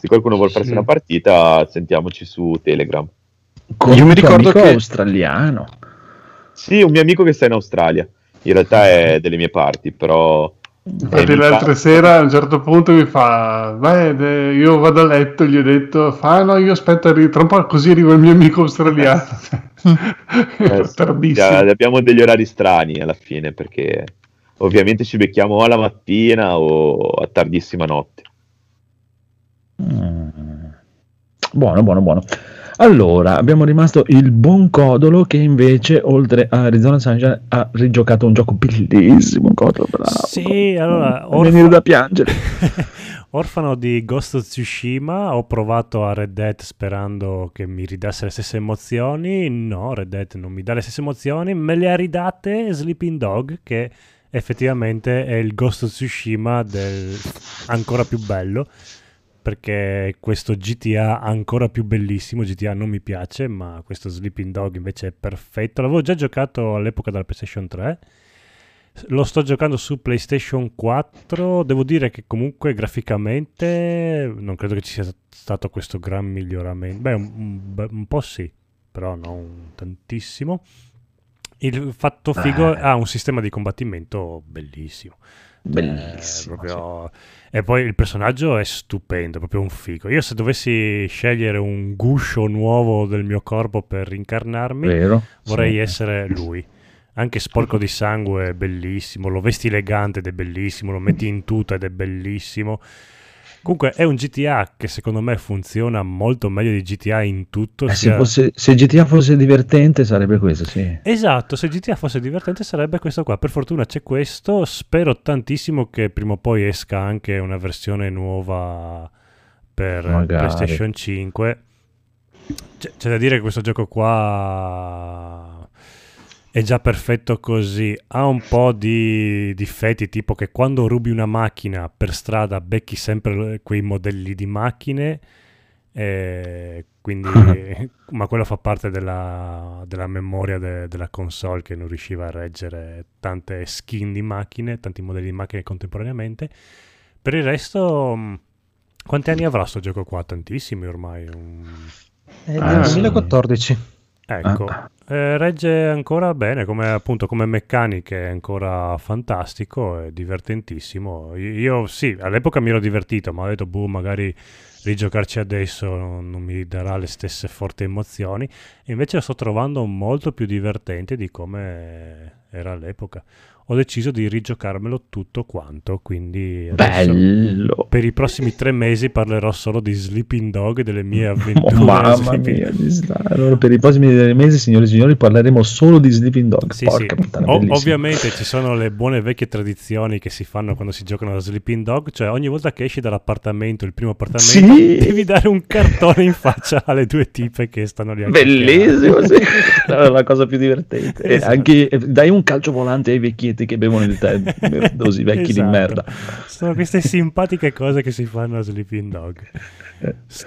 Se qualcuno vuole farsi Sì. una partita, sentiamoci su Telegram. Con Io mi ricordo amico che- australiano. Sì, un mio amico che sta in Australia. In realtà è delle mie parti, però... Infatti Eh, l'altra fa- sera a un certo punto mi fa, de- io vado a letto, gli ho detto, fa "Ah, no, io aspetto, tra un po' così arriva il mio amico australiano. Eh, sì, Tardissimo. abbiamo- abbiamo degli orari strani alla fine perché ovviamente ci becchiamo o alla mattina o a tardissima notte. Mm. Buono, buono, buono. Allora, abbiamo rimasto il buon Codolo che invece, oltre a Arizona Sunshine, ha rigiocato un gioco bellissimo. Codolo, bravo. Sì, allora, orfa- da piangere. Orfano di Ghost of Tsushima, ho provato a Red Dead sperando che mi ridasse le stesse emozioni. No, Red Dead non mi dà le stesse emozioni. Me le ha ridate Sleeping Dog, che effettivamente è il Ghost of Tsushima del... ancora più bello. Perché questo GTA ancora più bellissimo, GTA non mi piace, ma questo Sleeping Dog invece è perfetto. L'avevo già giocato all'epoca della PlayStation 3. Lo sto giocando su PlayStation 4. Devo dire che comunque graficamente non credo che ci sia stato questo gran miglioramento. Beh, un, un- po' sì, però non tantissimo. Il fatto figo Eh. ha un sistema di combattimento bellissimo. Bellissimo. Eh, proprio- E poi il personaggio è stupendo, proprio un figo. Io se dovessi scegliere un guscio nuovo del mio corpo per incarnarmi, Vero? vorrei Sì. essere lui. Anche sporco di sangue è bellissimo, lo vesti elegante ed è bellissimo, lo metti in tuta ed è bellissimo. Comunque è un GTA che secondo me funziona molto meglio di GTA in tutto. Eh, se, sia- fosse- se GTA fosse divertente sarebbe questo, sì. Esatto, se GTA fosse divertente sarebbe questo qua. Per fortuna c'è questo. Spero tantissimo che prima o poi esca anche una versione nuova per Magari. PlayStation 5. C'è, c'è da dire che questo gioco qua è già perfetto così. Ha un po' di difetti, tipo che quando rubi una macchina per strada becchi sempre quei modelli di macchine. eh, quindi, ma quello fa parte della, della memoria de- della console che non riusciva a reggere tante skin di macchine, tanti modelli di macchine contemporaneamente. Per il resto, mh, quanti anni avrà sto gioco qua? Tantissimi ormai. un- È del Ah, sì. 2014. Ecco, Ah. Eh, regge ancora bene, come appunto come meccaniche è ancora fantastico, è divertentissimo. Io, io sì, all'epoca mi ero divertito, ma ho detto, boh, magari rigiocarci adesso non, non mi darà le stesse forti emozioni. Invece lo sto trovando molto più divertente di come era all'epoca. Ho deciso di rigiocarmelo tutto quanto, quindi Bello. per i prossimi tre mesi parlerò solo di Sleeping Dog e delle mie avventure. Oh, mamma mia, allora, per i prossimi mesi, signori e signori, parleremo solo di Sleeping Dog. Sì, Porca sì. puttana, O- ovviamente ci sono le buone vecchie tradizioni che si fanno quando si giocano a Sleeping Dog, cioè ogni volta che esci dall'appartamento, il primo appartamento, Sì. devi dare un cartone in faccia alle due tipe che stanno lì a Bellissimo, sì. È la cosa più divertente. Esatto. anche eh, dai un calcio volante ai vecchietti che bevono il tè, merdosi vecchi di Esatto. merda. Sono queste simpatiche cose che si fanno a Sleeping Dog.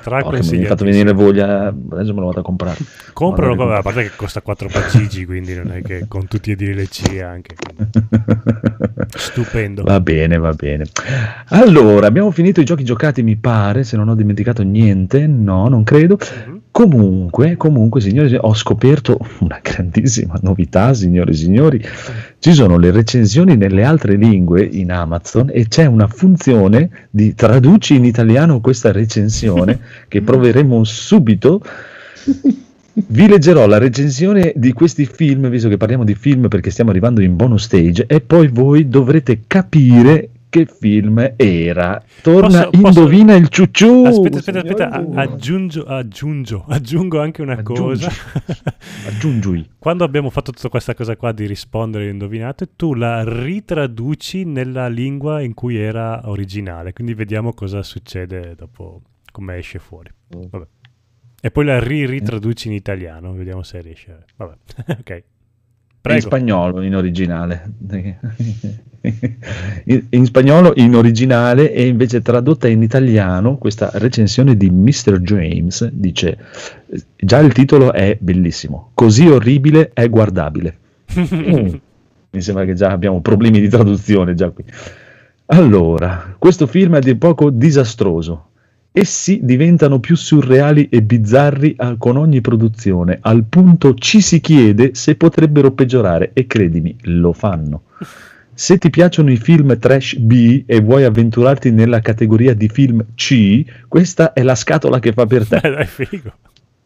Porca, mi hai fatto venire voglia, adesso me lo vado a comprare. Compralo, Vado a parte che costa 4 pagigi, quindi non è che con tutti i DLC anche. Stupendo. Va bene, va bene. Allora, abbiamo finito i giochi giocati, mi pare, se non ho dimenticato niente. No, non credo. Comunque, comunque, signori, ho scoperto una grandissima novità, signori e signori. Ci sono le recensioni nelle altre lingue in Amazon e c'è una funzione di traduci in italiano questa recensione che proveremo subito. Vi leggerò la recensione di questi film, visto che parliamo di film perché stiamo arrivando in bonus stage, e poi voi dovrete capire che film era. Torna, Posso- posso- indovina il ciucciù. Aspetta, aspetta, aspetta, aggiungo, aggiungo, aggiungo anche una Aggiungi. cosa. Aggiungi. Quando abbiamo fatto tutta questa cosa qua di rispondere all'indovinato, tu la ritraduci nella lingua in cui era originale, quindi vediamo cosa succede dopo, come esce fuori. Vabbè. E poi la ri-ritraduci in italiano, vediamo se riesce. Vabbè, ok. In Prego. spagnolo in originale. In, in spagnolo in originale e invece tradotta in italiano questa recensione di Mr. James dice già il titolo è bellissimo, così orribile è guardabile. Mm. Mi sembra che già abbiamo problemi di traduzione già qui. Allora, questo film è a dir poco disastroso. Essi diventano più surreali e bizzarri a- con ogni produzione, al punto ci si chiede se potrebbero peggiorare e credimi, lo fanno. Se ti piacciono i film trash B e vuoi avventurarti nella categoria di film C, questa è la scatola che fa per te. Dai, figo.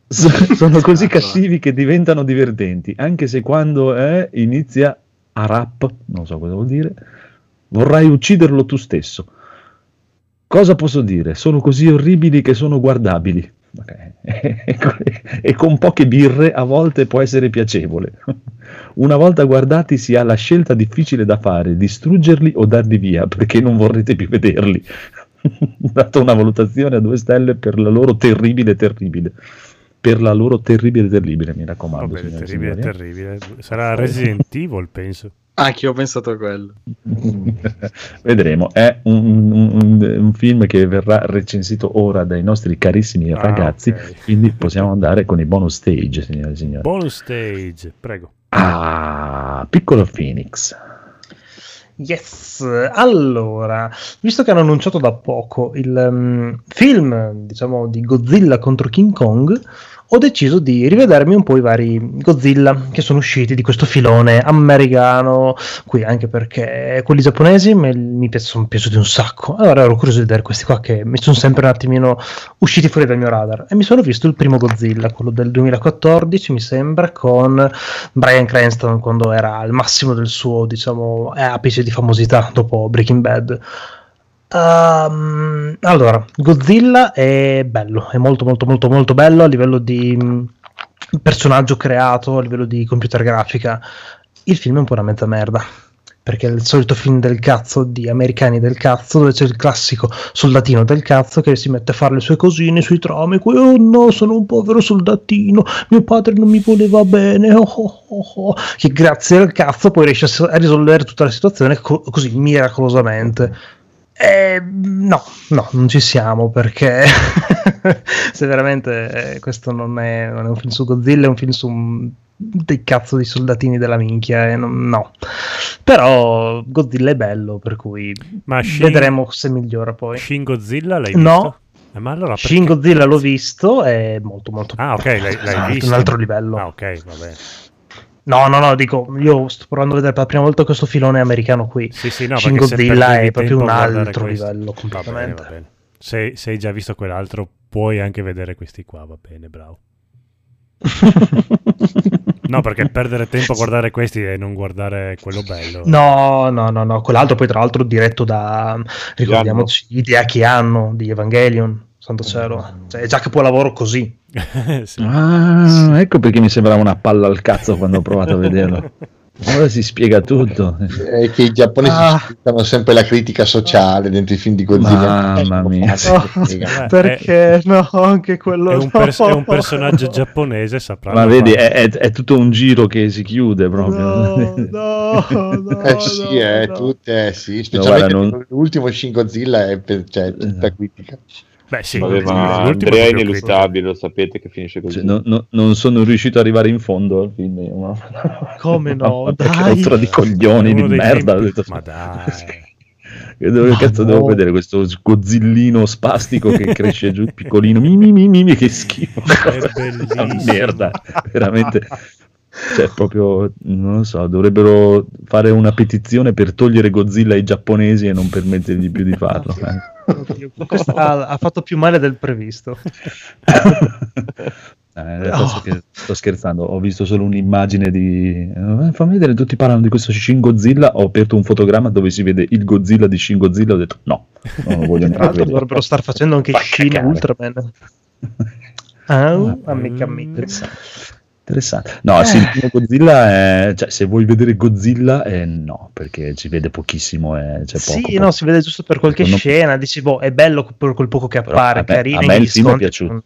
S- sono così cattivi che diventano divertenti, anche se quando eh, inizia a rap, non so cosa vuol dire, vorrai ucciderlo tu stesso. Cosa posso dire? Sono così orribili che sono guardabili. Ok. e con poche birre a volte può essere piacevole. Una volta guardati si ha la scelta difficile da fare, distruggerli o darli via, perché non vorrete più vederli. Dato una valutazione a due stelle per la loro terribile terribile. Per la loro terribile terribile, mi raccomando. Vabbè, terribile, eh. terribile. Sarà Resident Evil, penso. Anche io ho pensato a quello. Vedremo, è un, un- un- film che verrà recensito ora dai nostri carissimi Ah, ragazzi, ok. quindi possiamo andare con i bonus stage, signore e signori. Bonus stage, prego. Ah, piccolo Phoenix. Yes, allora, visto che hanno annunciato da poco il um, film, diciamo, di Godzilla contro King Kong, ho deciso di rivedermi un po' i vari Godzilla che sono usciti di questo filone americano, qui anche perché quelli giapponesi me- mi sono piaciuti un sacco. Allora ero curioso di vedere questi qua che mi sono sempre un attimino usciti fuori dal mio radar e mi sono visto il primo Godzilla, quello del 2014 mi sembra, con Brian Cranston quando era al massimo del suo, diciamo, apice di famosità dopo Breaking Bad. Ehm, allora, Godzilla è bello, è molto molto molto molto bello a livello di mh, personaggio creato, a livello di computer grafica. Il film è un po' una mezza merda. perché è il solito film del cazzo di americani del cazzo dove c'è il classico soldatino del cazzo che si mette a fare le sue cosine sui trami que- oh no sono un povero soldatino mio padre non mi voleva bene oh, oh, oh, oh", che grazie al cazzo poi riesce a risolvere tutta la situazione co- così miracolosamente eh, no, no, non ci siamo perché se veramente eh, questo non è, non è un film su Godzilla, è un film su un- dei cazzo di soldatini della minchia. eh, non- no, però Godzilla è bello, per cui Shin- vedremo se migliora poi. Shin Godzilla l'hai No. visto? Eh, ma allora perché- Shin Godzilla l'ho visto, è molto molto Ah, ok, l'hai, l'hai pesante, visto. un altro livello. Ah, ok, va bene. No, no, no, dico, io sto provando a vedere per la prima volta questo filone americano qui. Sì, sì, no, Shin Godzilla è proprio un altro questo- livello Va bene, completamente. va bene. Se, se hai già visto quell'altro, puoi anche vedere questi qua, va bene, bravo. No, perché perdere tempo a guardare questi e non guardare quello bello. No, no, no, no, quell'altro poi tra l'altro diretto da, ricordiamoci, Hideaki Anno di Evangelion, santo cielo, cioè, è già capolavoro così. Sì. Ah, ecco perché mi sembrava una palla al cazzo quando ho provato a vederlo. Ora si spiega tutto. È che i giapponesi Ah. sempre la critica sociale dentro i film di Godzilla. Mamma mia. Oh, Eh, perché no, anche quello È un, pers- no. è un personaggio giapponese, sapranno Ma vedi, è, è- è tutto un giro che si chiude proprio. No, no, no, Eh sì, no, eh, no. tutte, eh, sì, specialmente guarda, non- l'ultimo Shin Godzilla è per, cioè, tutta critica. Beh, sì, l'ultimo Andrea è proprio inelutabile, lo sapete che finisce così. Cioè, no- no- non sono riuscito ad arrivare in fondo al film. io, ma- Come no, dai. rottura di coglioni di merda. detto, Ma dai. Che dove cazzo no. devo vedere questo gozzillino spastico che cresce giù piccolino? Mi, mi, mi, mi, che schifo. È bellissimo. merda, veramente. Cioè, proprio, non lo so, dovrebbero fare una petizione per togliere Godzilla ai giapponesi e non permettergli più di farlo. eh. Oddio, questo ha, ha fatto più male del previsto. Eh, realtà sto, scher- sto scherzando, ho visto solo un'immagine di... eh, fammi vedere, tutti parlano di questo Shin Godzilla, ho aperto un fotogramma dove si vede il Godzilla di Shin Godzilla, ho detto no, non voglio vedere. dovrebbero star facendo anche Shin. Ultraman. Ah, amica mia. Interessante. No, sì, il primo Godzilla è... Cioè, se vuoi vedere Godzilla, eh, no, perché ci vede pochissimo e c'è Sì, poco. no, poco. si vede giusto per qualche Non- scena, dici, boh, è bello per quel poco che Però appare, a me- carino. a me il film è piaciuto.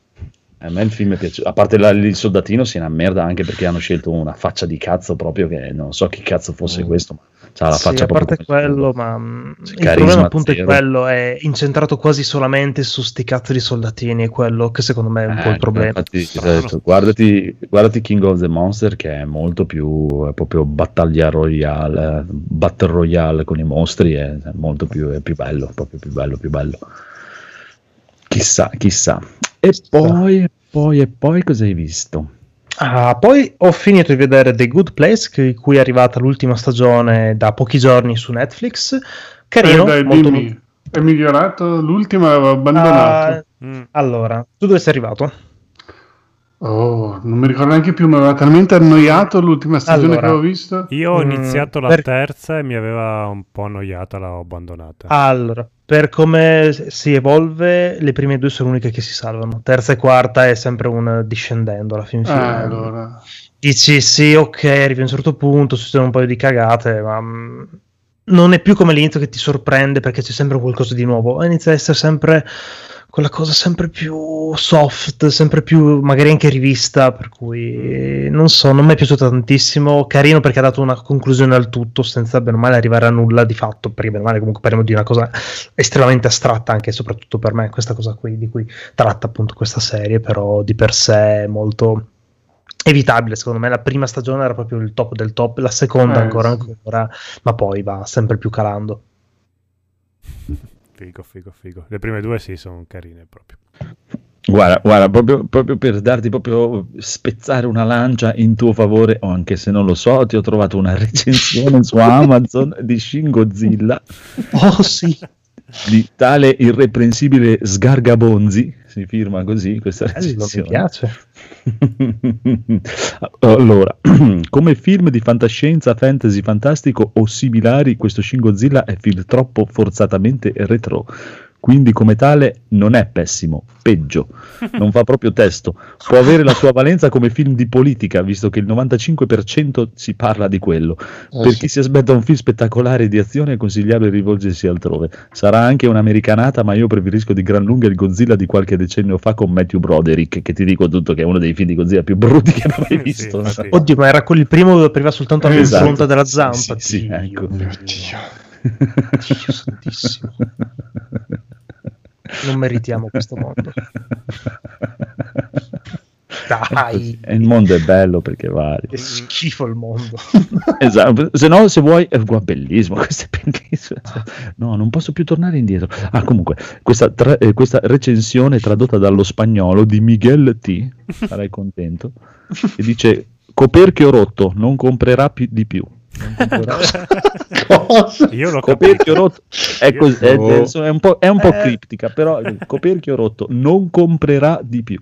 A me il film è piaciuto, a parte la- il soldatino sia una merda anche perché hanno scelto una faccia di cazzo proprio che non so chi cazzo fosse questo, ma c'ha la Sì, faccia a parte quello, ma mm, il problema appunto è zero. quello, è incentrato quasi solamente su sti cazzo di soldatini, è quello che secondo me è un po' il Eh, problema. infatti, detto, guardati, guardati King of the Monster che è molto più è proprio battaglia royale, eh, battle royale con i mostri, è, è molto più, è più bello, proprio più bello, più bello. Chissà, chissà. E poi, e poi, e poi cosa hai visto? Ah, poi ho finito di vedere The Good Place, che- cui è arrivata l'ultima stagione da pochi giorni su Netflix. Carino, Eh, dai, molto dimmi, è migliorato? L'ultima avevo abbandonato. Ah, Mm. allora, tu dove sei arrivato? Oh, non mi ricordo neanche più, mi aveva talmente annoiato l'ultima stagione Allora, che avevo visto. Io ho Mm, iniziato la per- terza e mi aveva un po' annoiata, l'ho abbandonata. Allora, per come si evolve, le prime due sono le uniche che si salvano. Terza e quarta è sempre un discendendo alla fin fine. allora. Dici sì, ok, arrivi a un certo punto, succedono un paio di cagate, ma mm, non è più come all'inizio che ti sorprende perché c'è sempre qualcosa di nuovo. Inizia a essere sempre quella cosa sempre più soft, sempre più magari anche rivista, per cui non so, non mi è piaciuto tantissimo. Carino perché ha dato una conclusione al tutto senza bene o male arrivare a nulla di fatto, perché bene o male comunque parliamo di una cosa estremamente astratta anche e soprattutto per me, questa cosa qui di cui tratta appunto questa serie, però di per sé è molto evitabile secondo me la prima stagione era proprio il top del top la seconda Eh, ancora sì. ancora ma poi va sempre più calando Figo, figo, figo. Le prime due sì, sono carine proprio. Guarda, guarda proprio, proprio per darti proprio spezzare una lancia in tuo favore, o anche se non lo so, ti ho trovato una recensione su Amazon di Shin Godzilla oh sì di tale irreprensibile Sgargabonzi, si firma così questa mi recensione. piace allora, come film di fantascienza, fantasy, fantastico o similari, questo Shin Godzilla è film troppo forzatamente retro. Quindi come tale non è pessimo, peggio, non fa proprio testo. Può avere la sua valenza come film di politica, visto che il 95% si parla di quello. Eh, per sì. chi si aspetta un film spettacolare di azione è consigliabile rivolgersi altrove. Sarà anche un'americanata, ma io preferisco di gran lunga il Godzilla di qualche decennio fa con Matthew Broderick, che ti dico tutto che è uno dei film di Godzilla più brutti che abbia mai visto. Oddio, ma era quello il primo dove apriva soltanto la Esatto. punta della zampa. Sì, sì, Dio ecco. mio. Dio santissimo. Non meritiamo questo mondo. Dai, E il mondo è bello perché vale. che schifo il mondo. Esatto, se no, se vuoi, è bellissimo, questo è bellissimo. No, non posso più tornare indietro. Ah, comunque, questa, tra- eh, questa recensione tradotta dallo spagnolo di Miguel T. Sarai contento. E dice: Coperchio rotto, non comprerà più di più. Non comprerà- Io l'ho Coperchio capito. rotto è, così, è, è un po', è un po' Eh. criptica, però il coperchio rotto non comprerà di più.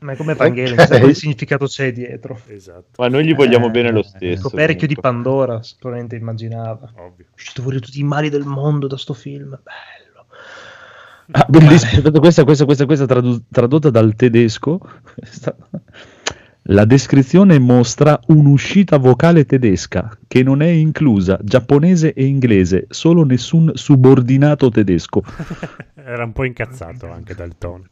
Ma è come Evangelion, chissà Ok. quale significato c'è dietro. Esatto, Ma noi gli vogliamo Eh, bene lo stesso. Coperchio di. Pandora, sicuramente immaginava. ovvio. Uscito fuori tutti i mali del mondo da sto film. Bello. Ah, bellissimo. Questa, questa, questa, questa tradu- tradotta dal tedesco. Questa- La descrizione mostra un'uscita vocale tedesca che non è inclusa giapponese e inglese, solo nessun subordinato tedesco. Era un po' incazzato anche dal tono.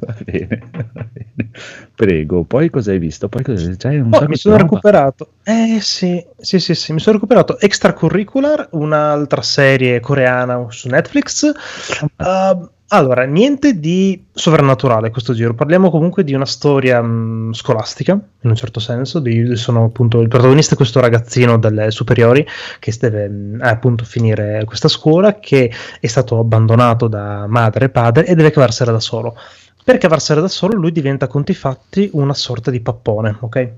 va bene, va bene. Prego, poi cosa hai visto? Poi cosa... c'hai un Oh, mi sono roba. recuperato. Eh sì, sì, sì, sì, mi sono recuperato Extracurricular, un'altra serie coreana su Netflix. Uh, allora, niente di sovrannaturale questo giro. Parliamo comunque di una storia mh, scolastica, in un certo senso. Di, sono appunto il protagonista è questo ragazzino delle superiori che deve mh, appunto finire questa scuola, che è stato abbandonato da madre e padre e deve cavarsela da solo. Per cavarsela da solo, lui diventa conti fatti una sorta di pappone, ok?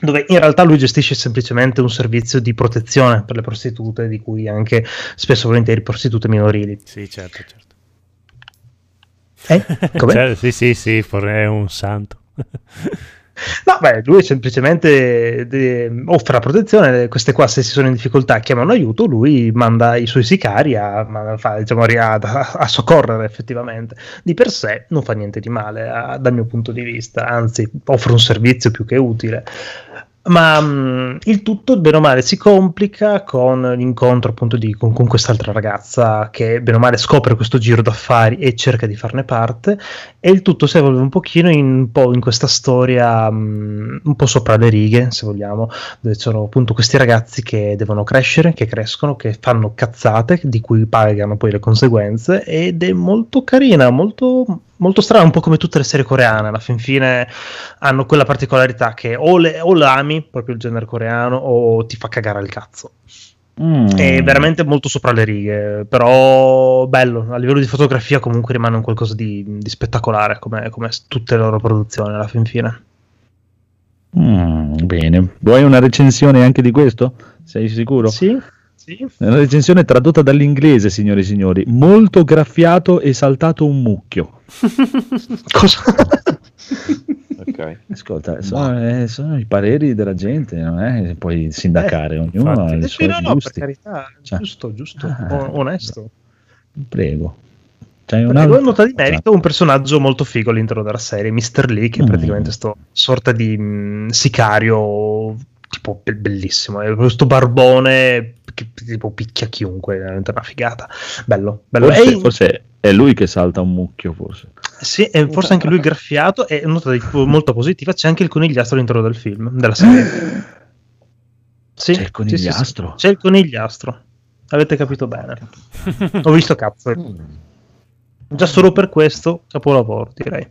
dove in realtà lui gestisce semplicemente un servizio di protezione per le prostitute, di cui anche spesso volentieri prostitute minorili. Sì, certo, certo. Eh? Cioè, sì, sì, sì, è un santo. No, beh, lui semplicemente de- offre la protezione, queste qua se si sono in difficoltà chiamano aiuto, lui manda i suoi sicari a, fa- diciamo, a, a- a soccorrere effettivamente. Di per sé non fa niente di male a- dal mio punto di vista, anzi offre un servizio più che utile. Ma mh, il tutto, bene o male, si complica con l'incontro appunto di, con, con quest'altra ragazza che, bene o male, scopre questo giro d'affari e cerca di farne parte. E il tutto si evolve un pochino in, un po' in questa storia mh, un po' sopra le righe, se vogliamo, dove sono appunto questi ragazzi che devono crescere, che crescono, che fanno cazzate, di cui pagano poi le conseguenze. Ed è molto carina, molto, molto strana, un po' come tutte le serie coreane. Alla fin fine hanno quella particolarità che o, le, o l'ami, proprio il genere coreano, o ti fa cagare il cazzo. Mm. È veramente molto sopra le righe, però bello. A livello di fotografia, comunque rimane un qualcosa di, di spettacolare, come, come tutte le loro produzioni alla fin fine. Mm, bene, vuoi una recensione anche di questo? Sei sicuro? Sì, sì. È Una recensione tradotta dall'inglese, signore e signori. Molto graffiato e saltato un mucchio. Cosa? Ok. Ascolta, sono, eh, sono i pareri della gente, non è che puoi sindacare, ognuno infatti. ha Eh sì, suoi no, no, per carità, Cioè. giusto, giusto, Ah. onesto. Prego. C'hai un Prego, altro? nota di merito un personaggio molto figo all'interno della serie, Mr. Lee, che è Mm. praticamente sto sorta di mh, sicario tipo be- bellissimo, è questo barbone che tipo picchia chiunque, è una figata. Bello, bello. Forse, forse è lui che salta un mucchio, forse. sì, e forse anche lui graffiato e nota di- molto positiva, c'è anche il conigliastro all'interno del film, della serie. Sì, C'è il sì, sì, sì. conigliastro? C'è il conigliastro. Avete capito bene. Ho visto cazzo. Già solo per questo capolavoro, direi.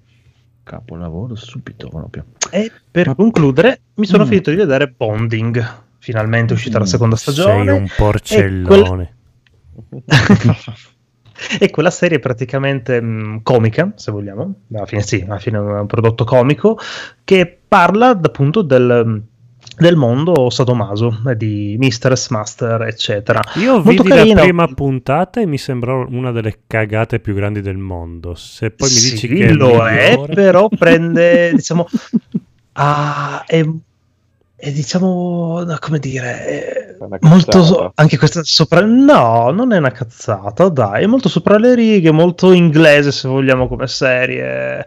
Capolavoro subito proprio. E per concludere, mi sono Mm. finito di vedere Bonding. Finalmente uscita la Mm. seconda stagione. Sei un porcellone. E quella serie è praticamente mh, comica, se vogliamo. Alla fine, sì, alla fine è un prodotto comico che parla appunto del, del mondo sadomaso, eh, di Mistress, Master, eccetera. Io Molto vidi la prima puntata e mi sembrò una delle cagate più grandi del mondo. Se poi mi dici Sì, che è lo è, migliore- però prende, diciamo, ah, è, è, diciamo, no, come dire, una Molto so- anche questa sopra no, non è una cazzata, dai, è molto sopra le righe, molto inglese se vogliamo come serie.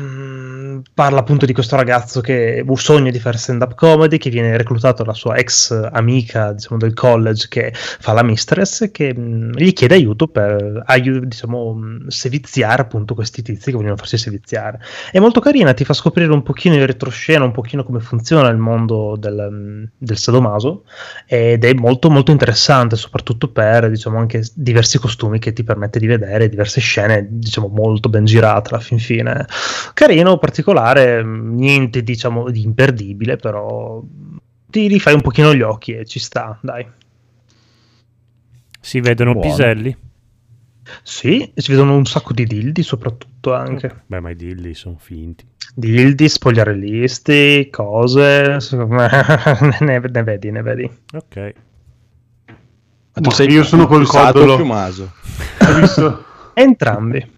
Mm, parla appunto di questo ragazzo che sogna di fare stand-up comedy, che viene reclutato dalla sua ex amica, diciamo, del college che fa la mistress, che mm, gli chiede aiuto per diciamo, mm, seviziare appunto questi tizi che vogliono farsi seviziare. È molto carina, ti fa scoprire un pochino in retroscena, un pochino come funziona il mondo del, mm, del sadomaso ed è molto molto interessante soprattutto per diciamo anche diversi costumi che ti permette di vedere diverse scene diciamo molto ben girate alla fin fine carino particolare niente diciamo di imperdibile però ti rifai un pochino gli occhi e ci sta dai Si vedono Buono. piselli? sì si vedono un sacco di dildi soprattutto anche Beh, ma i dilli sono finti. dildi spogliarellisti cose secondo me ne, ne vedi ne vedi Ok. Ma tu Ma sei io sono col codolo. Ho visto, entrambi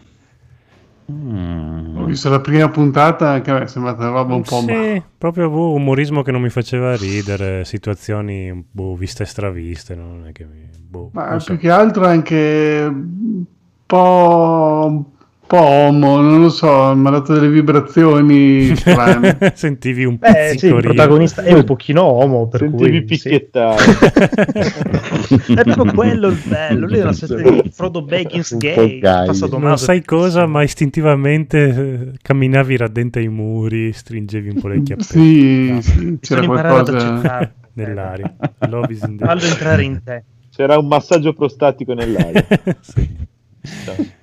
ho visto la prima puntata, anche a me è sembrata una roba un po'... Sì, proprio boh, umorismo che non mi faceva ridere, situazioni boh, viste e straviste, no? non è che mi... boh, Ma non so. più che altro anche un po', un po' omo, non lo so, mi ha dato delle vibrazioni strane. Sentivi un Beh, sì, il protagonista è un pochino uomo, per Sentivi cui sì. picchiettare. è proprio quello il bello. Lui è una sorta di Frodo Baggins gay. passato Non maso. sai cosa, ma istintivamente eh, camminavi radente ai muri, stringevi un po' le chiappe Sì, sì, c'era qualcosa... nell'aria. Fallo entrare in te. C'era un massaggio prostatico nell'aria. Sì.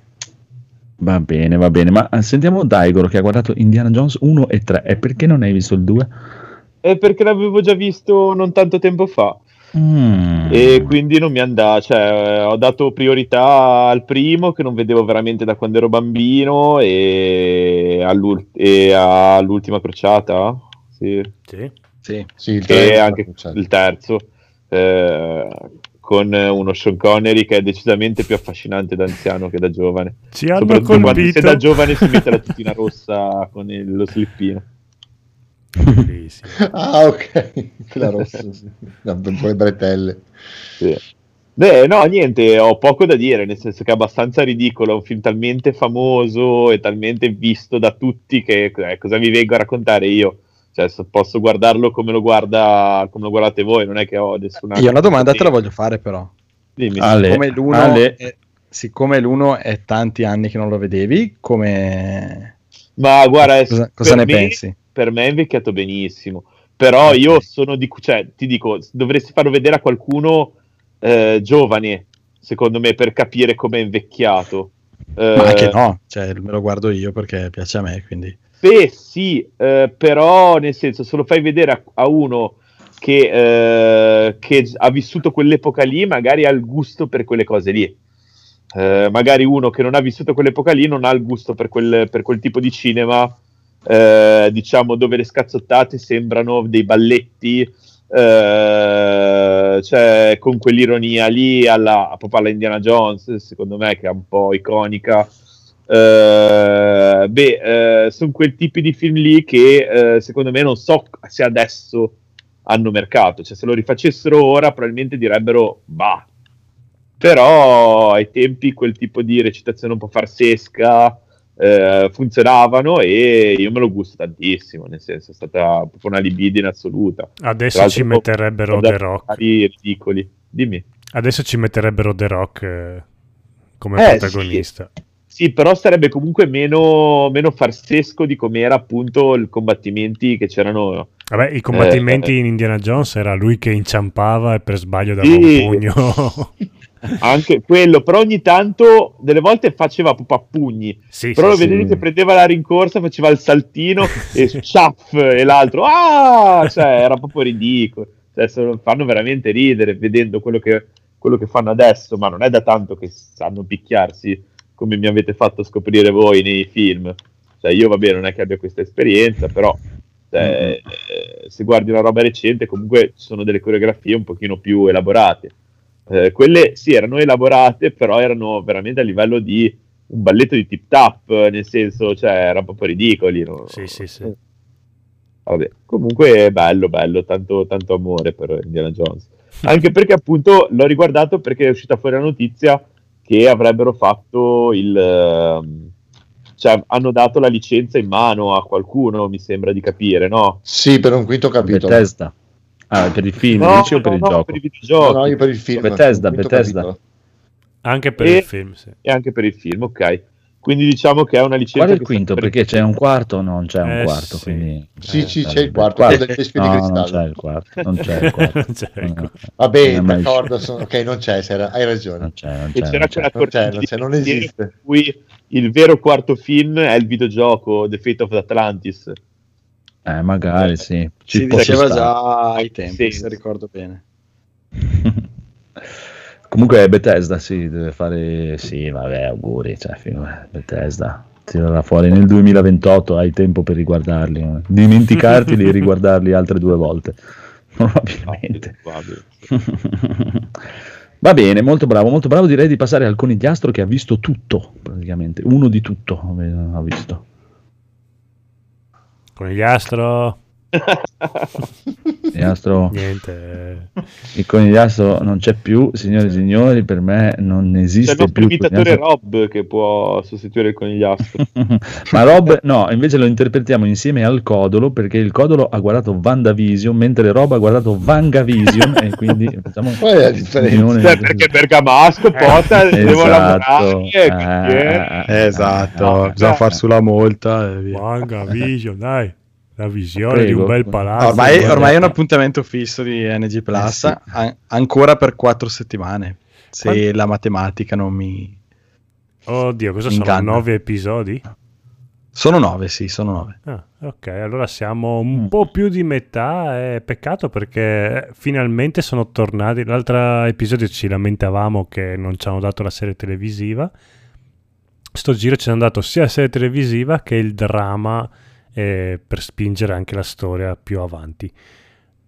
Va bene, va bene. Ma eh, sentiamo Daigoro che ha guardato Indiana Jones 1 e 3. E perché non hai visto il 2? È perché l'avevo già visto non tanto tempo fa. Mm. E quindi non mi andava, cioè ho dato priorità al primo che non vedevo veramente da quando ero bambino e, all'ul- e all'ultima crociata, sì, Sì. Sì. Sì, il e tre- anche il terzo, eh, con uno Sean Connery che è decisamente più affascinante da anziano che da giovane. Ci hanno colpito. se da giovane si mette la tutina rossa con il- lo slippino. Bellissimo. Ah, ok. Quella rossa, sì. Le bretelle. Sì. Beh, no, niente, ho poco da dire, nel senso che è abbastanza ridicolo, è un film talmente famoso e talmente visto da tutti che eh, cosa vi vengo a raccontare io? Cioè, posso guardarlo come lo, guarda, come lo guardate voi, non è che ho nessuna... Io una domanda te la voglio fare però. Dimmi. Ale, Siccome l'uno, Ale. è, siccome l'uno è tanti anni che non lo vedevi, come... Ma guarda, è- Cosa- cosa ne me- pensi? Per me è invecchiato benissimo, però Ok. io sono di... cioè, ti dico, dovresti farlo vedere a qualcuno eh, giovane, secondo me, per capire com'è invecchiato. Ma Eh, anche no, cioè, me lo guardo io perché piace a me, quindi... Beh, sì, eh, però nel senso, se lo fai vedere a, a uno che, eh, che ha vissuto quell'epoca lì, magari ha il gusto per quelle cose lì. Eh, magari uno che non ha vissuto quell'epoca lì non ha il gusto per quel, per quel tipo di cinema, eh, diciamo, dove le scazzottate sembrano dei balletti, eh, cioè con quell'ironia lì alla, proprio alla Indiana Jones, secondo me, che è un po' iconica. Eh, beh, eh, sono quel tipo di film lì che eh, secondo me non so se adesso hanno mercato, cioè se lo rifacessero ora probabilmente direbbero bah, però ai tempi quel tipo di recitazione un po' farsesca funzionavano e io me lo gusto tantissimo, nel senso è stata proprio una libidine assoluta. Adesso ci metterebbero The Rock. ridicoli. Dimmi. Adesso ci metterebbero The Rock come Eh, protagonista. Sì, però sarebbe comunque meno, meno farsesco di com'era appunto i combattimenti che c'erano. Vabbè, i combattimenti Eh, in Indiana Jones era lui che inciampava e per sbaglio dava Sì. un pugno. Anche quello, però ogni tanto, delle volte faceva proprio a pugni. Sì, però sì, lo sì. vedevi che prendeva la rincorsa, faceva il saltino e sciaff e l'altro, ah! Cioè, era proprio ridicolo. Cioè, fanno veramente ridere vedendo quello che, quello che fanno adesso, ma non è da tanto che sanno picchiarsi come mi avete fatto scoprire voi nei film. Cioè, io, vabbè, non è che abbia questa esperienza, però cioè, eh, se guardi una roba recente, comunque ci sono delle coreografie un pochino più elaborate. Eh, quelle sì, erano elaborate, però erano veramente a livello di un balletto di tip tap, nel senso, cioè, erano proprio ridicoli. no? Sì, sì, sì. Vabbè, comunque è bello, bello, tanto, tanto amore per Indiana Jones. Anche perché appunto l'ho riguardato perché è uscita fuori la notizia che avrebbero fatto il... ehm, cioè hanno dato la licenza in mano a qualcuno, mi sembra di capire, no? Sì, per un quinto capitolo. Bethesda. Ah, per il film, No, dici o per no, il no, gioco? per i videogiochi. No, no, io per il film. Bethesda, Bethesda. capitolo. Anche per E- il film, sì. E anche per il film, ok. Quindi diciamo che è una licenza... Qual è il quinto? Perché c'è un quarto? Non c'è un Eh, quarto, sì. quindi... Sì, sì, Eh, c'è il quarto, quarto. del pesce di No, cristallo. non c'è il quarto, non c'è il quarto. Non c'è il quarto. Vabbè, Non d'accordo, sono- ok, non c'è, Sera, hai ragione. Non c'è, non E c'è, c'era non c'è. quella non c'è, cortina non di c'è, non pensiero esiste. cui il vero quarto film è il videogioco The Fate of Atlantis. Eh, magari sì. Ci Si diceva stare. già ai tempi, Sì. se ricordo bene. Comunque Bethesda sì, deve fare... Sì, vabbè, auguri, cioè, figura- Bethesda. Tirerà fuori nel 2028, hai tempo per riguardarli. eh. Dimenticarti di riguardarli altre due volte. Probabilmente. Va bene, molto bravo, molto bravo. Direi di passare al conigliastro che ha visto tutto, praticamente. Uno di tutto ha visto. Conigliastro. Conigliastro, Niente. eh. il conigliastro non c'è più, signore e signori, per me non C'è il esiste più. il imitatore conigliastro. Rob che può sostituire il conigliastro. Ma Rob, no, invece lo interpretiamo insieme al Codolo perché il Codolo ha guardato Vandavision mentre Rob ha guardato Vangavision e quindi facciamo Qual è la differenza? Cioè, perché Bergamasco, Pota, devo Esatto, lavorare. eh. eh, Esatto, eh, bisogna far su la molta e via. Manga Vision, dai. La visione di Prego. un bel palazzo. Ormai, ormai è un appuntamento fisso di NG Plus, Eh sì. an- ancora per quattro settimane. Se Quanti- la matematica non mi... Oddio, cosa sono? Inganna. Nove episodi? Sono nove, sì, sono nove. Ah, ok, allora siamo un po' più di metà. È peccato perché finalmente sono tornati. L'altro episodio ci lamentavamo che non ci hanno dato la serie televisiva. Sto giro ci hanno dato sia la serie televisiva che il dramma eh, per spingere anche la storia più avanti.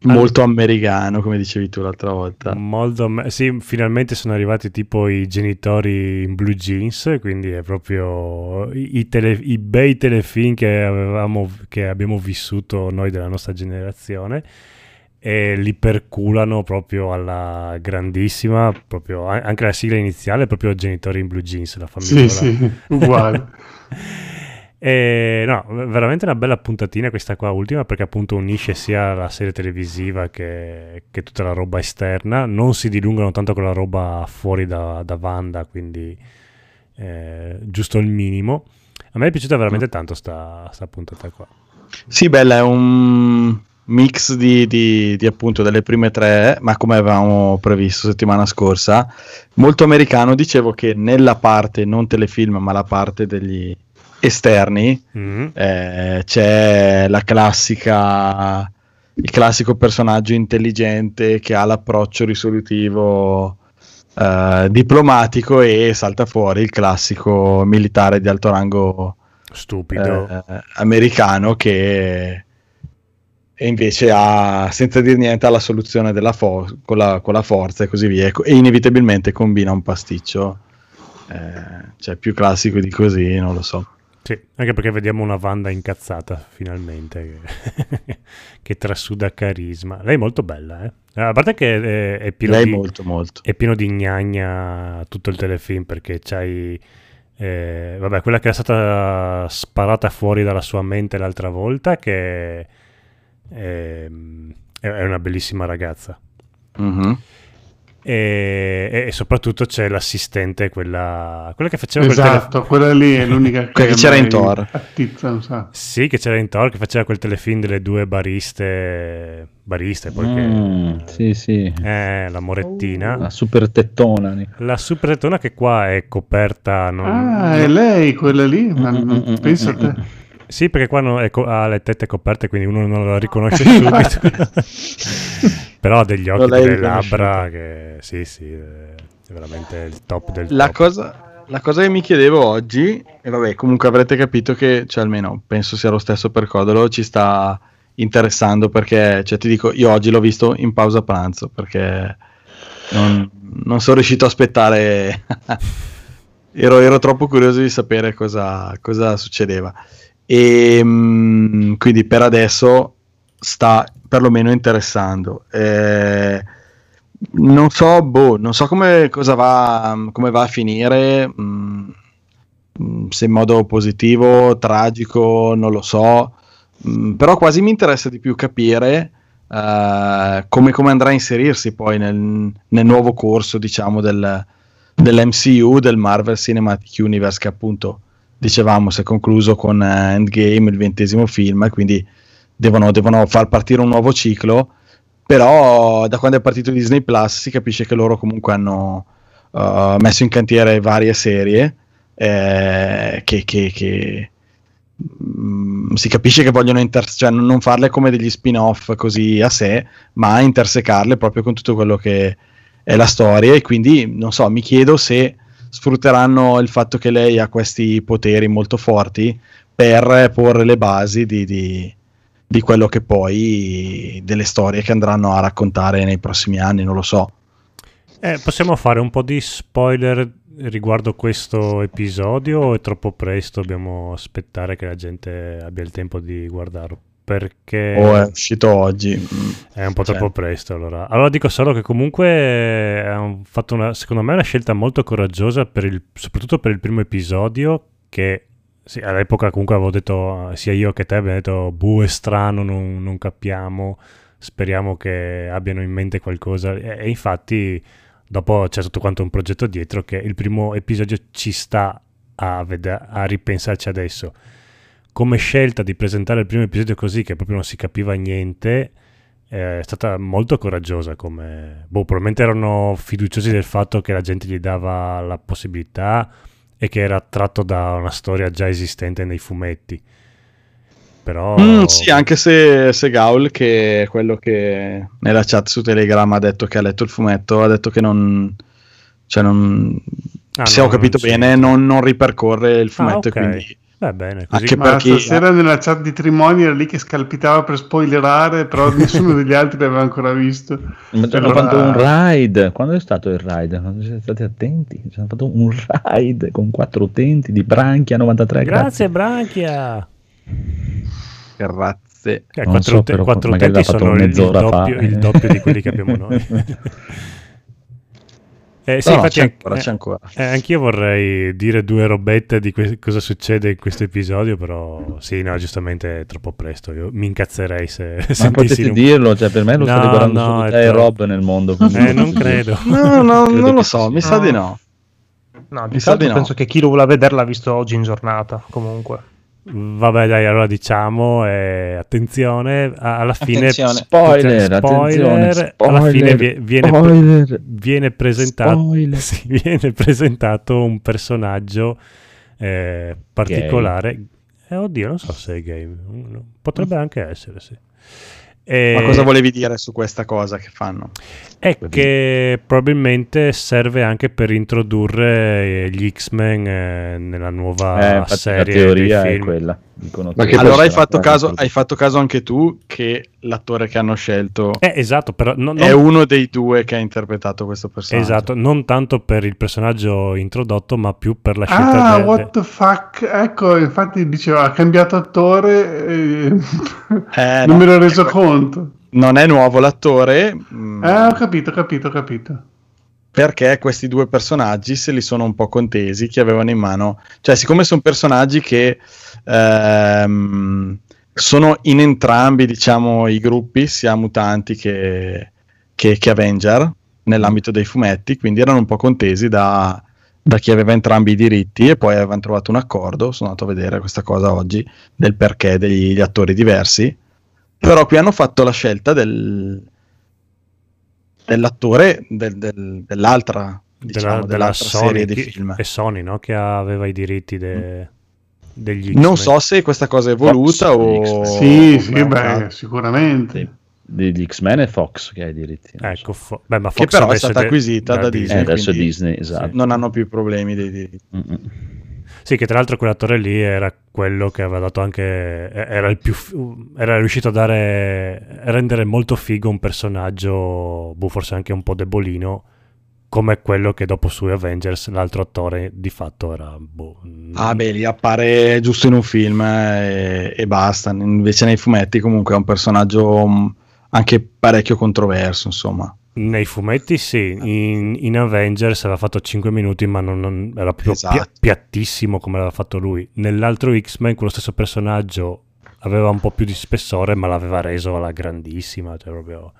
Molto americano, come dicevi tu l'altra volta. Molto sì, finalmente sono arrivati tipo i genitori in blue jeans, quindi è proprio i, tele- i bei telefilm che, avevamo, che abbiamo vissuto noi della nostra generazione e li perculano proprio alla grandissima, proprio anche la sigla iniziale è proprio genitori in blue jeans, la famiglia. Sì, sì, uguale. E no, veramente una bella puntatina questa qua ultima perché appunto unisce sia la serie televisiva che, che tutta la roba esterna, non si dilungano tanto con la roba fuori da, da Wanda, quindi eh, giusto il minimo. A me è piaciuta veramente tanto sta, sta puntata qua. Sì, bella, è un mix di, di- di appunto delle prime tre, ma come avevamo previsto settimana scorsa, molto americano. Dicevo che nella parte non telefilm, ma la parte degli esterni, Mhm. eh, c'è la classica, il classico personaggio intelligente che ha l'approccio risolutivo eh, diplomatico e salta fuori il classico militare di alto rango Stupido. eh, americano che e invece ha, senza dire niente, ha la soluzione della fo- con, la, con la forza e così via, e e inevitabilmente combina un pasticcio. Eh, cioè, più classico di così, non lo so. Sì, anche perché vediamo una Wanda incazzata finalmente che, che trasuda carisma. Lei è molto bella, eh. A parte che è, è pieno Lei di, molto, molto. è pieno di gnagna tutto il telefilm perché c'hai eh, vabbè, quella che è stata sparata fuori dalla sua mente l'altra volta che ehm, è, è una bellissima ragazza. Mhm. E, e- e soprattutto c'è l'assistente, quella, quella che faceva quel Esatto, telefilm. quella lì è l'unica che c'era in Thor. Attizza sacco. Sì, che c'era in Thor che faceva quel telefilm delle due bariste. Bariste, poi Mm, sì, sì. Eh, la morettina. La super tettona. La super tettona che qua è coperta. Non, Ah, è lei quella lì? Ma Mm, non- mm, mm, pensa a mm, te. Sì, perché qua non- è co- ha le tette coperte, quindi uno non la riconosce subito. Però ha degli occhi, l'hai delle labbra che sì, sì, è veramente il top del La top. cosa, la cosa che mi chiedevo oggi, e vabbè, comunque avrete capito che, cioè almeno penso sia lo stesso per Codolo, ci sta interessando perché, cioè ti dico, io oggi l'ho visto in pausa pranzo perché non, non sono riuscito a aspettare, ero, ero troppo curioso di sapere cosa, cosa succedeva. E mm, quindi per adesso sta perlomeno interessando. Eh, non so, boh, non so come, cosa va, come va a finire, mm, mm, se in modo positivo, tragico, non lo so, Mm, però quasi mi interessa di più capire eh, come, come andrà a inserirsi poi nel, nel nuovo corso, diciamo, del, dell'MCU, del Marvel Cinematic Universe, che appunto dicevamo si è concluso con eh, Endgame, il ventesimo film, e quindi devono, devono far partire un nuovo ciclo. Però da quando è partito Disney Plus si capisce che loro comunque hanno uh, messo in cantiere varie serie eh, che, che- che, mm, si capisce che vogliono inter- cioè, non farle come degli spin-off così a sé, ma intersecarle proprio con tutto quello che è la storia. E quindi non so, mi chiedo se sfrutteranno il fatto che lei ha questi poteri molto forti per porre le basi di, di- di quello che poi delle storie che andranno a raccontare nei prossimi anni, non lo so. Eh, possiamo fare un po' di spoiler riguardo questo episodio o è troppo presto? Dobbiamo aspettare che la gente abbia il tempo di guardarlo. Perché O è uscito oggi. è un po' cioè. troppo presto allora. Allora dico solo che comunque hanno fatto una, secondo me una scelta molto coraggiosa per il- soprattutto per il primo episodio che sì, all'epoca comunque avevo detto sia io che te abbiamo detto buh è strano, non, non capiamo, speriamo che abbiano in mente qualcosa. E, e infatti dopo c'è tutto quanto un progetto dietro che il primo episodio ci sta a, vede- a ripensarci adesso. Come scelta di presentare il primo episodio così che proprio non si capiva niente eh, è stata molto coraggiosa come boh, probabilmente erano fiduciosi del fatto che la gente gli dava la possibilità e che era tratto da una storia già esistente nei fumetti però Mm, sì, anche se, se Gaul, che è quello che nella chat su Telegram ha detto che ha letto il fumetto, ha detto che non... Cioè non Ah, se no, ho capito bene, non, non ripercorre il fumetto. Ah, ok. e quindi va bene così anche perché stasera nella chat di Trimoni era lì che scalpitava per spoilerare, però nessuno degli altri l'aveva ancora visto. Ma ci hanno Allora- fatto un raid. Quando è stato il raid? Quando siete stati attenti? Ci hanno fatto un raid con quattro utenti di Branchia 93. grazie Branchia Grazie. Eh, quattro, so, ute- però quattro utenti sono il, mezz'ora fa. doppio, il doppio di quelli che abbiamo noi. Eh, sì, No, infatti, c'è an- ancora, eh, c'è ancora. eh, anch'io vorrei dire due robette di que- cosa succede in questo episodio, però sì, no, giustamente è troppo presto. Io mi incazzerei se Ma sentissi potete un- dirlo, cioè per me lo No, state guardando no, solo è te e. Rob nel mondo. Eh, non credo. No, no, Credo non lo so, mi sa di no. No, Mi sa di no. penso che chi lo vuole vedere l'ha visto oggi in giornata, comunque. Vabbè, dai, allora diciamo, eh, attenzione, alla fine Attenzione. Spoiler, spoiler, attenzione, alla fine spoiler, vie- viene, spoiler, viene presentato, spoiler. sì, viene presentato un personaggio eh, particolare. Eh, oddio, non so se è gay, Mm, potrebbe anche essere, sì. E- Ma cosa volevi dire su questa cosa che fanno? è che probabilmente serve anche per introdurre eh, gli X-Men eh, nella nuova Eh, infatti la serie teoria è film. quella. Dicono Ma che- che Allora hai fatto, caso, hai fatto caso anche tu che l'attore che hanno scelto Eh, esatto, però no- è non- uno dei due che ha interpretato questo personaggio. Esatto, non tanto per il personaggio introdotto, ma più per la scelta Ah, de- what the fuck? Ecco, infatti diceva ha cambiato attore e Eh, non no, me l'ho reso ecco, conto. Non è nuovo l'attore mm, Eh, ho capito, ho capito, ho capito. Perché questi due personaggi se li sono un po' contesi che avevano in mano. Cioè, siccome sono personaggi che ehm, sono in entrambi, diciamo, i gruppi, sia mutanti che, che, che Avenger, nell'ambito dei fumetti, quindi erano un po' contesi da, da chi aveva entrambi i diritti e poi avevano trovato un accordo. Sono andato a vedere questa cosa oggi del perché degli attori diversi. Però qui hanno fatto la scelta del, dell'attore del- del- dell'altra, diciamo, della, della dell'altra Sony, serie di film. è Sony no? che aveva i diritti de- degli Non X-Men. so se questa cosa è voluta Fox, o... Sì, o sì, beh, sicuramente. Sì. Degli X-Men è Fox che ha i diritti. non Ecco, so. fo- beh, ma Che Fox però è adesso stata acquisita da Disney. Eh, adesso quindi Disney, esatto. Non hanno più problemi dei diritti. Mm-mm. Sì, che tra l'altro quell'attore lì era quello che aveva dato anche. Era il più. Era riuscito a dare. rendere molto figo un personaggio, boh, forse anche un po' debolino, come quello che dopo su Avengers l'altro attore di fatto era boh, Ah, beh, lì appare giusto in un film eh, e, e basta. Invece nei fumetti, comunque, è un personaggio mh, anche parecchio controverso. Insomma, Nei fumetti sì, in, in Avengers aveva fatto 5 minuti ma non, non- era proprio Esatto. pia- piattissimo come l'aveva fatto lui. Nell'altro X-Men quello stesso personaggio aveva un po' più di spessore ma l'aveva reso alla grandissima, cioè proprio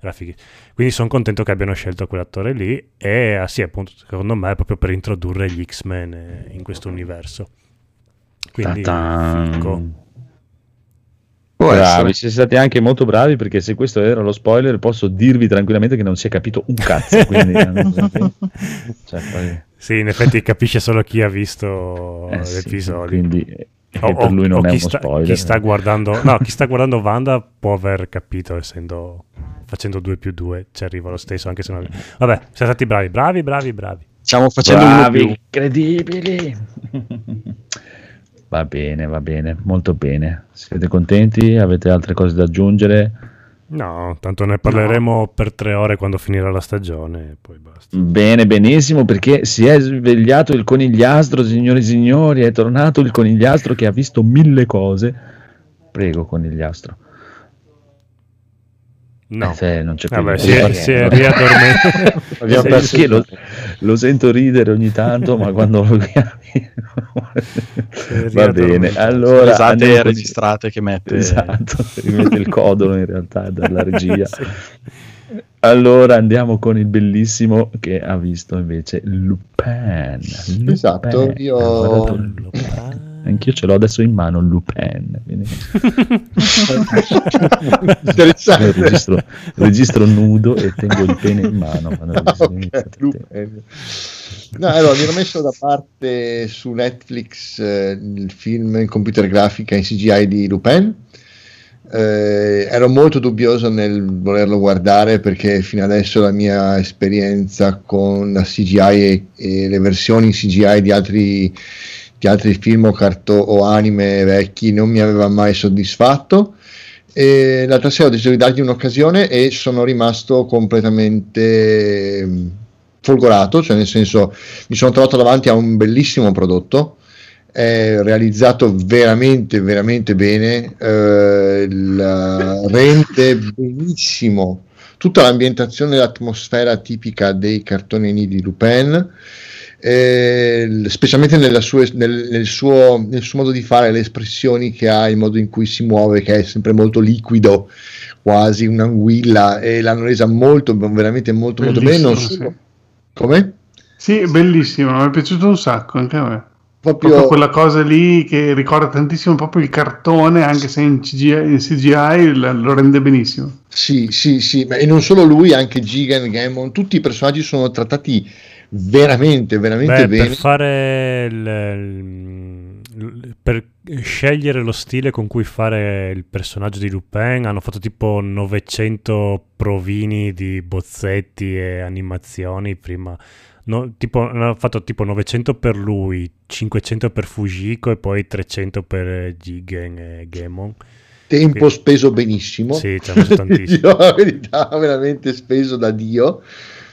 era fighi. Quindi sono contento che abbiano scelto quell'attore lì e ah, sì, appunto, secondo me è proprio per introdurre gli X-Men eh, in questo universo. Quindi Ta-tan. Può bravi, essere. siete stati anche molto bravi perché se questo era lo spoiler posso dirvi tranquillamente che non si è capito un cazzo. Quindi, cioè, poi- Sì, in effetti capisce solo chi ha visto eh, sì, l'episodio. quindi eh, O- per lui non è chi uno sta, spoiler. Chi sta guardando, no, chi sta guardando Wanda può aver capito, essendo facendo 2 più 2 ci arriva lo stesso, anche se non... Vabbè, siete stati bravi, bravi, bravi, bravi. stiamo facendo uno Bravi, più. va bene, va bene, molto bene. Siete contenti? Avete altre cose da aggiungere? No, tanto ne parleremo per tre ore quando finirà la stagione e poi basta. Bene, benissimo, perché si è svegliato il conigliastro, signori e signori, è tornato il conigliastro che ha visto mille cose. Prego, conigliastro. No. Eh, se non c'è più Vabbè, niente si è, si è riaddormentato. Abbiamo perso lo, lo sento ridere ogni tanto, ma quando lo chiami va bene. Allora, con- registrate che mette. Esatto, rimette il codolo in realtà dalla regia. Sì. Allora andiamo con il bellissimo che ha visto invece Lupin. Lupin. Esatto, io- Lupin. Anch'io ce l'ho adesso in mano Lupin. quindi- Interessante. registro, registro nudo e tengo il pene in mano. quando registro Ok, inizio. Lupin. No, allora, mi ero messo da parte su Netflix eh, il film in computer grafica in CGI di Lupin. Eh, ero molto dubbioso nel volerlo guardare perché fino adesso la mia esperienza con la CGI e, e le versioni CGI di altri, di altri film o, carto- o anime vecchi non mi aveva mai soddisfatto. E l'altra sera ho deciso di dargli un'occasione e sono rimasto completamente mm, folgorato, cioè nel senso mi sono trovato davanti a un bellissimo prodotto, è realizzato veramente veramente bene, eh, rende benissimo tutta l'ambientazione e l'atmosfera tipica dei cartoni di Lupin. eh, specialmente nella sue- nel, nel suo, nel suo modo di fare, le espressioni che ha, il modo in cui si muove, che è sempre molto liquido, quasi un'anguilla, e l'hanno resa molto, veramente molto, molto bene. Non Bellissimo, solo- Come? Sì, bellissimo, mi è piaciuto un sacco anche a me. Proprio, Proprio quella cosa lì che ricorda tantissimo proprio il cartone, anche se in CGI, in CGI lo rende benissimo. Sì, sì, sì, ma- e non solo lui, anche Gigan, Gammon, tutti i personaggi sono trattati veramente, veramente Beh, bene. per fare il- per scegliere lo stile con cui fare il personaggio di Lupin hanno fatto tipo 900 provini di bozzetti e animazioni prima No, tipo, hanno fatto tipo 900 per lui 500 per Fujiko e poi 300 per Jigen e Gemon Tempo Quindi- speso benissimo. Sì, ci hanno tantissimo. La verità, veramente speso da Dio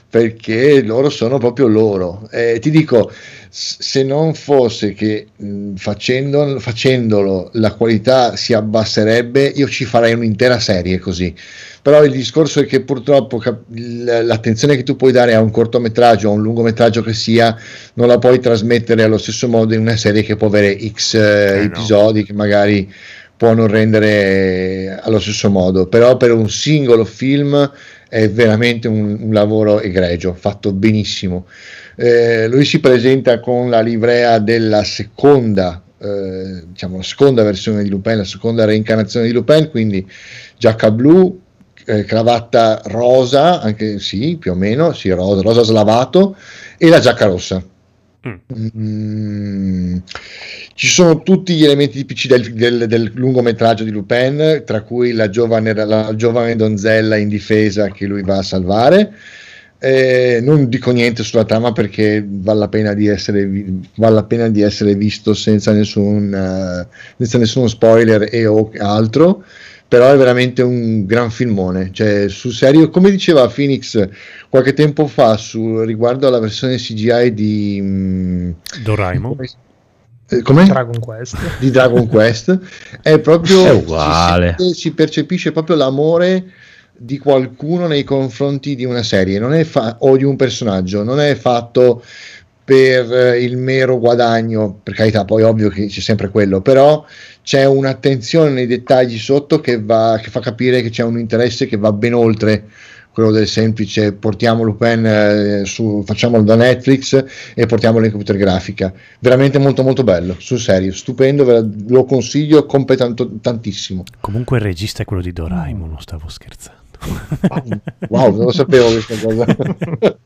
perché loro sono proprio loro. Eh, ti dico, se non fosse che mh, facendo- facendolo la qualità si abbasserebbe, io ci farei un'intera serie così. Però il discorso è che purtroppo cap- l'attenzione che tu puoi dare a un cortometraggio o a un lungometraggio che sia, non la puoi trasmettere allo stesso modo in una serie che può avere X eh, Eh, no. episodi che magari può non rendere allo stesso modo, però per un singolo film è veramente un, un lavoro egregio, fatto benissimo. Eh, lui si presenta con la livrea della seconda, eh, diciamo, la seconda versione di Lupin, la seconda reincarnazione di Lupin, quindi giacca blu, eh, cravatta rosa, anche sì, più o meno, sì, rosa, rosa slavato, e la giacca rossa. Mm, ci sono tutti gli elementi tipici del, del- del lungometraggio di Lupin, tra cui la giovane, la giovane donzella indifesa che lui va a salvare. Eh, non dico niente sulla trama perché vale la pena di essere, vale pena di essere visto senza nessun, eh, senza nessuno spoiler e o altro. Però è veramente un gran filmone. Cioè, sul serio, come diceva Phoenix qualche tempo fa su, riguardo alla versione CGI di mm, Doraemon. come- eh, come? Dragon Quest. di Dragon Quest è proprio È uguale. Si, si percepisce proprio l'amore di qualcuno nei confronti di una serie non è fa- o di un personaggio non è fatto per eh, il mero guadagno per carità poi ovvio che c'è sempre quello però c'è un'attenzione nei dettagli sotto che, va, che fa capire che c'è un interesse che va ben oltre quello del semplice portiamo Lupin eh, su, facciamolo da Netflix e portiamolo in computer grafica veramente molto molto bello sul serio stupendo ve lo consiglio completanto tantissimo Comunque il regista è quello di Doraemon, non stavo scherzando. wow non lo sapevo questa cosa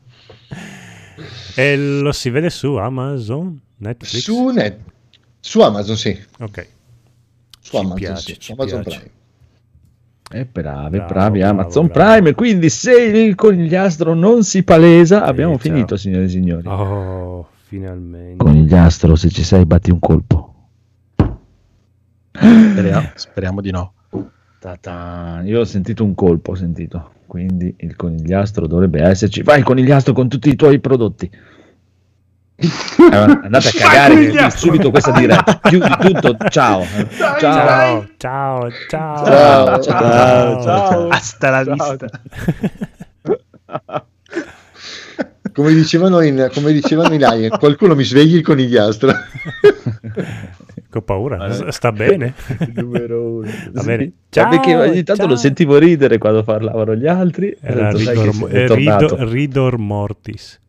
e lo si vede su Amazon, Netflix. su, Net- su Amazon sì Ok. Su Ci Amazon, piace, sì, Amazon piace. Prime E bravi, Bravo, bravi bravo, Amazon bravo. Prime. Quindi, se il conigliastro non si palesa, abbiamo ciao. finito, signore e signori. Oh, finalmente. Conigliastro, se ci sei, batti un colpo. Speriamo, speriamo di no. Ta-ta. Io ho sentito un colpo, ho sentito. Quindi il conigliastro dovrebbe esserci. Vai, conigliastro, con tutti i tuoi prodotti. Eh, andate a cagare subito questa diretta. Chiudi tutto. Ciao. Ciao. Ciao, ciao, ciao. Ciao, ciao, ciao. Hasta la vista. come dicevano in, come dicevano in Alien qualcuno mi svegli il conigliastro ho paura, S- sta bene. Numero uno. Va bene. Sì. Ciao, perché ogni tanto ciao. lo sentivo ridere quando parlavano gli altri. Era detto, sei eh. Ridor, Ridor Mortis.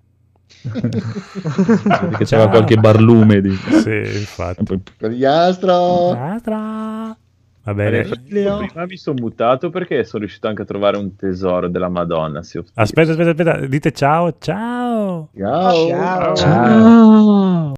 Perché c'era Ciao. qualche barlume di... Sì, infatti. Conigliastro Astra. Va bene. Prima mi sono mutato perché sono riuscito anche a trovare un tesoro della Madonna. Aspetta, aspetta, aspetta. Dite ciao, ciao. ciao Ciao. Ciao.